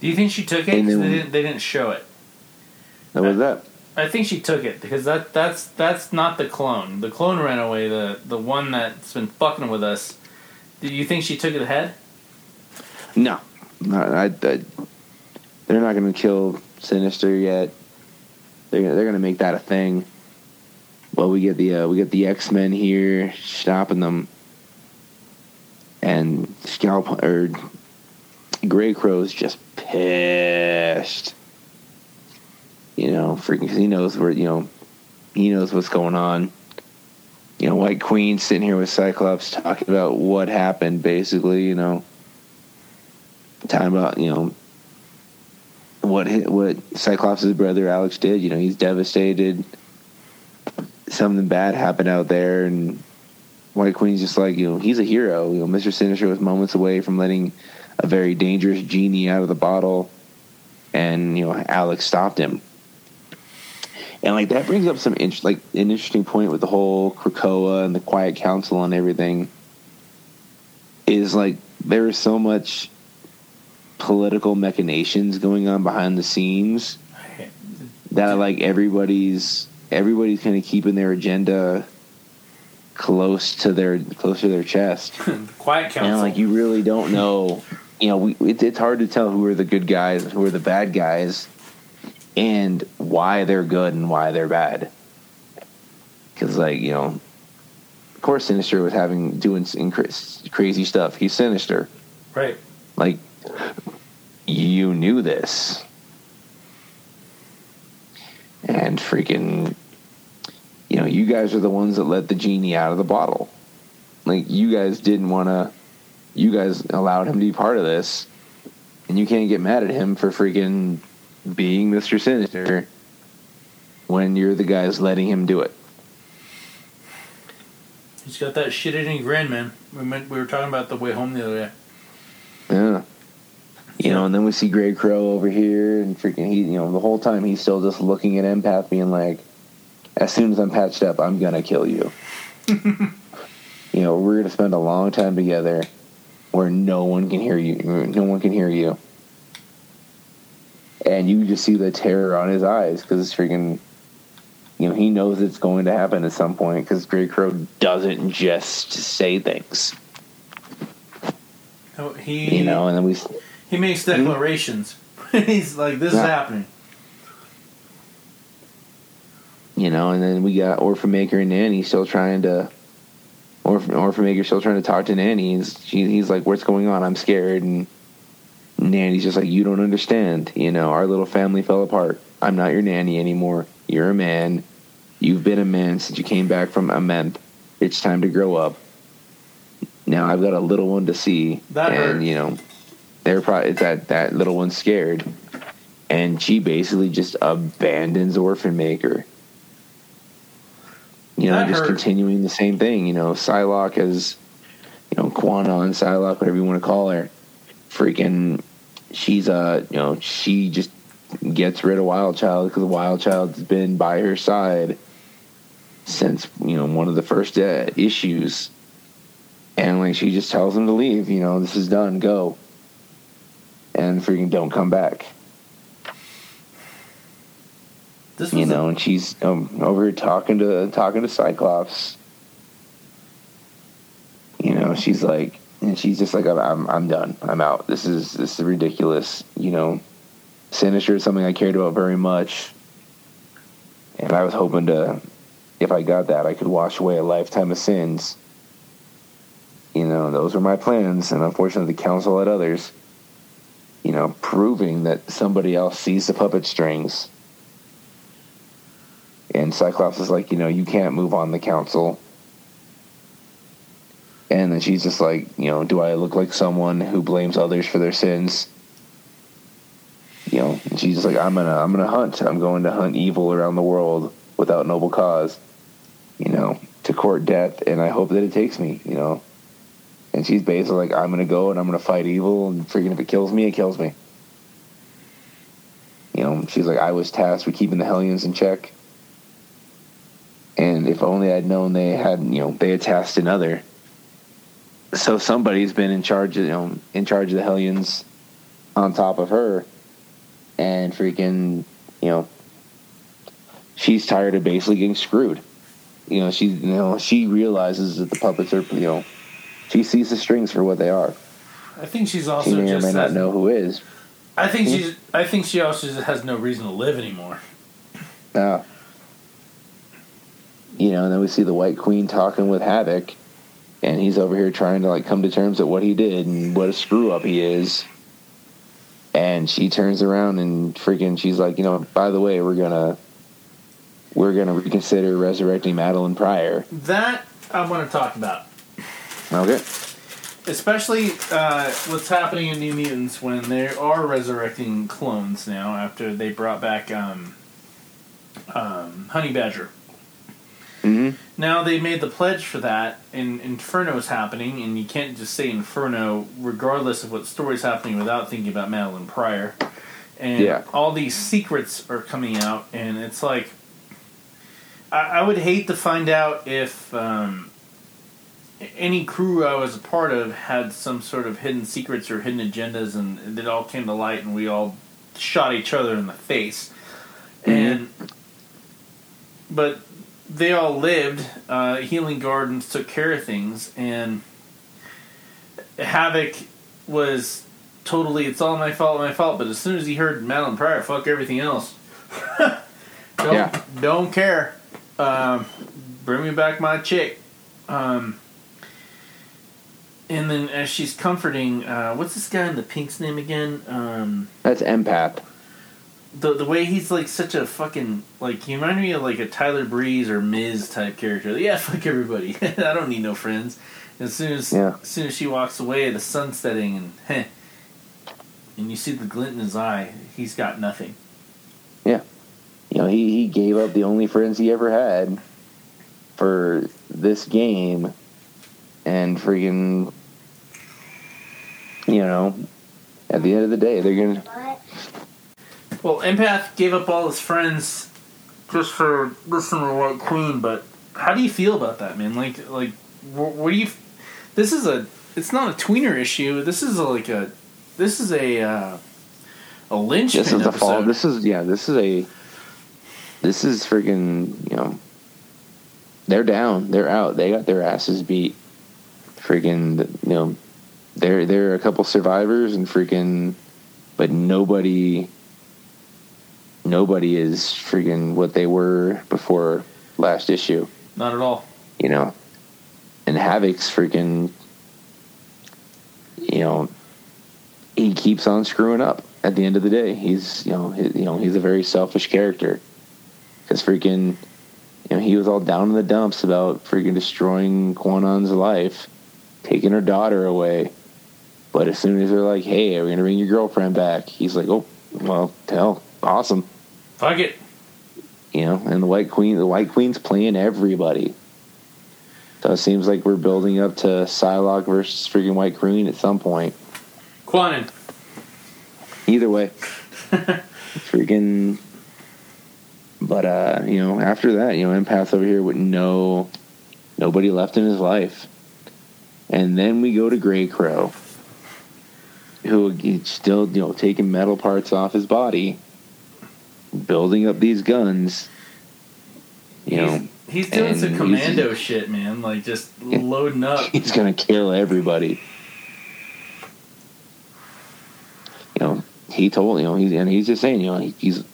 Speaker 1: Do you think she took it?
Speaker 2: Then-
Speaker 1: they didn't. They didn't show it.
Speaker 2: that was that
Speaker 1: I think she took it because that that's that's not the clone. The clone ran away. The the one that's been fucking with us. Do you think she took it ahead?
Speaker 2: No, no, I, I, they're not going to kill Sinister yet. They're gonna, they're going to make that a thing. Well, we get the uh, we get the X Men here stopping them, and Scalp or Gray Crow's just pissed. You know, freaking, he knows where you know, he knows what's going on. You know, White Queen sitting here with Cyclops talking about what happened, basically. You know talking about you know what what Cyclops' brother Alex did. You know, he's devastated. Something bad happened out there, and White Queen's just like you know he's a hero. You know, Mister Sinister was moments away from letting a very dangerous genie out of the bottle, and you know Alex stopped him. And like that brings up some int- like an interesting point with the whole Krakoa and the Quiet Council and everything. Is like there is so much political machinations going on behind the scenes that like everybody's everybody's kind of keeping their agenda close to their close to their chest.
Speaker 1: The Quiet Council.
Speaker 2: and like you really don't know you know we, it, it's hard to tell who are the good guys who are the bad guys and why they're good and why they're bad. Because like you know of course sinister was having doing crazy stuff. He's sinister.
Speaker 1: Right.
Speaker 2: like you knew this. And freaking you know you guys are the ones that let the genie out of the bottle like you guys didn't want to you guys allowed him to be part of this and you can't get mad at him for freaking being Mr. Sinister when you're the guys letting him do it.
Speaker 1: He's got that shit in his grin, man. We meant, we were talking about the way home the other day.
Speaker 2: Yeah. You know, and then we see Grey Crow over here, and freaking he, you know, the whole time he's still just looking at Empath, being like, "As soon as I'm patched up, I'm gonna kill you." you know, we're gonna spend a long time together, where no one can hear you, no one can hear you, and you just see the terror on his eyes because it's freaking. You know, he knows it's going to happen at some point because Grey Crow doesn't just say things.
Speaker 1: Oh, He,
Speaker 2: You know, and then we
Speaker 1: he makes declarations. He's like, "This is happening."
Speaker 2: You know, and then we got Orphan Maker and Nanny still trying to, Orphan, Orphan Maker still trying to talk to Nanny. He's, she, he's like, what's going on? I'm scared. And Nanny's just like, you don't understand. You know, our little family fell apart. I'm not your nanny anymore. You're a man. You've been a man since you came back from a month. It's time to grow up. Now I've got a little one to see,
Speaker 1: That
Speaker 2: and you know, they're probably that that little one's scared, and she basically just abandons Orphan Maker. You know,
Speaker 1: That
Speaker 2: just
Speaker 1: hurt.
Speaker 2: continuing the same thing. You know, Psylocke as, you know, Kwannon, Psylocke, whatever you want to call her, freaking, she's uh, you know, she just gets rid of Wild Child because Wild Child's been by her side since you know one of the first uh, issues, and like she just tells him to leave. You know, this is done. Go. And freaking don't come back.
Speaker 1: This
Speaker 2: You
Speaker 1: was a-
Speaker 2: know, and she's um, over here talking to talking to Cyclops. You know, she's like, and she's just like, I'm, I'm, I'm done. I'm out. This is this is ridiculous. You know, Sinister is something I cared about very much, and I was hoping to, if I got that, I could wash away a lifetime of sins. You know, those were my plans, and unfortunately, the council had others. You know, proving that somebody else sees the puppet strings. And Cyclops is like, you know, you can't move on the council. And then she's just like, you know, do I look like someone who blames others for their sins? You know, and she's just like, I'm gonna, I'm gonna hunt. I'm going to hunt evil around the world without noble cause. You know, to court death, and I hope that it takes me. You know, and she's basically like, I'm gonna go and I'm gonna fight evil, and freaking if it kills me, it kills me. You know, she's like, I was tasked with keeping the Hellions in check. And if only I'd known they had, you know, they had tasked another. So somebody's been in charge of, you know, in charge of the Hellions on top of her. And freaking, you know, she's tired of basically getting screwed. You know, she, you know, she realizes that the puppets are, you know, she sees the strings for what they are.
Speaker 1: I think she's
Speaker 2: She
Speaker 1: also
Speaker 2: may or
Speaker 1: just
Speaker 2: may not know who is.
Speaker 1: I think hmm? she's. I think she also has no reason to live anymore.
Speaker 2: Yeah. You know, and then we see the White Queen talking with Havoc, and he's over here trying to like come to terms with what he did and what a screw up he is. And she turns around and freaking, she's like, you know, by the way, we're gonna, we're gonna reconsider resurrecting Madelyne Pryor.
Speaker 1: That I want to talk about,
Speaker 2: Okay.
Speaker 1: especially uh, what's happening in New Mutants when they are resurrecting clones now after they brought back um, um, Honey Badger.
Speaker 2: Hmm
Speaker 1: Now they made the pledge for that, and Inferno's happening, and you can't just say Inferno regardless of what story's happening without thinking about Madelyne Pryor. And
Speaker 2: Yeah.
Speaker 1: all these secrets are coming out, and it's like I, I would hate to find out if um, any crew I was a part of had some sort of hidden secrets or hidden agendas, and it all came to light, and we all shot each other in the face. And but they all lived. Uh, Healing Gardens took care of things, and Havoc was totally it's all my fault, my fault. But as soon as he heard Madelyne Pryor, fuck everything else. don't
Speaker 2: Yeah.
Speaker 1: don't care. Um, bring me back my chick. Um, and then as she's comforting, uh, what's this guy in the pink's name again? Um,
Speaker 2: That's Empath.
Speaker 1: The the way he's like such a fucking like he reminded me of like a Tyler Breeze or Miz type character. Like, yeah, fuck everybody. I don't need no friends. As soon as
Speaker 2: Yeah.
Speaker 1: as soon as she walks away, the sun's setting and heh, and you see the glint in his eye. He's got nothing.
Speaker 2: Yeah. You know, he, he gave up the only friends he ever had for this game and freaking you know at the end of the day they're gonna
Speaker 1: Well, Empath gave up all his friends just for listening to White Queen, but how do you feel about that, man? Like, like, wh- what do you? This is a. It's not a tweener issue. This is a, like a. This is a. Uh, a linchpin
Speaker 2: this is a
Speaker 1: episode.
Speaker 2: fall this is yeah this is a this is freaking you know they're down they're out they got their asses beat freaking you know they're they're a couple survivors and freaking but nobody nobody is freaking what they were before last issue.
Speaker 1: Not at all.
Speaker 2: you know? And havoc's freaking you know he keeps on screwing up at the end of the day. He's you know he, you know he's a very selfish character. Because freaking you know he was all down in the dumps about freaking destroying Kwannon's life taking her daughter away. But as soon as they're like hey are we're gonna bring your girlfriend back? He's like oh well hell awesome
Speaker 1: Fuck it.
Speaker 2: you know, and the White Queen, the White Queen's playing everybody. So it seems like we're building up to Psylocke versus freaking White Queen at some point.
Speaker 1: Kwannon.
Speaker 2: Either way, freaking. But uh, you know, after that, you know, Empath over here with no, nobody left in his life, and then we go to Grey Crow, who still you know taking metal parts off his body, building up these guns. You know,
Speaker 1: He's, he's doing some commando shit, man. Like just loading up.
Speaker 2: he's gonna kill everybody. You know, he told you know he's and he's just saying you know he, he's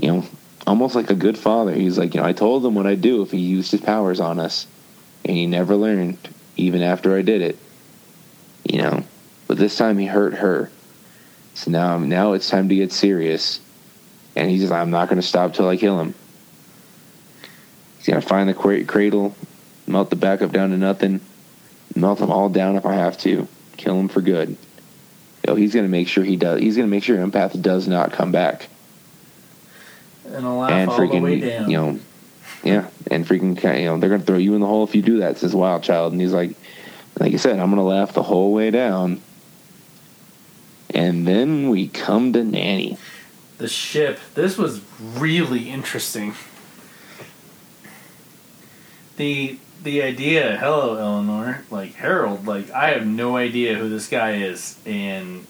Speaker 2: you know almost like a good father. He's like you know I told him what I'd do if he used his powers on us, and he never learned even after I did it. You know, but this time he hurt her. So now now it's time to get serious, and he's just I'm not gonna stop till I kill him. He's gonna find the cra- cradle, melt the backup down to nothing, melt them all down if I have to, kill him for good. You know, he's gonna make sure he does. He's gonna make sure Empath does not come back,
Speaker 1: And I'll laugh
Speaker 2: and
Speaker 1: all the way
Speaker 2: freaking
Speaker 1: down.
Speaker 2: you know, yeah, and freaking you know they're gonna throw you in the hole if you do that. Says Wild Child, and he's like, like I said, I'm gonna laugh the whole way down. And then we come to Nanny.
Speaker 1: The ship. This was really interesting. The the idea, hello Eleanor, like Harold, like I have no idea who this guy is, and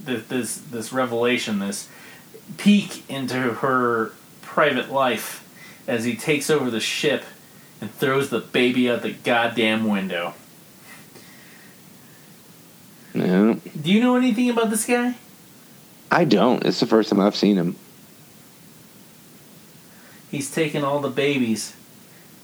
Speaker 1: this this this revelation, this peek into her private life as he takes over the ship and throws the baby out the goddamn window.
Speaker 2: Yeah.
Speaker 1: Do you know anything about this guy?
Speaker 2: I don't. It's the first time I've seen him.
Speaker 1: he's taking all the babies.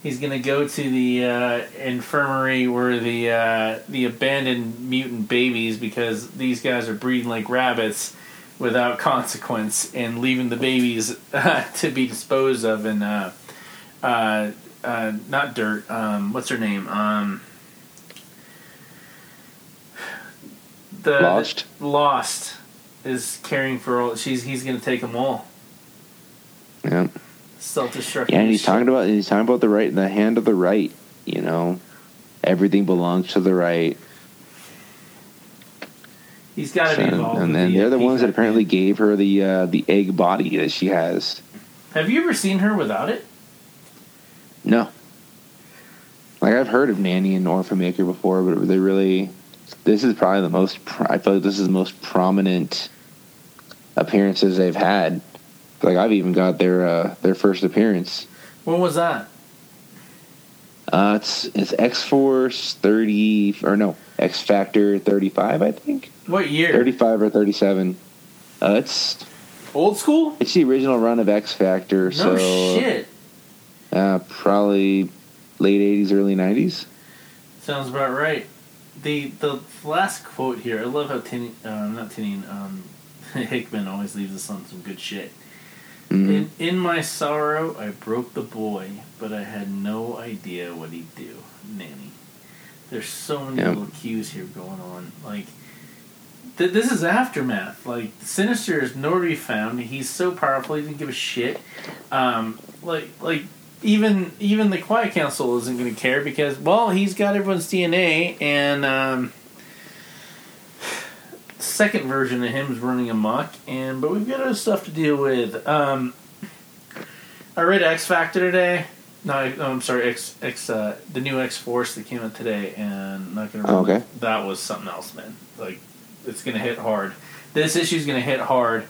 Speaker 1: He's gonna go to the uh, infirmary where the uh, the abandoned mutant babies because these guys are breeding like rabbits without consequence and leaving the babies uh, to be disposed of in uh, uh, uh, not dirt. Um, what's her name? Um, the
Speaker 2: Lost?
Speaker 1: Lost is caring for all. She's he's gonna take them all.
Speaker 2: Yeah.
Speaker 1: Self destructive.
Speaker 2: Yeah, and he's talking about he's talking about the right, the hand of the right. You know, everything belongs to the right.
Speaker 1: He's got to be
Speaker 2: And,
Speaker 1: involved.
Speaker 2: and then
Speaker 1: the,
Speaker 2: they're the ones that apparently gave her the uh, the egg body that she has.
Speaker 1: Have you ever seen her without it?
Speaker 2: No, like I've heard of Nanny and Orphan Maker before, but they really this is probably the most. Pro- I feel like this is the most prominent appearances they've had. Like I've even got their uh, their first appearance.
Speaker 1: When was that?
Speaker 2: Uh, it's it's X Force thirty or no X Factor thirty five, I think.
Speaker 1: What year?
Speaker 2: 35 or 37. Uh, it's
Speaker 1: Old school?
Speaker 2: it's the original run of X Factor,
Speaker 1: No
Speaker 2: so
Speaker 1: shit.
Speaker 2: Uh, probably late 80s, early 90s.
Speaker 1: Sounds about right. The the last quote here. I love how Tin, uh, not Tynion, um, Hickman always leaves us on some good shit.
Speaker 2: Mhm.
Speaker 1: In in my sorrow, I broke the boy, but I had no idea what he'd do. Nanny. There's so many
Speaker 2: Yeah.
Speaker 1: little cues here going on. Like th- this is aftermath. Like Sinister is nowhere to be found. He's so powerful. He didn't give a shit. Um, like like even even the Quiet Council isn't going to care because well he's got everyone's DNA and um, second version of him is running amok and but we've got other stuff to deal with. Um, I read X Factor today. No, I'm sorry, X X uh, the new X Force that came out today, and I'm not gonna.
Speaker 2: Oh, okay.
Speaker 1: That was something else, man. Like it's gonna hit hard. This issue's gonna hit hard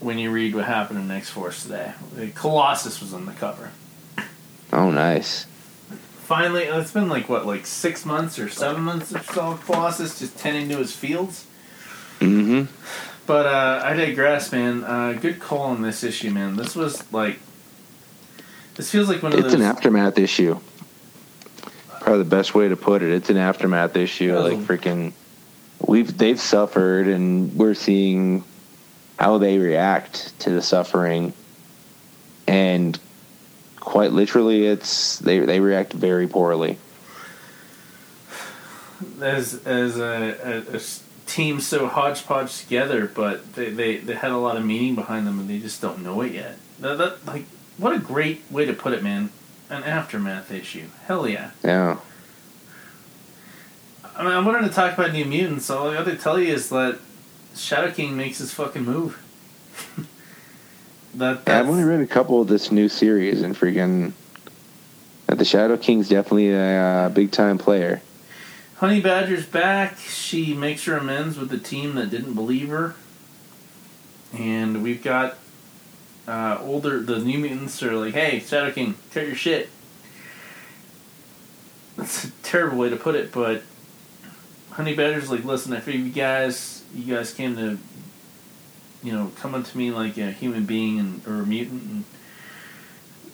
Speaker 1: when you read what happened in X Force today. Colossus was on the cover.
Speaker 2: Oh, nice.
Speaker 1: Finally, it's been like what, like six months or seven months of saw Colossus just tending to his fields.
Speaker 2: Mm-hmm.
Speaker 1: But uh, I digress, man. Uh, good call on this issue, man. This was like, this feels like one of the.
Speaker 2: It's
Speaker 1: those.
Speaker 2: an aftermath issue. Probably the best way to put it. It's an aftermath issue.
Speaker 1: Yeah.
Speaker 2: Like freaking, we've they've suffered, and we're seeing how they react to the suffering, and quite literally, it's they they react very poorly.
Speaker 1: as as a, a, a team so hodgepodge together, but they, they, they had a lot of meaning behind them, and they just don't know it yet. That, that like what a great way to put it, man. An aftermath issue. Hell yeah.
Speaker 2: Yeah.
Speaker 1: I mean, I wanted to talk about New Mutants. All I got to tell you is that Shadow King makes his fucking move. that
Speaker 2: Yeah, I've only read a couple of this new series, and freaking, the Shadow King's definitely a uh, big time player.
Speaker 1: Honey Badger's back. She makes her amends with the team that didn't believe her. And we've got uh, older, the New Mutants are like, hey, Shadow King, cut your shit. That's a terrible way to put it, but Honey Badger's like, listen, I figured you guys, you guys came to, you know, come unto me like a human being and or a mutant and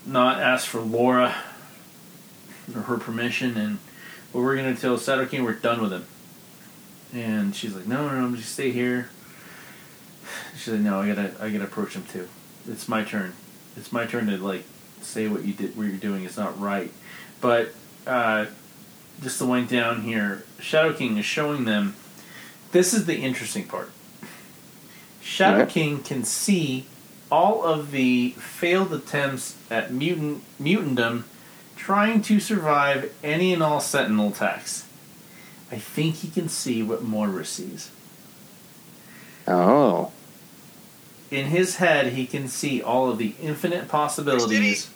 Speaker 1: not ask for Laura or her permission and well, we're gonna tell Shadow King we're done with him. And she's like, no, no, no, I'm just stay here. She's like, no, I gotta, I gotta approach him too. It's my turn. It's my turn to like say what you did, what you're doing is not right. But uh, just to wind down here, Shadow King is showing them. This is the interesting part. Shadow
Speaker 2: Okay.
Speaker 1: King can see all of the failed attempts at mutant mutantdom trying to survive any and all sentinel attacks. I think he can see what Moira sees.
Speaker 2: Oh,
Speaker 1: In his head, he can see all of the infinite possibilities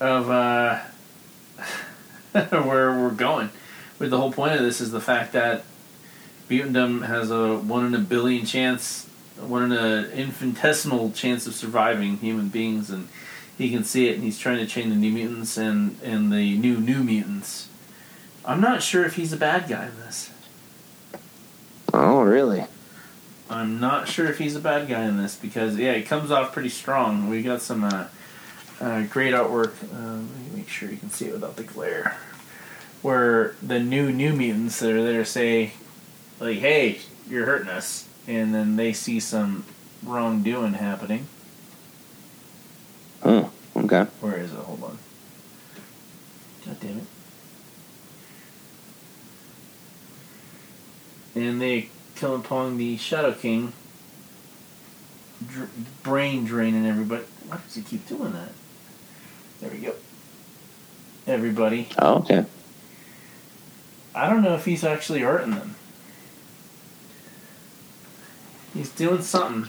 Speaker 1: of uh, where we're going. But the whole point of this is the fact that mutantdom has a one in a billion chance, one in an infinitesimal chance of surviving human beings, and he can see it, and he's trying to chain the new mutants and and the new new mutants. I'm not sure if he's a bad guy in this.
Speaker 2: oh, really?
Speaker 1: I'm not sure if he's a bad guy in this because yeah, he comes off pretty strong. We got some uh, uh, great artwork. Uh, let me make sure you can see it without the glare. Where the new new mutants that are there say, like, "Hey, you're hurting us," and then they see some wrongdoing happening.
Speaker 2: Oh, okay.
Speaker 1: Where is it? Hold on. God damn it. And they come upon the Shadow King, dr- brain draining everybody. Why does he keep doing that? There we go. Everybody.
Speaker 2: Oh, okay.
Speaker 1: I don't know if he's actually hurting them. He's doing something.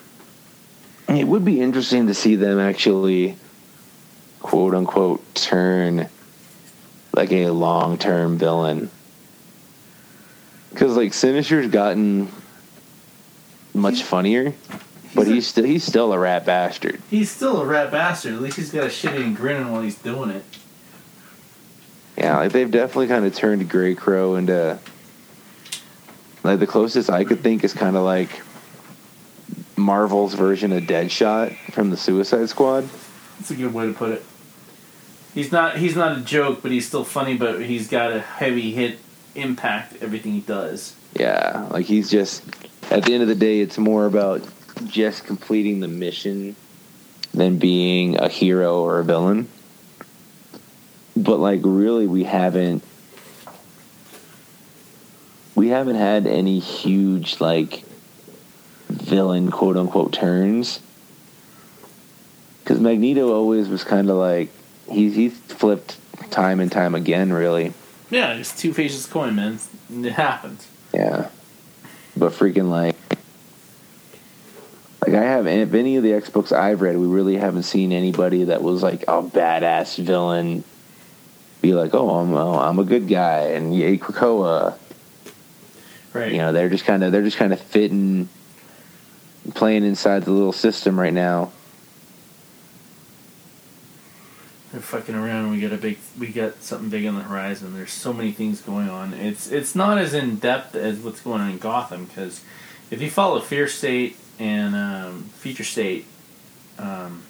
Speaker 2: It would be interesting to see them actually, quote unquote, turn like a long term villain. Because like Sinister's gotten much funnier, but
Speaker 1: a-
Speaker 2: he's still he's still a rat bastard.
Speaker 1: he's still a rat bastard. At least he's got a shitty grin while he's doing it.
Speaker 2: Yeah, like they've definitely kind of turned Grey Crow into like the closest I could think is kind of like Marvel's version of Deadshot from the Suicide Squad.
Speaker 1: That's a good way to put it. He's not he's not a joke, but he's still funny. But he's got a heavy hit impact everything he does.
Speaker 2: Yeah, like he's just at the end of the day, it's more about just completing the mission than being a hero or a villain. But like, really, we haven't we haven't had any huge like villain quote unquote turns. Because Magneto always was kind of like he's he's flipped time and time again, really.
Speaker 1: Yeah, it's two faces coin, man. It happens.
Speaker 2: Yeah, but freaking like, like I have if any of the X books I've read, we really haven't seen anybody that was like a badass villain. Be like, oh, I'm oh, I'm a good guy, and yay Krakoa.
Speaker 1: Right.
Speaker 2: You know, they're just kind of they're just kind of fitting, playing inside the little system right now.
Speaker 1: They're fucking around. We got a big, we got something big on the horizon. There's so many things going on. It's it's not as in depth as what's going on in Gotham because if you follow Fear State and um, Future State um,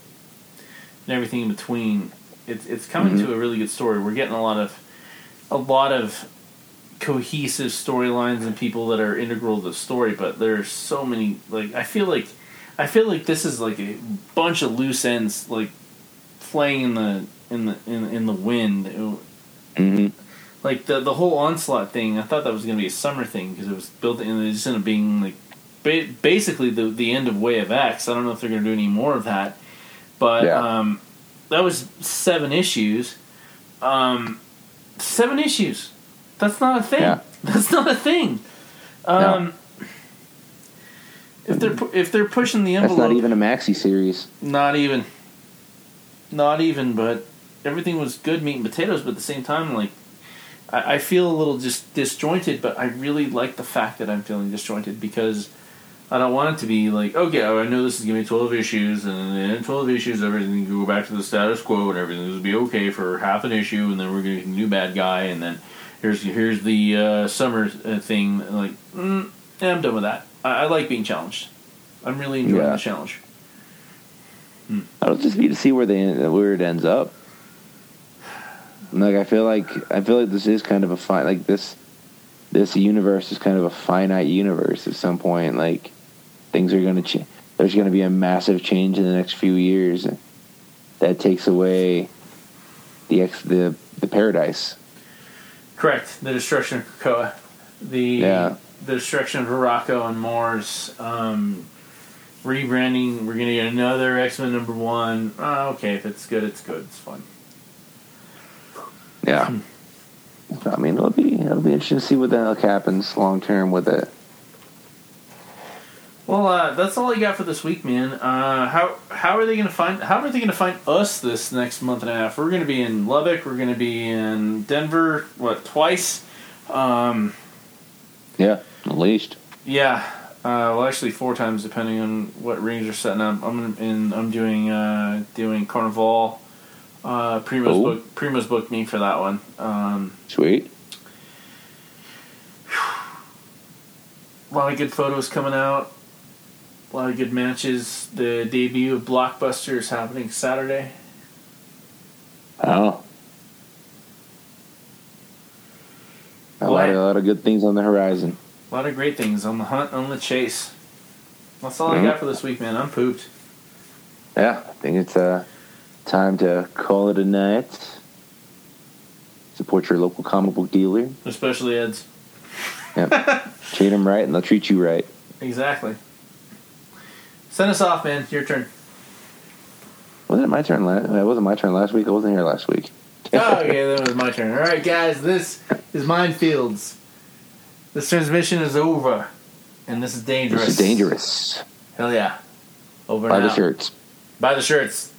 Speaker 1: and everything in between, it's it's coming
Speaker 2: Mhm.
Speaker 1: to a really good story. We're getting a lot of a lot of cohesive storylines and people that are integral to the story. But there's so many. Like I feel like I feel like this is like a bunch of loose ends like playing in the in the in, in the wind. It-
Speaker 2: hmm
Speaker 1: like the the whole onslaught thing, I thought that was going to be a summer thing because it was built and it just ended up being like ba- basically the the end of Way of X. I don't know if they're going to do any more of that, but
Speaker 2: Yeah.
Speaker 1: um, that was seven issues. Um, seven issues. That's not a thing.
Speaker 2: Yeah.
Speaker 1: That's not a thing. Um, If they're if they're pushing the envelope, That's
Speaker 2: not even a maxi series.
Speaker 1: not even. Not even, but everything was good meat and potatoes. But at the same time, like, I, I feel a little just disjointed. But I really like the fact that I'm feeling disjointed because I don't want it to be like, okay, I know this is gonna be 12 issues, and then 12 issues, everything can go back to the status quo, and everything will be okay for half an issue, and then we're gonna get a new bad guy, and then here's here's the uh, summer uh, thing. Like, mm, yeah, I'm done with that. I, I like being challenged. I'm really enjoying
Speaker 2: Yeah.
Speaker 1: the challenge.
Speaker 2: I'll just be to see where they where it ends up. Like I feel like I feel like this is kind of a fine like this this universe is kind of a finite universe at some point. Like things are going to change. There's going to be a massive change in the next few years. That takes away the ex the the paradise.
Speaker 1: Correct. The destruction of Krakoa. The
Speaker 2: Yeah.
Speaker 1: the destruction of Morocco and Mars. Um, rebranding. We're gonna get another X Men number one. Uh, okay, if it's good, it's good. It's fun.
Speaker 2: Yeah. I mean, it'll be it'll be interesting to see what the heck happens long term with it.
Speaker 1: Well, uh, that's all I got for this week, man. Uh, how how are they gonna find? How are they gonna find us this next month and a half? We're gonna be in Lubbock. We're gonna be in Denver. What twice? Um,
Speaker 2: Yeah, at least.
Speaker 1: Yeah, uh, well, actually four times depending on what rings are setting up. I'm in. I'm doing uh, doing Carnival. Uh, Primo's
Speaker 2: Oh.
Speaker 1: book. Primo's booked me for that one. Um,
Speaker 2: Sweet.
Speaker 1: a lot of good photos coming out. A lot of good matches. The debut of Blockbuster is happening Saturday.
Speaker 2: Oh. A lot, of, a lot of good things on the horizon.
Speaker 1: A lot of great things on the hunt, on the chase. That's all
Speaker 2: Mhm.
Speaker 1: I got for this week, man. I'm pooped.
Speaker 2: Yeah, I think it's uh, time to call it a night. Support your local comic book dealer.
Speaker 1: Especially Ed's.
Speaker 2: Yep. treat them right, and they'll treat you right.
Speaker 1: Exactly. Send us off, man. Your turn.
Speaker 2: Wasn't it my turn last? It wasn't my turn last week. I wasn't here last week.
Speaker 1: oh, okay, that was my turn. All right, guys, this is Mindfields. This transmission is over, and this is dangerous.
Speaker 2: This is dangerous.
Speaker 1: Hell yeah. Over
Speaker 2: Buy
Speaker 1: now.
Speaker 2: the shirts.
Speaker 1: Buy the shirts.